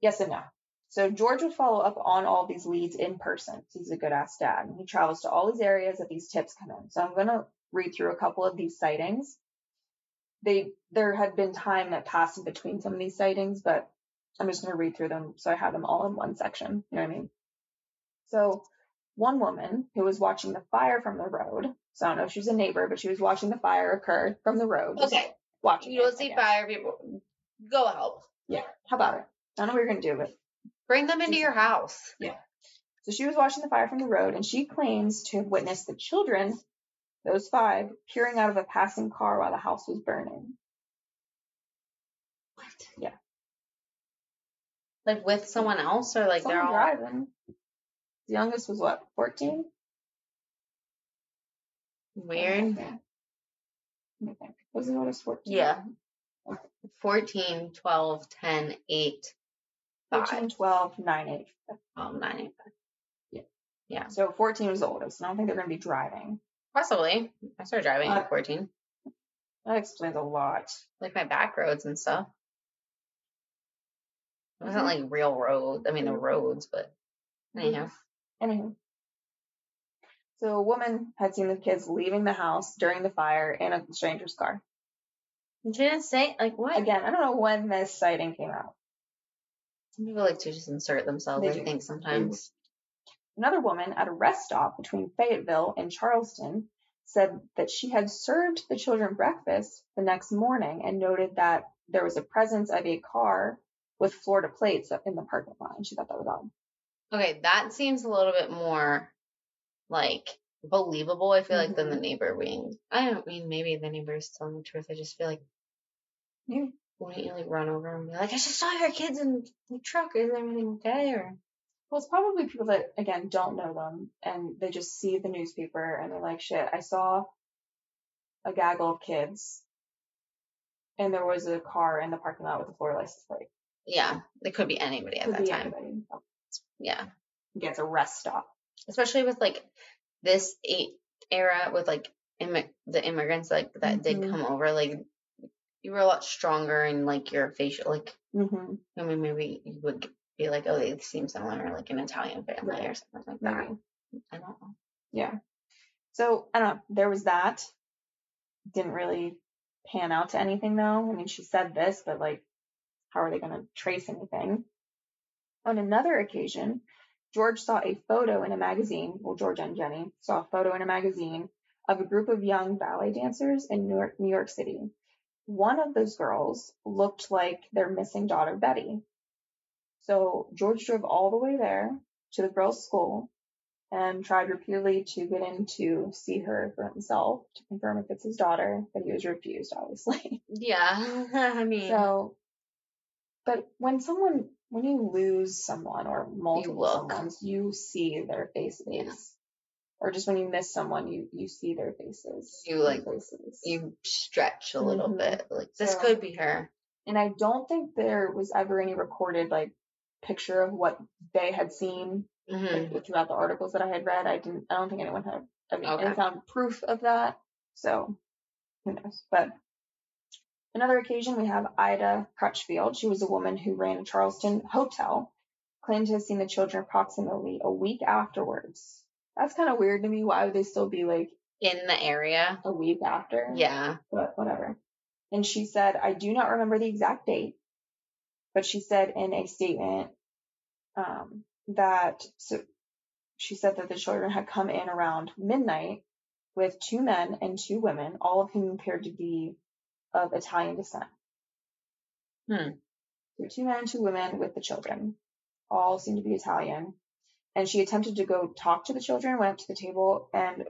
Speaker 1: yes and no. So George would follow up on all these leads in person. He's a good ass dad. And he travels to all these areas that these tips come in. So I'm gonna read through a couple of these sightings. They there had been time that passed in between some of these sightings, but I'm just gonna read through them so I have them all in one section. You know what I mean? So one woman who was watching the fire from the road. So I don't know if she was a neighbor, but she was watching the fire occur from the road.
Speaker 2: Okay.
Speaker 1: Watching.
Speaker 2: You
Speaker 1: it,
Speaker 2: don't
Speaker 1: I
Speaker 2: see fire people. Go help.
Speaker 1: Yeah. How about it? I don't know what you're gonna do, but
Speaker 2: Bring them into your house. Yeah.
Speaker 1: So she was watching the fire from the road and she claims to have witnessed the children, those five, peering out of a passing car while the house was burning. What? Yeah.
Speaker 2: Like with someone else or like they're
Speaker 1: Someone
Speaker 2: all
Speaker 1: driving. The youngest was what, 14?
Speaker 2: weird.
Speaker 1: Let me think. Was the oldest 14?
Speaker 2: Yeah. 14, 12, 10, 8, 5.
Speaker 1: 13, 12, 9, 8.
Speaker 2: Um, 9, 8. 5. Yeah. Yeah.
Speaker 1: So 14 was the oldest. and I don't think they're going to be driving.
Speaker 2: Possibly. I started driving
Speaker 1: Uh,
Speaker 2: at 14.
Speaker 1: That explains a lot.
Speaker 2: Like my back roads and stuff. It wasn't like real roads. I mean, the roads, but anyhow.
Speaker 1: Anywho. So a woman had seen the kids leaving the house during the fire in a stranger's car.
Speaker 2: She didn't say, like, what?
Speaker 1: Again, I don't know when this sighting came out.
Speaker 2: Some people like to just insert themselves,
Speaker 1: They
Speaker 2: I
Speaker 1: do.
Speaker 2: think, sometimes.
Speaker 1: Another woman at a rest stop between Fayetteville and Charleston said that she had served the children breakfast the next morning and noted that there was a presence of a car with Florida plates in the parking lot. And she thought that was odd.
Speaker 2: Okay, that seems a little bit more like believable, I feel like, than the
Speaker 1: Mhm.
Speaker 2: neighbor being. I don't mean maybe the neighbor is telling the truth. I just feel like,
Speaker 1: Yeah.
Speaker 2: wouldn't you like run over and be like, I just saw your kids in the truck. Is everything okay? Or
Speaker 1: Well, it's probably people that again don't know them and they just see the newspaper and they're like, "Shit, I saw a gaggle of kids, and there was a car in the parking lot with a Florida license plate."
Speaker 2: Yeah, it could be anybody at
Speaker 1: Could
Speaker 2: that time.
Speaker 1: anybody.
Speaker 2: Yeah,
Speaker 1: Gets a rest stop.
Speaker 2: especially with like this eight era with like immi- the immigrants like that did
Speaker 1: Mhm.
Speaker 2: come over. Like you were a lot stronger in like your facial. Like
Speaker 1: Mm-hmm.
Speaker 2: I mean, maybe you would be like, oh, they seem similar, like an Italian family
Speaker 1: Right.
Speaker 2: or something like that.
Speaker 1: Maybe.
Speaker 2: I don't know.
Speaker 1: Yeah. So I don't know. There was that. Didn't really pan out to anything though. I mean, she said this, but like, how are they going to trace anything? On another occasion, George saw a photo in a magazine. Well, George and Jenny saw a photo in a magazine of a group of young ballet dancers in New York, New York City. One of those girls looked like their missing daughter, Betty. So George drove all the way there to the girls' school and tried repeatedly to get in to see her for himself to confirm if it's his daughter, but he was refused, obviously.
Speaker 2: Yeah, I mean,
Speaker 1: So, but when someone, when you lose someone or multiple someones, you see their faces.
Speaker 2: Yeah.
Speaker 1: Or just when you miss someone, you you see their faces.
Speaker 2: You, like,
Speaker 1: places.
Speaker 2: you stretch a little
Speaker 1: Mhm.
Speaker 2: bit. Like this
Speaker 1: So-
Speaker 2: could be her.
Speaker 1: and I don't think there was ever any recorded like picture of what they had seen
Speaker 2: hmm
Speaker 1: like, throughout the articles that I had read. I didn't. I don't think anyone had. I mean,
Speaker 2: Okay.
Speaker 1: they found proof of that. So who knows? But another occasion, we have Ida Crutchfield. She was a woman who ran a Charleston hotel. Claimed to have seen the children approximately a week afterwards. That's kind of weird to me. Why would they still be like
Speaker 2: In the area.
Speaker 1: a week after?
Speaker 2: Yeah.
Speaker 1: but whatever. And she said, I do not remember the exact date, but she said in a statement um, that so she said that the children had come in around midnight with two men and two women, all of whom appeared to be of Italian descent.
Speaker 2: Hmm.
Speaker 1: So two men and two women with the children, all seemed to be Italian. And she attempted to go talk to the children, went up to the table, and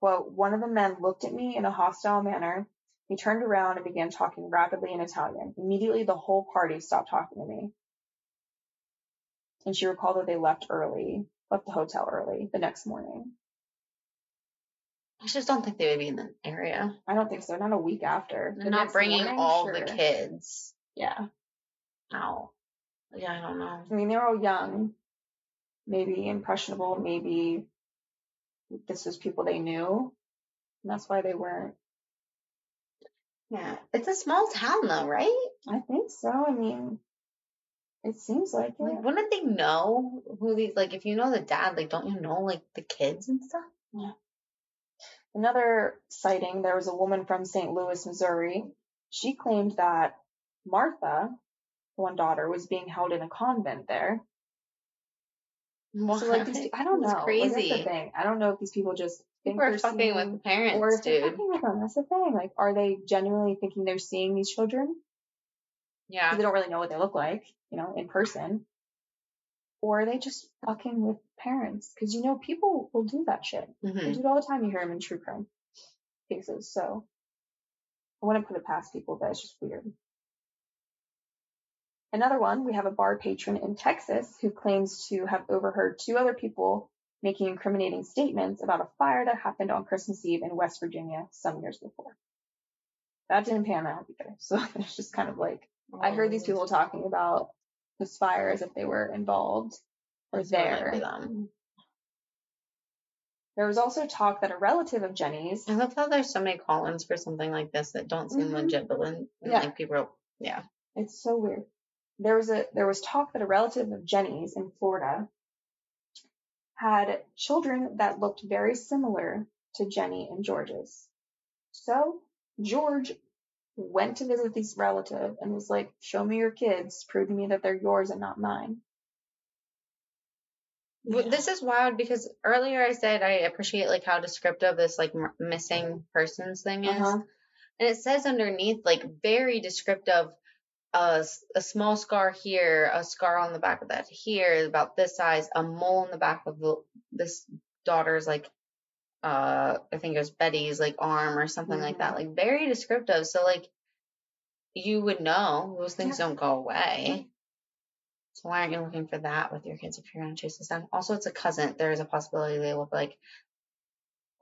Speaker 1: well, one of the men looked at me in a hostile manner. He turned around and began talking rapidly in Italian. Immediately, the whole party stopped talking to me. And she recalled that they left early, left the hotel early the next morning.
Speaker 2: I just don't think they would be in the area.
Speaker 1: I don't think so. Not a week after.
Speaker 2: They're
Speaker 1: The
Speaker 2: not bringing
Speaker 1: morning,
Speaker 2: all the kids
Speaker 1: Yeah.
Speaker 2: out. Yeah, I don't know.
Speaker 1: I mean, they're all young, maybe impressionable, maybe this was people they knew. And that's why they weren't.
Speaker 2: Yeah, it's a small town though, right?
Speaker 1: I think so. I mean, it seems like it.
Speaker 2: Like, wouldn't they know who these? Like, if you know the dad, like, don't you know like the kids and stuff?
Speaker 1: Another sighting, there was a woman from St. Louis, Missouri. She claimed that Martha, one daughter, was being held in a convent there. So like these, I don't know.
Speaker 2: It's
Speaker 1: Like, that's the thing. I don't know if these people just think
Speaker 2: People are
Speaker 1: they're
Speaker 2: fucking
Speaker 1: seeing,
Speaker 2: with the parents,
Speaker 1: or if they're
Speaker 2: dude.
Speaker 1: fucking with them. That's the thing. Like, are they genuinely thinking they're seeing these children?
Speaker 2: Yeah.
Speaker 1: they don't really know what they look like, you know, in person. Or are they just fucking with parents? Because you know, people will do that shit. They
Speaker 2: hmm
Speaker 1: do it all the time. You hear them in true crime cases. So I wouldn't put it past people, but it's just weird. Another one, we have a bar patron in Texas who claims to have overheard two other people making incriminating statements about a fire that happened on Christmas Eve in West Virginia some years before. That didn't pan out either. So it's just kind of like I heard these people talking about this fire as if they were involved or
Speaker 2: That's
Speaker 1: there.
Speaker 2: them.
Speaker 1: There was also talk that a relative of Jenny's,
Speaker 2: I love how there's so many call-ins for something like this that don't seem
Speaker 1: Mhm.
Speaker 2: legit, but then
Speaker 1: Yeah.
Speaker 2: like people, yeah.
Speaker 1: it's so weird. There was a there was talk that a relative of Jenny's in Florida had children that looked very similar to Jenny and George's. So George went to visit this relative and was like, "Show me your kids, prove to me that they're yours and not mine."
Speaker 2: Well, This is wild because earlier I said I appreciate like how descriptive this like m- missing persons thing is,
Speaker 1: Uh-huh.
Speaker 2: and it says underneath like very descriptive. a small scar here, a scar on the back of that here, about this size, a mole in the back of the, this daughter's like, uh, I think it was Betty's like arm or something like that. Like very descriptive. So like, you would know those things
Speaker 1: Yeah.
Speaker 2: don't go away. So why aren't you looking for that with your kids if you're gonna chase this down? Also, it's a cousin. There is a possibility they look like,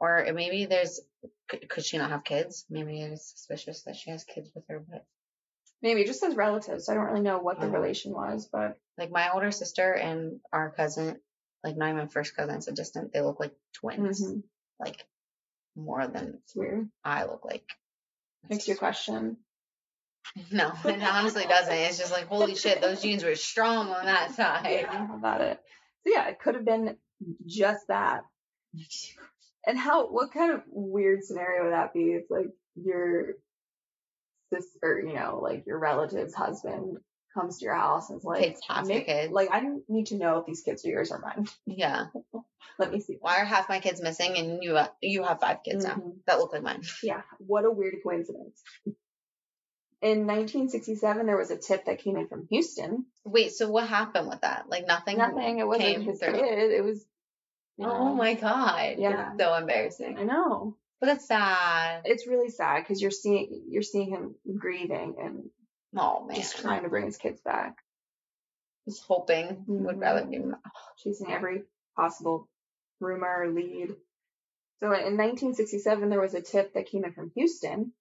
Speaker 2: or maybe there's. Could, she not have kids? Maybe it's suspicious that she has kids with her, but
Speaker 1: Maybe it just as relatives. I don't really know what the
Speaker 2: Oh.
Speaker 1: relation was, but
Speaker 2: like my older sister and our cousin, like not even first cousins, a distant, they look like twins.
Speaker 1: mhm,
Speaker 2: Like more than
Speaker 1: it's weird.
Speaker 2: I look like.
Speaker 1: Makes you question.
Speaker 2: No, it honestly doesn't. It's just like holy shit, those genes were strong on that side.
Speaker 1: Yeah, about it? So yeah, it could have been just that. And how? What kind of weird scenario would that be? If like your sister, you know, like your relative's husband comes to your house and is like,
Speaker 2: Takes half your kids."
Speaker 1: Like I need to know if these kids are yours or mine.
Speaker 2: Yeah.
Speaker 1: Let me see.
Speaker 2: Why are half my kids missing and you you have five kids now
Speaker 1: Mhm.
Speaker 2: that look like mine?
Speaker 1: Yeah, what a weird coincidence. In 1967, there was a tip that came in from Houston.
Speaker 2: Wait, so what happened with that? Like nothing.
Speaker 1: Nothing. It wasn't
Speaker 2: came
Speaker 1: his
Speaker 2: through.
Speaker 1: kid. It was. you
Speaker 2: Oh my god.
Speaker 1: Yeah.
Speaker 2: It's so embarrassing.
Speaker 1: I know.
Speaker 2: But it's sad.
Speaker 1: It's really sad because you're seeing you're seeing him grieving and
Speaker 2: Oh man.
Speaker 1: just trying to bring his kids back.
Speaker 2: Just hoping would
Speaker 1: Mhm.
Speaker 2: rather be.
Speaker 1: chasing every possible rumor or lead. So in 1967, there was a tip that came in from Houston.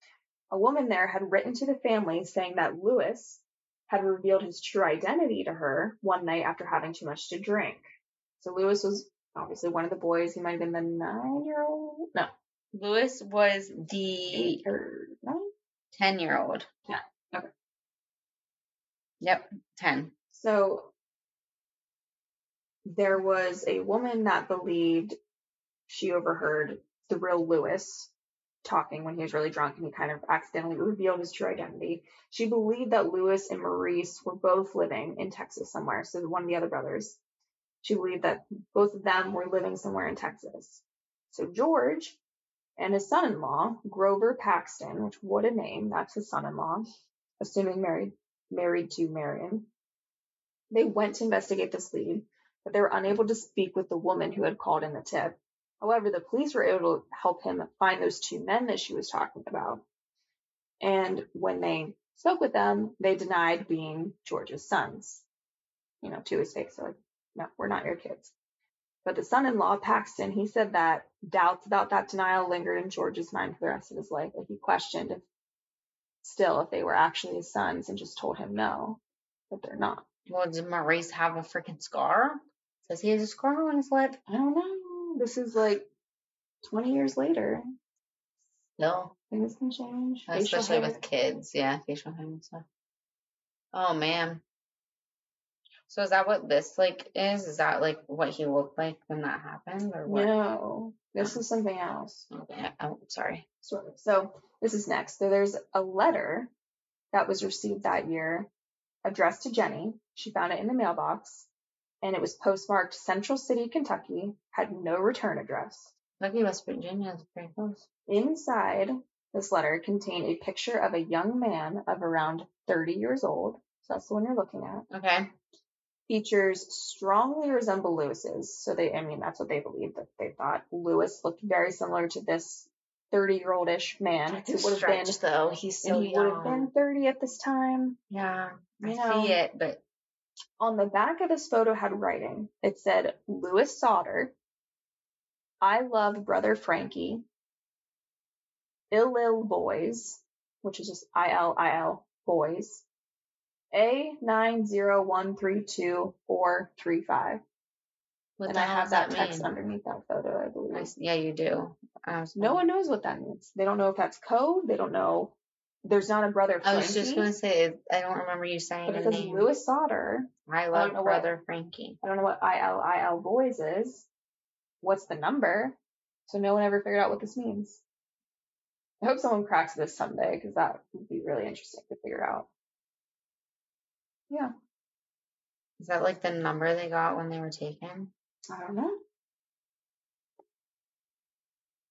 Speaker 1: A woman there had written to the family saying that Louis had revealed his true identity to her one night after having too much to drink. So Louis was obviously one of the boys. He might have been the nine year old. No,
Speaker 2: Louis was the
Speaker 1: eight or nine.
Speaker 2: ten year old.
Speaker 1: Yeah.
Speaker 2: Yep, ten.
Speaker 1: So there was a woman that believed she overheard the real Louis talking when he was really drunk and he kind of accidentally revealed his true identity. She believed that Louis and Maurice were both living in Texas somewhere, so one of the other brothers. She believed that both of them were living somewhere in Texas. So George and his son-in-law, Grover Paxton, which what a name, that's his son-in-law, assuming married married to Marion. They went to investigate this lead, but they were unable to speak with the woman who had called in the tip. However, the police were able to help him find those two men that she was talking about. And when they spoke with them, they denied being George's sons. You know, to his face. They're like, no, we're not your kids. But the son in law, Paxton, he said that doubts about that denial lingered in George's mind for the rest of his life. Like he questioned if still if they were actually his sons and just told him no, but they're not.
Speaker 2: Well, did Maurice have a freaking scar? Says he has a scar on his lip.
Speaker 1: I don't know. This is like 20 years later.
Speaker 2: No.
Speaker 1: Things can change.
Speaker 2: Especially
Speaker 1: hair.
Speaker 2: with kids. Yeah, facial hair and stuff. Oh man. So is that what this like is? Is that like what he looked like when that happened or what?
Speaker 1: No, this uh-huh. is something else.
Speaker 2: Okay. Oh, sorry.
Speaker 1: Sort of. So this is next. So there's a letter that was received that year addressed to Jenny. She found it in the mailbox and it was postmarked Central City, Kentucky, had no return address.
Speaker 2: Lucky West Virginia is pretty close.
Speaker 1: Inside this letter contained a picture of a young man of around 30 years old. So that's the one you're looking at.
Speaker 2: Okay.
Speaker 1: Features strongly resemble Louis's. So they, I mean, that's what they believed that they thought Louis looked very similar to this 30 year old ish man. Who would have been,
Speaker 2: though. He's so
Speaker 1: and he would have been 30 at this time.
Speaker 2: Yeah. I
Speaker 1: know.
Speaker 2: see it, but
Speaker 1: On the back of this photo had writing. It said, Louis Sodder. I love brother Frankie. Ill Ill Boys, which is just I L I L Boys. A nine zero one three two four three five.
Speaker 2: What
Speaker 1: And I have that
Speaker 2: that
Speaker 1: text
Speaker 2: mean?
Speaker 1: underneath that photo, I
Speaker 2: I
Speaker 1: believe.
Speaker 2: s- yeah, you do. I was-
Speaker 1: No one knows what that means. They don't know if that's code. They don't know. There's not a brother
Speaker 2: I was just gonna say I don't remember you saying
Speaker 1: but it says
Speaker 2: name.
Speaker 1: Louis Sodder.
Speaker 2: I love
Speaker 1: what-
Speaker 2: brother Frankie.
Speaker 1: I don't know what ILIL boys is. What's the number? So no one ever figured out what this means. I hope someone cracks this someday because that would be really interesting to figure out. Yeah,
Speaker 2: Is that like the number they got when they were taken?
Speaker 1: I don't know.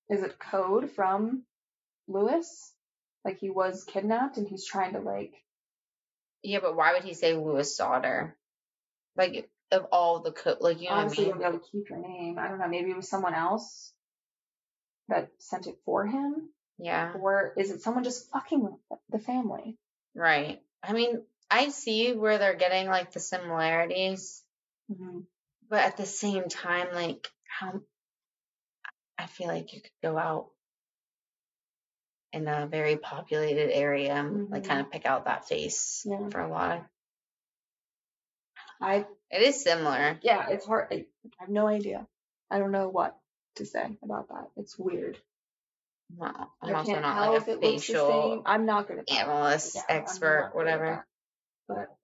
Speaker 1: Is it code from Louis? Like he was kidnapped and he's trying to like
Speaker 2: Yeah, but why would he say Louis Sodder? Like of all the co- like you know
Speaker 1: honestly
Speaker 2: what
Speaker 1: don't be able to keep your name. I don't know. Maybe it was someone else that sent it for him,
Speaker 2: Yeah.
Speaker 1: or is it someone just fucking with the family?
Speaker 2: Right. I mean, I see where they're getting like the similarities,
Speaker 1: Mhm.
Speaker 2: But at the same time, like how I feel like you could go out in a very populated area and like
Speaker 1: mm-hmm.
Speaker 2: kind of pick out that face
Speaker 1: Yeah.
Speaker 2: for a lot of.
Speaker 1: I
Speaker 2: It is similar.
Speaker 1: yeah, it's hard. I, I have no idea. I don't know what to say about that. It's weird. I
Speaker 2: I'm also
Speaker 1: can't tell
Speaker 2: like a
Speaker 1: it looks the
Speaker 2: facial.
Speaker 1: I'm not gonna
Speaker 2: analyst,
Speaker 1: Yeah, not
Speaker 2: expert, whatever.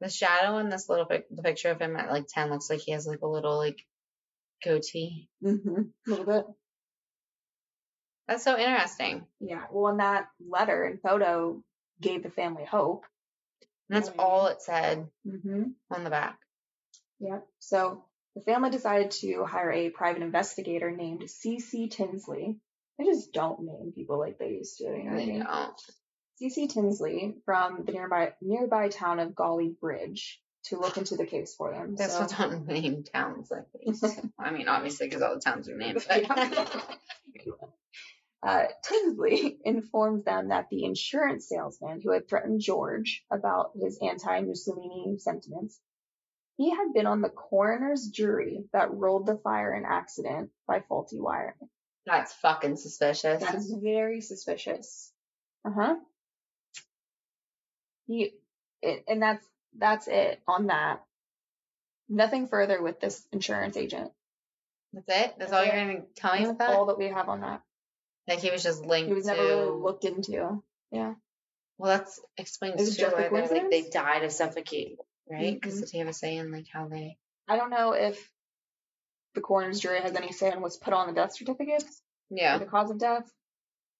Speaker 2: The shadow in this little pic, the picture of him at like ten looks like he has like a little like goatee.
Speaker 1: hmm a little bit.
Speaker 2: That's so interesting.
Speaker 1: Yeah. Well, and that letter and photo gave the family hope.
Speaker 2: And that's
Speaker 1: Right.
Speaker 2: all it said
Speaker 1: Mm-hmm.
Speaker 2: on the back.
Speaker 1: Yeah. So the family decided to hire a private investigator named C.C. Tinsley. They just don't name people like they used to. You know I mean?
Speaker 2: know.
Speaker 1: C.C. Tinsley from the nearby nearby town of Gauley Bridge to look into the case for them.
Speaker 2: That's
Speaker 1: so,
Speaker 2: what's on name towns like these. I mean, obviously, because all the towns are named. But
Speaker 1: uh, Tinsley informed them that the insurance salesman who had threatened George about his anti-Mussolini sentiments, he had been on the coroner's jury that ruled the fire an accident by faulty wiring.
Speaker 2: that's fucking suspicious.
Speaker 1: That's very suspicious. Uh huh. He, it, and that's that's it on that. Nothing further with this insurance agent.
Speaker 2: That's it. That's all
Speaker 1: That's
Speaker 2: you're gonna tell me
Speaker 1: That's
Speaker 2: with that.
Speaker 1: all that we have on that.
Speaker 2: like he was just linked
Speaker 1: He was
Speaker 2: to.
Speaker 1: never really looked into. Yeah.
Speaker 2: Well, that's explains
Speaker 1: Is it
Speaker 2: too why they're like they died of suffocation, right? Because
Speaker 1: Mhm.
Speaker 2: did he have a say in like how they?
Speaker 1: I don't know if the coroner's jury has any say on what's put on the death certificates
Speaker 2: Yeah.
Speaker 1: the cause of death,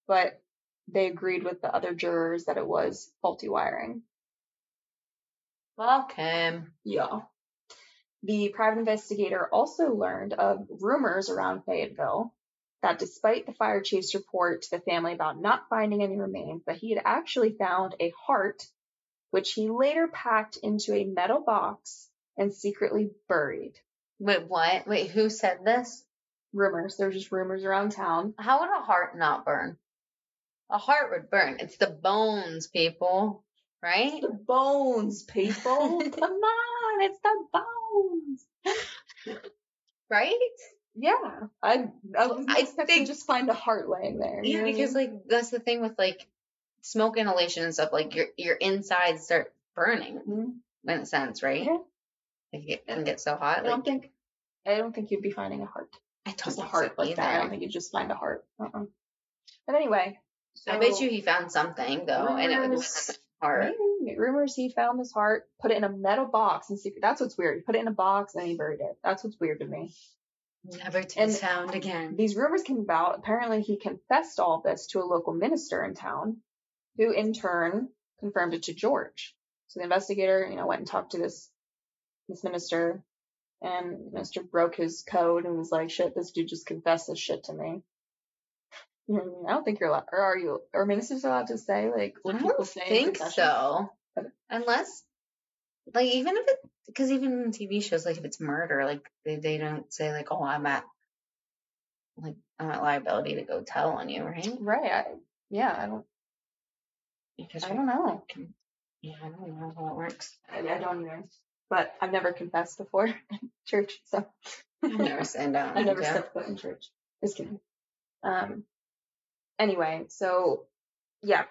Speaker 1: but they agreed with the other jurors that it was faulty wiring.
Speaker 2: Him.
Speaker 1: Yeah. The private investigator also learned of rumors around Fayetteville that despite the fire chief's report to the family about not finding any remains, that he had actually found a heart, which he later packed into a metal box and secretly buried.
Speaker 2: Wait, what? Wait, who said this?
Speaker 1: Rumors. There were just rumors around town.
Speaker 2: How would a heart not burn? A heart would burn. It's the bones, people. Right?
Speaker 1: The bones, people. Come on, it's the bones.
Speaker 2: Right?
Speaker 1: Yeah, I I was
Speaker 2: I
Speaker 1: expecting
Speaker 2: think-
Speaker 1: to just find a heart laying there.
Speaker 2: Yeah,
Speaker 1: I
Speaker 2: because
Speaker 1: mean?
Speaker 2: like that's the thing with like smoke inhalation and stuff. Like your your insides start burning
Speaker 1: Mhm.
Speaker 2: in a sense, right?
Speaker 1: Yeah.
Speaker 2: Like it can get so hot.
Speaker 1: I
Speaker 2: Like,
Speaker 1: don't think I don't think you'd be finding a heart.
Speaker 2: I don't
Speaker 1: Just a
Speaker 2: think
Speaker 1: heart
Speaker 2: so
Speaker 1: like that. I don't think you'd just find a heart. Uh-uh. But anyway,
Speaker 2: I bet you he found something though, and it was a heart.
Speaker 1: maybe rumors he found this heart, put it in a metal box, and secret. That's what's weird. He put it in a box and he buried it. That's what's weird to me.
Speaker 2: Never to
Speaker 1: And-
Speaker 2: be found again.
Speaker 1: These rumors came about. Apparently, he confessed all this to a local minister in town, who in turn confirmed it to George. So the investigator, you know, went and talked to this this minister, and the minister broke his code and was like, "Shit, this dude just confessed this shit to me." What I don't think you're allowed, or are you? Are ministers allowed to say like
Speaker 2: I
Speaker 1: what people say? in
Speaker 2: think so. Unless, like, even if it, because even in TV shows, like, if it's murder, like, they, they don't say, like, oh, I'm at, like, I'm at liability to go tell on you, right?
Speaker 1: Right? I, yeah, I don't.
Speaker 2: Because
Speaker 1: I don't know.
Speaker 2: can- Yeah, I don't know how it works.
Speaker 1: I, I don't either. But I've never confessed before in church, so
Speaker 2: I've never sat down.
Speaker 1: I never stepped foot in church. Just kidding. Um. Anyway, so yeah,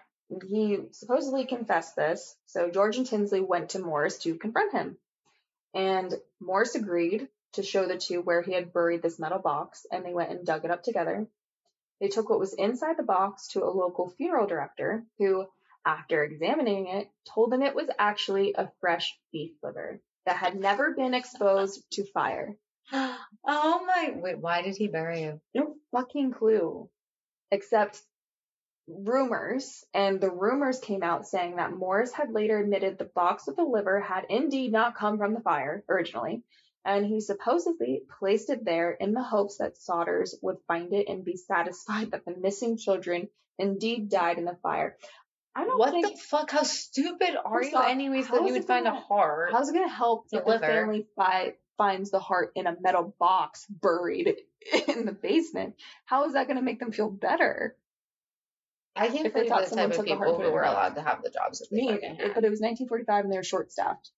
Speaker 1: he supposedly confessed this. So George and Tinsley went to Morris to confront him, and Morris agreed to show the two where he had buried this metal box, and they went and dug it up together. They took what was inside the box to a local funeral director, who, after examining it, told them it was actually a fresh beef liver that had never been exposed to fire.
Speaker 2: oh my, wait, why did he bury you?
Speaker 1: No fucking clue. Except rumors, and the rumors came out saying that Morris had later admitted the box with the liver had indeed not come from the fire originally, and he supposedly placed it there in the hopes that Sodders would find it and be satisfied that the missing children indeed died in the fire. I don't
Speaker 2: What
Speaker 1: think
Speaker 2: the fuck? How stupid are you,
Speaker 1: off,
Speaker 2: anyways, that you would find a
Speaker 1: gonna-
Speaker 2: heart?
Speaker 1: how's it gonna help
Speaker 2: The
Speaker 1: the family fi- finds the heart in a metal box buried in the basement? How is that gonna make them feel better?
Speaker 2: I can't
Speaker 1: If they
Speaker 2: believe
Speaker 1: thought
Speaker 2: the
Speaker 1: someone
Speaker 2: type of
Speaker 1: took a heart
Speaker 2: people
Speaker 1: to
Speaker 2: who were allowed to have the jobs that they
Speaker 1: Me, but it was 1945 and they were short staffed.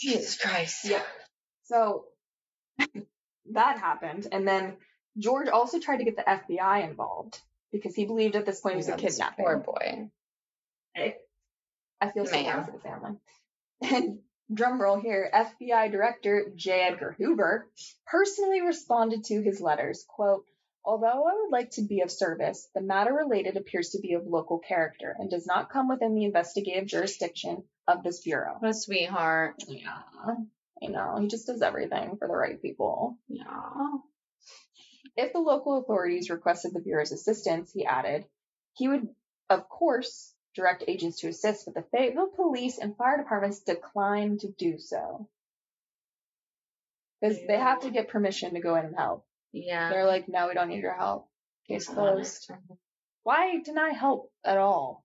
Speaker 2: Jesus Christ.
Speaker 1: Yeah. So that happened, and then George also tried to get the FBI involved because he believed at this point it was a kidnapping.
Speaker 2: Poor boy.
Speaker 1: I feel so bad for the family. And drum roll here, FBI Director J. Edgar Hoover personally responded to his letters, quote, Although I would like to be of service, the matter related appears to be of local character and does not come within the investigative jurisdiction of this bureau.
Speaker 2: What a sweetheart.
Speaker 1: Yeah, I know. He just does everything for the right people.
Speaker 2: Yeah.
Speaker 1: If the local authorities requested the Bureau's assistance, he added, he would, of course, direct agents to assist, but the Fayetteville police and fire departments declined to do so. Because they have to get permission to go in and help.
Speaker 2: Yeah.
Speaker 1: They're like, no, we don't need your help. Case closed. Why deny help at all?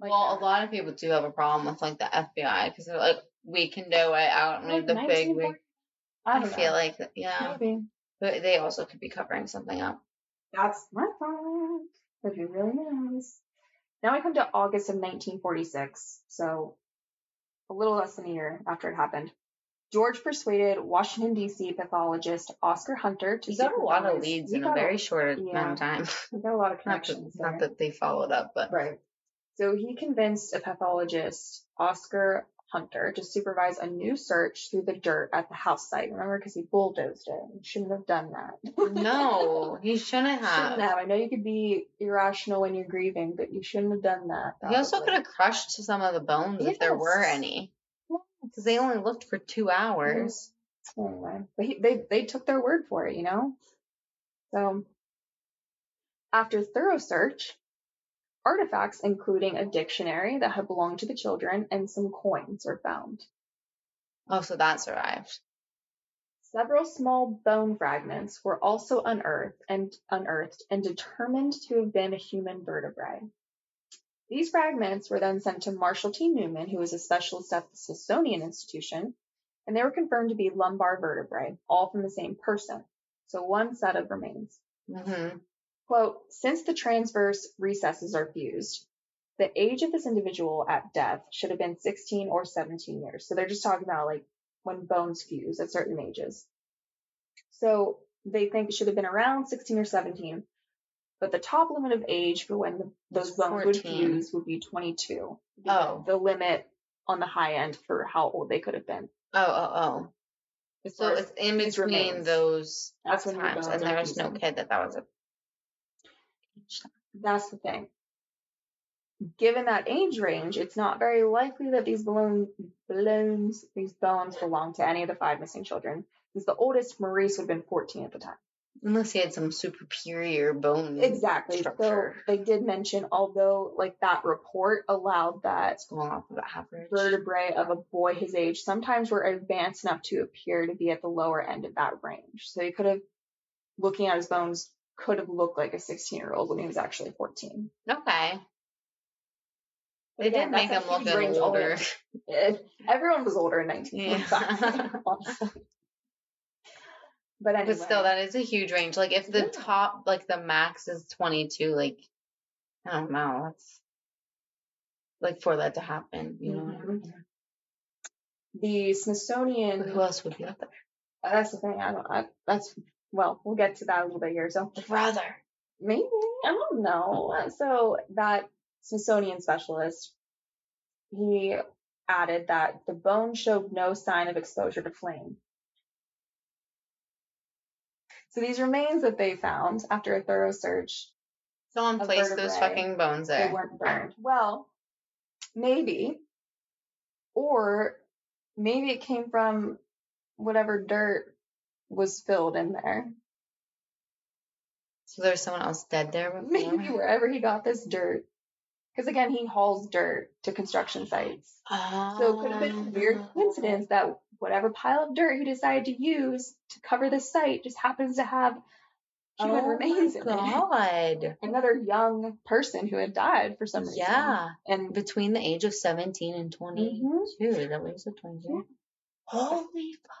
Speaker 1: Like
Speaker 2: well,
Speaker 1: that.
Speaker 2: a uh lot of people do have a problem with like the FBI because they're like, we can do it. I don't need
Speaker 1: Like
Speaker 2: the big
Speaker 1: 1940
Speaker 2: wig.
Speaker 1: I,
Speaker 2: I feel like, yeah,
Speaker 1: Maybe.
Speaker 2: but they also could be covering something up.
Speaker 1: That's my fault. But who really knows? Now we come to August of 1946, so a little less than a year after it happened. George persuaded Washington, D.C. pathologist Oscar Hunter to
Speaker 2: You got a lot of leads in a very short
Speaker 1: yeah.
Speaker 2: amount of time.
Speaker 1: we got a lot of
Speaker 2: Not,
Speaker 1: connections.
Speaker 2: that, not that they followed up, but
Speaker 1: Right. So he convinced a pathologist, Oscar Hunter, to supervise a new search through the dirt at the house site. Remember, because he bulldozed it. He shouldn't have done that.
Speaker 2: no, he shouldn't
Speaker 1: Shouldn't
Speaker 2: have.
Speaker 1: have. I know you could be irrational when you're grieving, but you shouldn't have done that.
Speaker 2: He also could have crushed some of the bones if there were
Speaker 1: Yes.
Speaker 2: any. Because they only looked for two hours. Mm-hmm.
Speaker 1: Anyway, but he, they they took their word for it, you know. So after thorough search, artifacts including a dictionary that had belonged to the children and some coins were found.
Speaker 2: Oh, so that survived.
Speaker 1: Several small bone fragments were also unearthed and unearthed and determined to have been a human vertebrae. These fragments were then sent to Marshall T. Newman, who was a specialist at the Smithsonian Institution, and they were confirmed to be lumbar vertebrae, all from the same person. So one set of remains.
Speaker 2: hmm
Speaker 1: Quote, since the transverse recesses are fused, the age of this individual at death should have been 16 or 17 years. So they're just talking about like when bones fuse at certain ages. So they think it should have been around 16 or 17. But the top limit of age for when the, those bones would fuse would be 22.
Speaker 2: Oh.
Speaker 1: The limit on the high end for how old they could have been.
Speaker 2: Oh, oh, oh.
Speaker 1: As
Speaker 2: So it's in between
Speaker 1: remains.
Speaker 2: those
Speaker 1: That's
Speaker 2: times, and there was no kid that that was a.
Speaker 1: That's the thing. Given that age range, it's not very likely that these balloon, balloons, these bones belong to any of the five missing children. Since the oldest, Maurice, would have been 14 at the time.
Speaker 2: Unless he had some superior bone.
Speaker 1: Exactly. So they did mention, although like that report allowed that
Speaker 2: going off of average.
Speaker 1: vertebrae of a boy his age sometimes were advanced enough to appear to be at the lower end of that range. So he could have, looking at his bones, could have looked like a 16 year old when he was actually 14.
Speaker 2: Okay. They did make him look
Speaker 1: huge
Speaker 2: a little older.
Speaker 1: Eh, Everyone was older in 1945. honestly. But anyway,
Speaker 2: But still, that is a huge range. Like, if the
Speaker 1: Yeah.
Speaker 2: top, like, the max is 22, like, I don't know. That's like for that to happen, you know?
Speaker 1: Mhm.
Speaker 2: mean?
Speaker 1: the Smithsonian.
Speaker 2: But who else would be up there?
Speaker 1: That's the thing. I don't. I, that's well. We'll get to that a little bit here. So
Speaker 2: The brother.
Speaker 1: maybe I don't know. So that Smithsonian specialist, he added that the bone showed no sign of exposure to flame. So these remains that they found after a thorough search,
Speaker 2: Someone placed those fucking bones there.
Speaker 1: they weren't burned. Well, maybe, or maybe it came from whatever dirt was filled in there.
Speaker 2: So there's someone else dead there before.
Speaker 1: Maybe wherever he got this dirt. Because again, he hauls dirt to construction sites. So it could have been a weird
Speaker 2: Ah.
Speaker 1: coincidence that whatever pile of dirt he decided to use to cover the site just happens to have human
Speaker 2: oh
Speaker 1: remains
Speaker 2: my
Speaker 1: in it.
Speaker 2: God.
Speaker 1: Another young person who had died for some reason.
Speaker 2: Yeah.
Speaker 1: And
Speaker 2: Between the age of 17 and 22.
Speaker 1: Mhm.
Speaker 2: That you said? 22?
Speaker 1: Yeah.
Speaker 2: Holy fuck.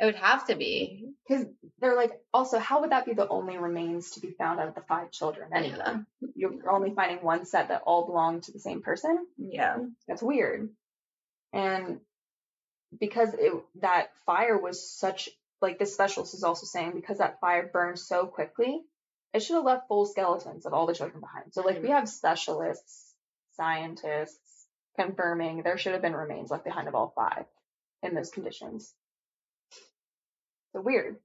Speaker 2: It would have to be.
Speaker 1: Because they're like, also, how would that be the only remains to be found out of the five children? Anyway,
Speaker 2: Yeah.
Speaker 1: you're only finding one set that all belong to the same person.
Speaker 2: Yeah.
Speaker 1: That's weird. And because it, that fire was such, like this specialist is also saying, because that fire burned so quickly, it should have left full skeletons of all the children behind. So, like, we mm-hmm. have specialists, scientists confirming there should have been remains left behind of all five in those conditions. So weird.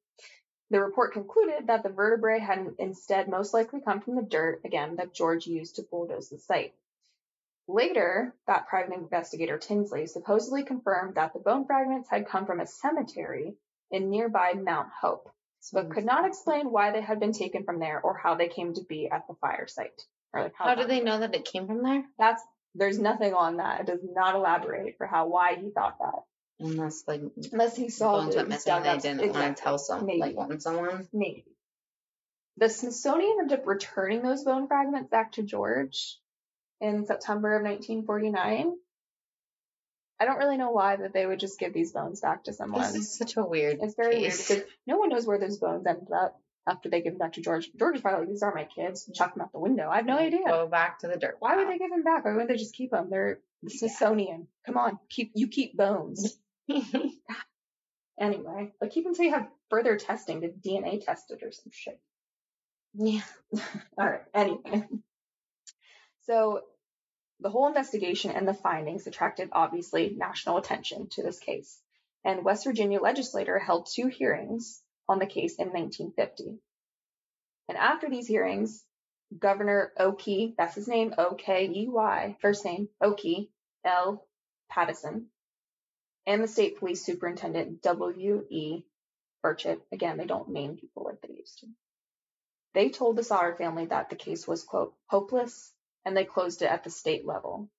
Speaker 1: The report concluded that the vertebrae had instead most likely come from the dirt, again, that George used to bulldoze the site. Later, that private investigator Tinsley supposedly confirmed that the bone fragments had come from a cemetery in nearby Mount Hope, but could not explain why they had been taken from there or how they came to be at the fire site. Or like
Speaker 2: How
Speaker 1: that-
Speaker 2: did they know that it came from there?
Speaker 1: That's there's nothing on that. It does not elaborate for how why he thought that.
Speaker 2: Unless like
Speaker 1: Unless he saw
Speaker 2: bones went missing, and they didn't want to tell some
Speaker 1: Maybe.
Speaker 2: like want someone.
Speaker 1: Maybe. The Smithsonian ended up returning those bone fragments back to George in September of 1949. I don't really know why that they would just give these bones back to someone.
Speaker 2: This is such a weird.
Speaker 1: It's very
Speaker 2: case.
Speaker 1: weird because no one knows where those bones ended up after they give them back to George. George is probably like, these are my kids. Chuck them out the window. I have no idea.
Speaker 2: Go back to the dirt.
Speaker 1: Why would they give them back? Why wouldn't they just keep them? They're the Smithsonian. Come on, keep you keep bones. Anyway, but keep until you have further testing to DNA test it or some shit.
Speaker 2: yeah.
Speaker 1: All right. Anyway, so the whole investigation and the findings attracted obviously national attention to this case, and West Virginia legislator held two hearings on the case in 1950. And after these hearings, Governor Okey, that's his name, O K E Y, first name Okey L. Patteson, and the state police superintendent W. E. Burchett, again, they don't name people like they used to. They told the Sodder family that the case was, quote, hopeless, and they closed it at the state level.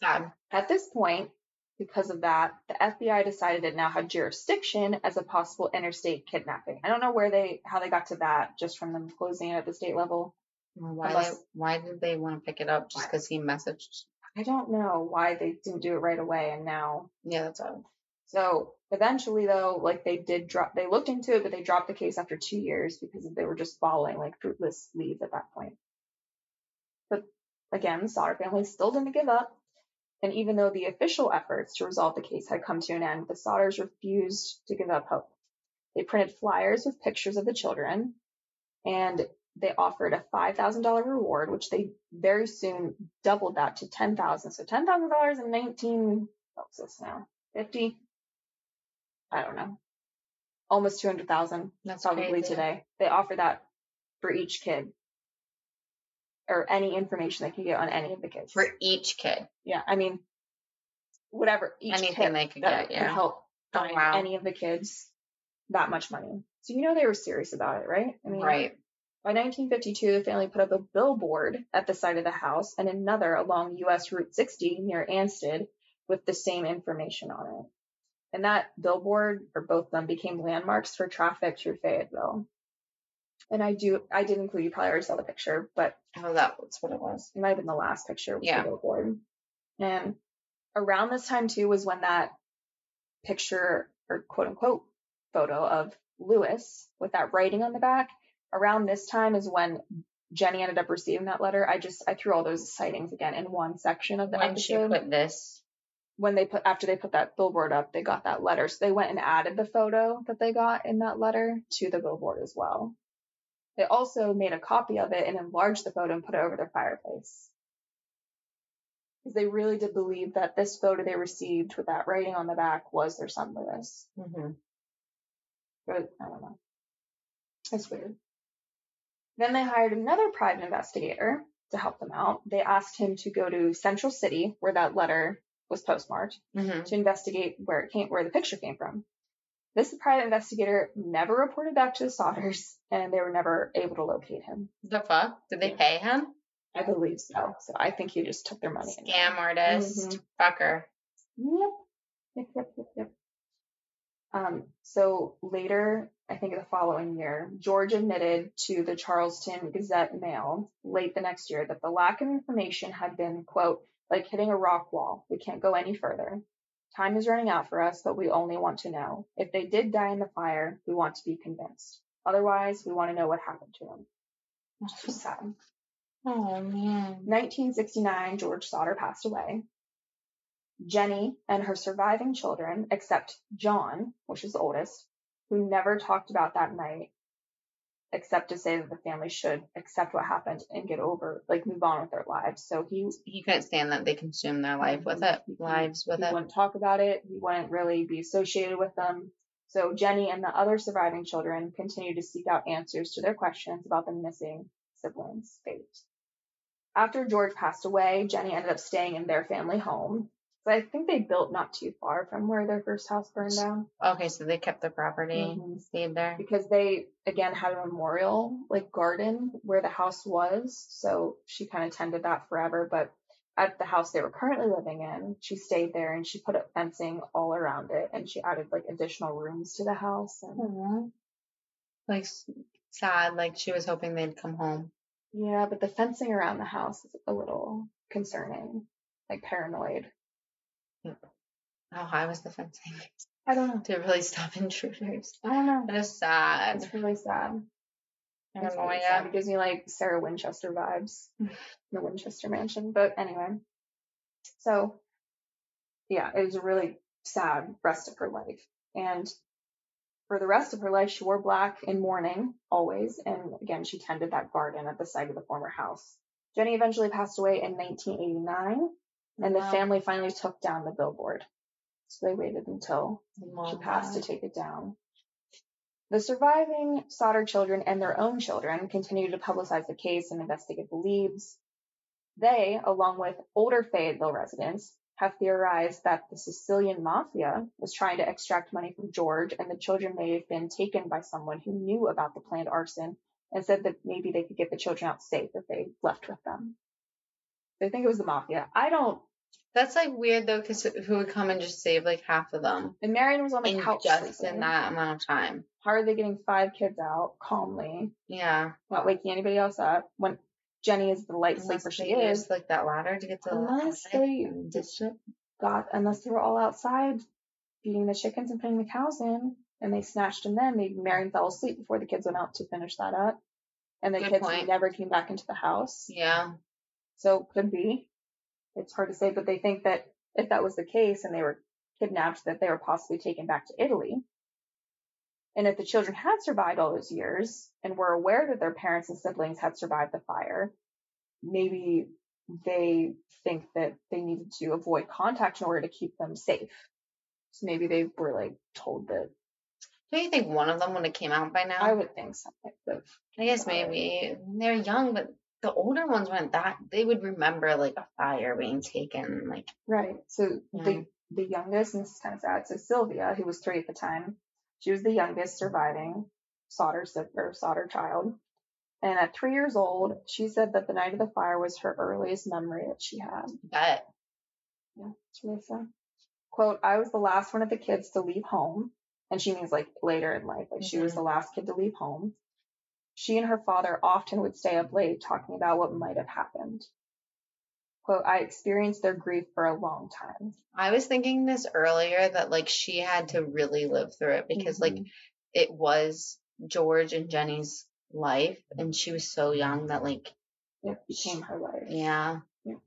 Speaker 2: Sad.
Speaker 1: At this point, because of that, the FBI decided it now had jurisdiction as a possible interstate kidnapping. I don't know where they, how they got to that just from them closing it at the state level.
Speaker 2: Why?
Speaker 1: Unless-
Speaker 2: they, why did they want to pick it up? Just because he messaged?
Speaker 1: I don't know why they didn't do it right away and now.
Speaker 2: Yeah, that's all.
Speaker 1: So eventually though, like they did drop, they looked into it, but they dropped the case after two years because they were just following like fruitless leads at that point. But again, the Sodder family still didn't give up. And even though the official efforts to resolve the case had come to an end, the Sodders refused to give up hope. They printed flyers with pictures of the children and they offered a $5,000 reward, which they very soon doubled that to 10000 So $10,000 in 19, what's this now? 50? I don't know. Almost 200,000
Speaker 2: That's
Speaker 1: probably
Speaker 2: crazy.
Speaker 1: today. They offer that for each kid or any information they can get on any of the kids.
Speaker 2: for each kid.
Speaker 1: Yeah, I mean, whatever each
Speaker 2: Anything
Speaker 1: kid
Speaker 2: they could get.
Speaker 1: could
Speaker 2: Yeah.
Speaker 1: help
Speaker 2: Oh, wow.
Speaker 1: any of the kids that much money. So you know they were serious about it, right? I mean,
Speaker 2: right.
Speaker 1: By 1952, the family put up a billboard at the side of the house and another along U.S. Route 60 near Ansted with the same information on it. And that billboard, or both of them, became landmarks for traffic through Fayetteville. And I do, I did include, you probably already saw the picture, but
Speaker 2: Oh, that's what it was.
Speaker 1: it might have been the last picture with
Speaker 2: Yeah.
Speaker 1: the billboard. And around this time too was when that picture or quote unquote photo of Louis with that writing on the back. Around this time is when Jenny ended up receiving that letter. I just I threw all those sightings again in one section of the
Speaker 2: When she
Speaker 1: episode.
Speaker 2: put this,
Speaker 1: when they put after they put that billboard up, they got that letter. So they went and added the photo that they got in that letter to the billboard as well. They also made a copy of it and enlarged the photo and put it over their fireplace. Because they really did believe that this photo they received with that writing on the back was their son Louis.
Speaker 2: Mm-hmm.
Speaker 1: But I don't know. That's weird. Then they hired another private investigator to help them out. They asked him to go to Central City, where that letter was postmarked,
Speaker 2: hmm
Speaker 1: to investigate where it came, where the picture came from. This private investigator never reported back to the Sodders, and they were never able to locate him.
Speaker 2: the fuck? Did they pay him?
Speaker 1: I believe so. So I think he just took their money.
Speaker 2: Scam artist,
Speaker 1: Mhm.
Speaker 2: fucker.
Speaker 1: Yep. Yep, yep, yep, yep. Um, so later, I think the following year, George admitted to the Charleston Gazette Mail late the next year that the lack of information had been, quote, like hitting a rock wall. We can't go any further. Time is running out for us, but we only want to know. If they did die in the fire, we want to be convinced. Otherwise, we want to know what happened to them. Is sad.
Speaker 2: Oh man.
Speaker 1: 1969, George Sodder passed away. Jenny and her surviving children, except John, which is the oldest, who never talked about that night, except to say that the family should accept what happened and get over, like move on with their lives. So he
Speaker 2: He couldn't stand that they consumed their life with mm-hmm. it,
Speaker 1: He-
Speaker 2: lives with
Speaker 1: he
Speaker 2: it.
Speaker 1: He wouldn't talk about it. He wouldn't really be associated with them. So Jenny and the other surviving children continue to seek out answers to their questions about the missing siblings' fate. After George passed away, Jenny ended up staying in their family home. So I think they built not too far from where their first house burned down
Speaker 2: Okay, so they kept the property,
Speaker 1: Mhm.
Speaker 2: stayed there.
Speaker 1: because they again had a memorial like garden where the house was. So she kind of tended that forever. But at the house they were currently living in, she stayed there and she put up fencing all around it and she added like additional rooms to the house. And
Speaker 2: Aw. Like sad, like she was hoping they'd come home.
Speaker 1: yeah, but the fencing around the house is a little concerning, like paranoid.
Speaker 2: How high was the fencing
Speaker 1: I don't know.
Speaker 2: to really stop intruders?
Speaker 1: I don't know.
Speaker 2: That is sad.
Speaker 1: It's really sad.
Speaker 2: I
Speaker 1: It's
Speaker 2: no
Speaker 1: really sad. It gives me like Sarah Winchester vibes, the Winchester Mansion. But anyway, so yeah, it was a really sad rest of her life. And for the rest of her life, she wore black in mourning always. And again, she tended that garden at the site of the former house. Jenny eventually passed away in 1989, and the
Speaker 2: Wow.
Speaker 1: family finally took down the billboard. So they waited until she
Speaker 2: Wow.
Speaker 1: passed to take it down. The surviving Sodder children and their own children continue to publicize the case and investigate the leads. They, along with older Fayetteville residents, have theorized that the Sicilian mafia was trying to extract money from George and the children may have been taken by someone who knew about the planned arson and said that maybe they could get the children out safe if they left with them. They think it was the mafia. I don't.
Speaker 2: That's like weird though, because who would come and just save like half of them
Speaker 1: And Marion was on the
Speaker 2: in
Speaker 1: couch
Speaker 2: just
Speaker 1: sleeping.
Speaker 2: in that amount of time?
Speaker 1: How are they getting five kids out calmly,
Speaker 2: Yeah.
Speaker 1: not waking anybody else up when Jenny is the light
Speaker 2: Unless
Speaker 1: sleeper she is?
Speaker 2: like that ladder to get to the
Speaker 1: Unless they got unless they were all outside feeding the chickens and putting the cows in and they snatched them then maybe Marion fell asleep before the kids went out to finish that up and the
Speaker 2: Good
Speaker 1: kids
Speaker 2: point.
Speaker 1: never came back into the house
Speaker 2: Yeah.
Speaker 1: So could be. It's hard to say but they think that if that was the case and they were kidnapped that they were possibly taken back to Italy. And if the children had survived all those years and were aware that their parents and siblings had survived the fire maybe they think that they needed to avoid contact in order to keep them safe. So maybe they were like told that
Speaker 2: Don't you think one of them would have came out by now?
Speaker 1: I would think of
Speaker 2: I guess maybe. They're young, but the older ones weren't that. They would remember like a fire being taken. Like
Speaker 1: right. So
Speaker 2: Yeah.
Speaker 1: the the youngest, and this is kind of sad. So Sylvia, who was three at the time, she was the youngest surviving si- or Sodder child. And at three years old, she said that the night of the fire was her earliest memory that she had.
Speaker 2: that.
Speaker 1: Yeah, it's really sad. Quote, I was the last one of the kids to leave home. And she means like later in life, like she was
Speaker 2: Mhm.
Speaker 1: the last kid to leave home. She and her father often would stay up late talking about what might have happened. Quote, I experienced their grief for a long time.
Speaker 2: I was thinking this earlier that like she had to really live through it because like
Speaker 1: Mhm.
Speaker 2: it was George and Jenny's life, and she was so young that like
Speaker 1: it became her life.
Speaker 2: Yeah.
Speaker 1: yeah,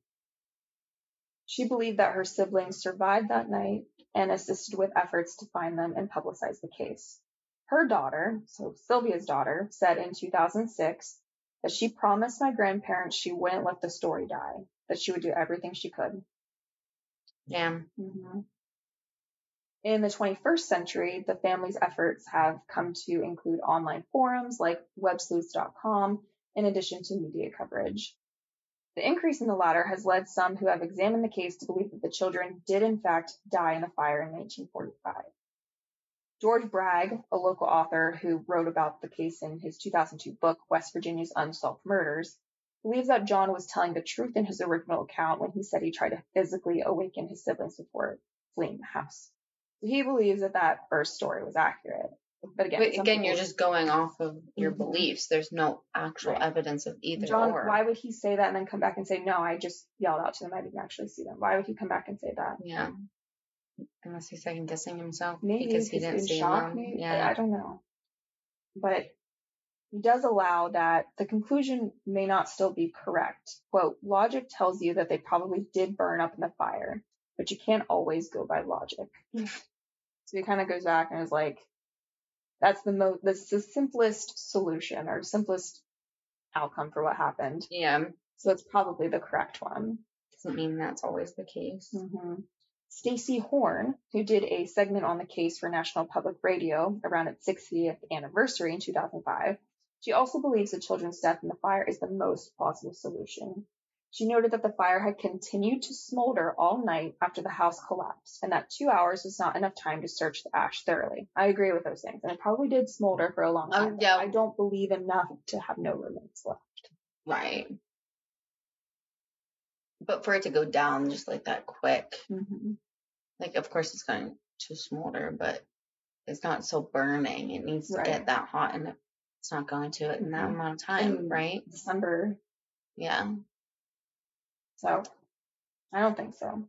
Speaker 1: She believed that her siblings survived that night and assisted with efforts to find them and publicize the case. Her daughter, so Sylvia's daughter, said in 2006 that she promised my grandparents she wouldn't let the story die, that she would do everything she could.
Speaker 2: yeah.
Speaker 1: Mm-hmm. In the 21st century, the family's efforts have come to include online forums like websleuths.com, in addition to media coverage. The increase in the latter has led some who have examined the case to believe that the children did in fact die in the fire in 1945. George Bragg, a local author who wrote about the case in his 2002 book, West Virginia's Unsolved Murders, believes that John was telling the truth in his original account when he said he tried to physically awaken his siblings before fleeing the house. So he believes that that first story was accurate. But again,
Speaker 2: But again, you're just going off of your
Speaker 1: Mhm.
Speaker 2: beliefs. There's no actual
Speaker 1: Right.
Speaker 2: evidence of either
Speaker 1: John,
Speaker 2: or.
Speaker 1: why would he say that and then come back and say, no, I just yelled out to them. I didn't actually see them. Why would he come back and say that?
Speaker 2: Yeah. Unless he's second guessing himself
Speaker 1: maybe
Speaker 2: because he didn't see
Speaker 1: shock, maybe.
Speaker 2: Yeah.
Speaker 1: I don't know. But he does allow that the conclusion may not still be correct. Quote, logic tells you that they probably did burn up in the fire, but you can't always go by logic. so he kind of goes back and is like, that's the most, that's the simplest solution or simplest outcome for what happened.
Speaker 2: Yeah.
Speaker 1: So it's probably the correct one.
Speaker 2: Doesn't mean that's always the case.
Speaker 1: hmm Stacy Horn, who did a segment on the case for National Public Radio around its 60th anniversary in 2005, she also believes the children's death in the fire is the most plausible solution. She noted that the fire had continued to smolder all night after the house collapsed, and that two hours was not enough time to search the ash thoroughly. I agree with those things, and it probably did smolder for a long
Speaker 2: Oh,
Speaker 1: time. but
Speaker 2: yeah.
Speaker 1: I don't believe enough to have no remains left.
Speaker 2: Right. But for it to go down just like that quick,
Speaker 1: Mm-hmm.
Speaker 2: like of course it's going to smolder, but it's not so burning. It needs to
Speaker 1: Right.
Speaker 2: get that hot and it's not going to it in that
Speaker 1: Mhm.
Speaker 2: amount of time,
Speaker 1: And-
Speaker 2: right?
Speaker 1: December,
Speaker 2: Yeah.
Speaker 1: so I don't think so.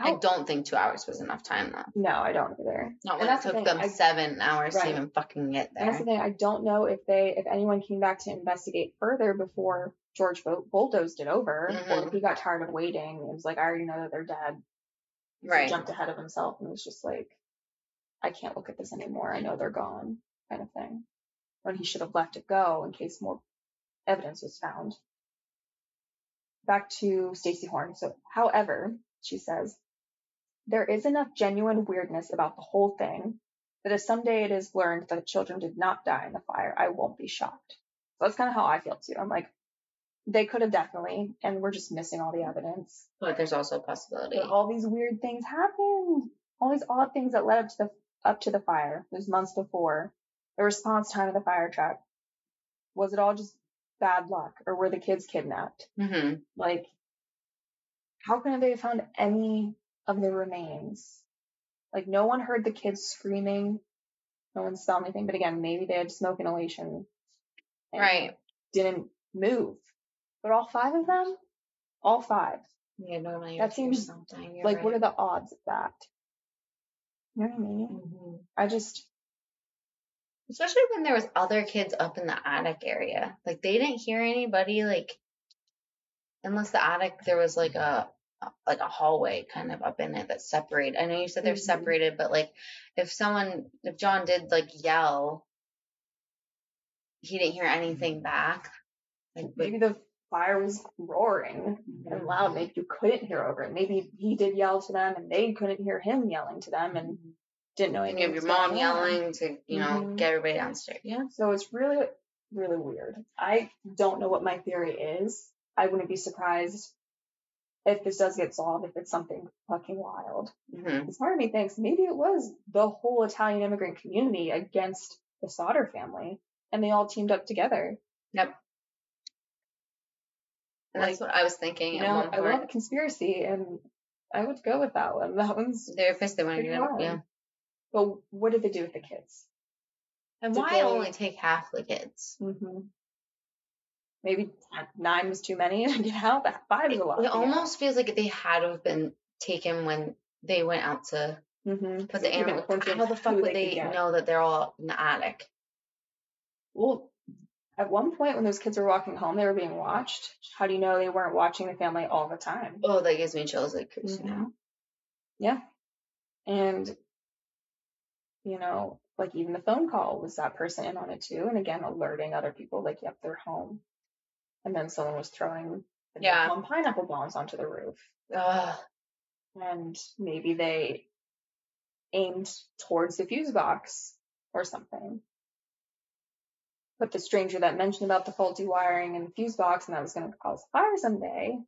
Speaker 2: I don't think two hours was enough time though.
Speaker 1: No, I don't either.
Speaker 2: Not when it
Speaker 1: that's the
Speaker 2: took them
Speaker 1: I-
Speaker 2: seven hours
Speaker 1: Right.
Speaker 2: to even fucking get
Speaker 1: And that's the thing. I don't know if they, if anyone came back to investigate further before George Bull- bulldozed it over, or
Speaker 2: Mhm.
Speaker 1: if he got tired of waiting It was like, I already know that they're dead. So
Speaker 2: Right.
Speaker 1: He jumped ahead of himself and was just like, I can't look at this anymore. I know they're gone, kind of thing. When he should have let it go in case more evidence was found. Back to Stacy Horn. So, however, she says, there is enough genuine weirdness about the whole thing that if someday it is learned that the children did not die in the fire, I won't be shocked. So that's kind of how I feel too. I'm like, they could have definitely, and we're just missing all the evidence.
Speaker 2: But there's also a possibility.
Speaker 1: But all these weird things happened. All these odd things that led up to the up to the fire. Those months before. The response time of the fire truck. Was it all just bad luck, or were the kids kidnapped?
Speaker 2: hmm
Speaker 1: Like, how can they have found any of the remains? Like, no one heard the kids screaming. No one saw anything. But again, maybe they had smoke inhalation.
Speaker 2: Right.
Speaker 1: Didn't move. But all five of them? All five.
Speaker 2: Yeah, no, no,
Speaker 1: That seems
Speaker 2: something. You're
Speaker 1: like, what are the odds of that? You know what I mean?
Speaker 2: Mhm.
Speaker 1: I just,
Speaker 2: Especially when there was other kids up in the attic area. Like they didn't hear anybody like unless the attic there was like a like a hallway kind of up in it that's separated. I know you said they're
Speaker 1: Mhm.
Speaker 2: separated, but like if someone if John did like yell he didn't hear anything back. Like
Speaker 1: maybe the fire was roaring and loud. Maybe you couldn't hear over it. Maybe he did yell to them and they couldn't hear him yelling to them and didn't know anything.
Speaker 2: you have your mom yelling to, you know,
Speaker 1: Mhm.
Speaker 2: get everybody downstairs. Yeah.
Speaker 1: So it's really, really weird. I don't know what my theory is. I wouldn't be surprised if this does get solved, if it's something fucking wild.
Speaker 2: hmm
Speaker 1: Because part of me thinks maybe it was the whole Italian immigrant community against the Sodder family, and they all teamed up together.
Speaker 2: Yep. And that's what I was thinking
Speaker 1: You know, I love conspiracy, and I would go with that one. That one's.
Speaker 2: They're pissed they want to get out. Yeah.
Speaker 1: But what did they do with the kids?
Speaker 2: And
Speaker 1: Did
Speaker 2: why
Speaker 1: they-
Speaker 2: only take half the kids?
Speaker 1: Mm-hmm. Maybe nine was too many to get out. That five is a lot.
Speaker 2: It almost feels like they had to have been taken when they went out to
Speaker 1: Mm-hmm.
Speaker 2: put the animals. How the fuck would they know that they're all in the attic?
Speaker 1: Well, at one point when those kids were walking home, they were being watched. How do you know they weren't watching the family all the time?
Speaker 2: Oh, that gives me chills like
Speaker 1: Mhm.
Speaker 2: now.
Speaker 1: Yeah. And, you know, like even the phone call was that person in on it too. And again, alerting other people, like, yep, they're home. And then someone was throwing the
Speaker 2: Yeah.
Speaker 1: napalm pineapple bombs onto the roof.
Speaker 2: Ugh.
Speaker 1: And maybe they aimed towards the fuse box or something. But the stranger that mentioned about the faulty wiring and the fuse box and that was going to cause fire someday,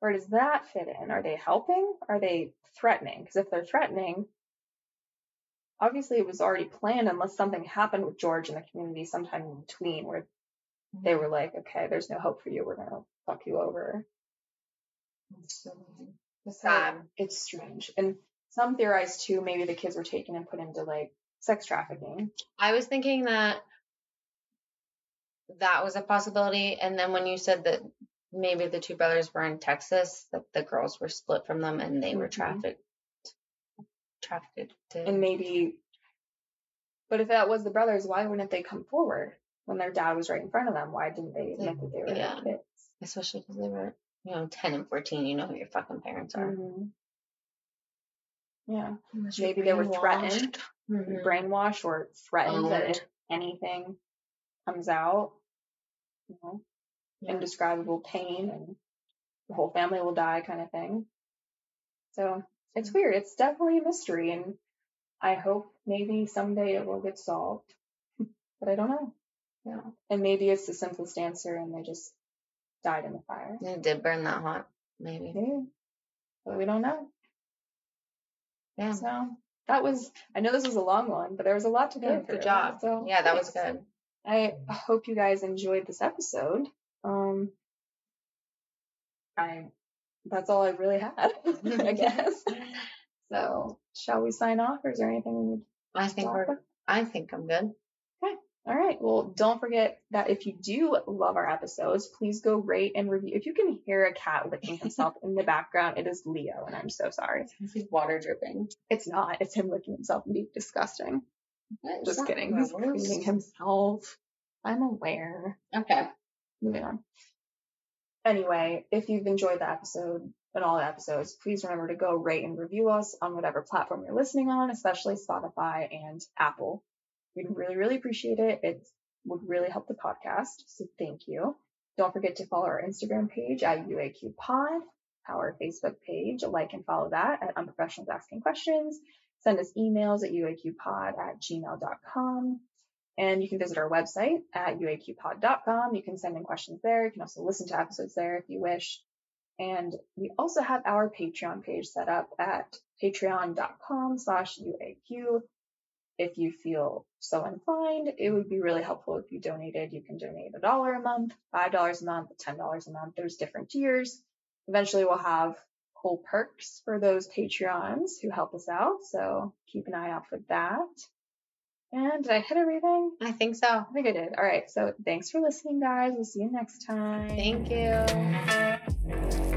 Speaker 1: where does that fit in? Are they helping? Are they threatening? Because if they're threatening, obviously it was already planned unless something happened with George in the community sometime in between where they were like, okay, there's no hope for you. We're going to fuck you over. So
Speaker 2: Sad.
Speaker 1: it's strange. And some theorize too, maybe the kids were taken and put into like sex trafficking.
Speaker 2: I was thinking that that was a possibility, and then when you said that maybe the two brothers were in Texas, that the girls were split from them and they were
Speaker 1: Mhm.
Speaker 2: trafficked attracted to.
Speaker 1: and maybe. But if that was the brothers, why wouldn't they come forward when their dad was right in front of them? Why didn't they admit that they were
Speaker 2: Yeah.
Speaker 1: kids?
Speaker 2: especially because they were, you know, 10 and 14. You know who your fucking parents are.
Speaker 1: Mhm. Yeah,
Speaker 2: Unless
Speaker 1: Maybe they were threatened.
Speaker 2: Mhm.
Speaker 1: brainwashed or threatened that if anything comes out, you know,
Speaker 2: Yeah.
Speaker 1: indescribable pain and the whole family will die kind of thing. So it's weird. It's definitely a mystery and I hope maybe someday it will get solved. but I don't know.
Speaker 2: Yeah.
Speaker 1: And maybe it's the simplest answer and they just died in the fire.
Speaker 2: It did burn that hot, maybe.
Speaker 1: Maybe. But we don't know.
Speaker 2: Yeah.
Speaker 1: So that was I know this was a long one, but there was a lot to go
Speaker 2: Good,
Speaker 1: through.
Speaker 2: good job.
Speaker 1: So
Speaker 2: Yeah, that was good.
Speaker 1: I hope you guys enjoyed this episode. Um, I that's all I really had, I guess. So, shall we sign off, or is there anything we need
Speaker 2: I think we're? I think I'm good.
Speaker 1: All right. Well, don't forget that if you do love our episodes, please go rate and review. If you can hear a cat licking himself in the background, it is Leo, and I'm so sorry.
Speaker 2: Is water dripping.
Speaker 1: It's not. It's him licking himself and being disgusting.
Speaker 2: It's
Speaker 1: Just kidding. He's cleaning himself. I'm aware.
Speaker 2: Okay.
Speaker 1: moving on. Anyway, if you've enjoyed the episode and all the episodes, please remember to go rate and review us on whatever platform you're listening on, especially Spotify and Apple. We'd really, really appreciate it. It would really help the podcast. So thank you. Don't forget to follow our Instagram page at UAQ Pod, our Facebook page, like and follow that at Unprofessionals Asking Questions. Send us emails at uaqpod at gmail.com. And you can visit our website at uaqpod.com. You can send in questions there. You can also listen to episodes there if you wish. And we also have our Patreon page set up at patreon.com slash UAQ. If you feel so inclined, it would be really helpful if you donated. You can donate a dollar a month, five dollars a month, ten dollars a month. There's different tiers. Eventually we'll have cool perks for those Patreons who help us out. So keep an eye out for that. And did I hit everything?
Speaker 2: I think so.
Speaker 1: I think I did. All right. So thanks for listening, guys. We'll see you next time.
Speaker 2: Thank you.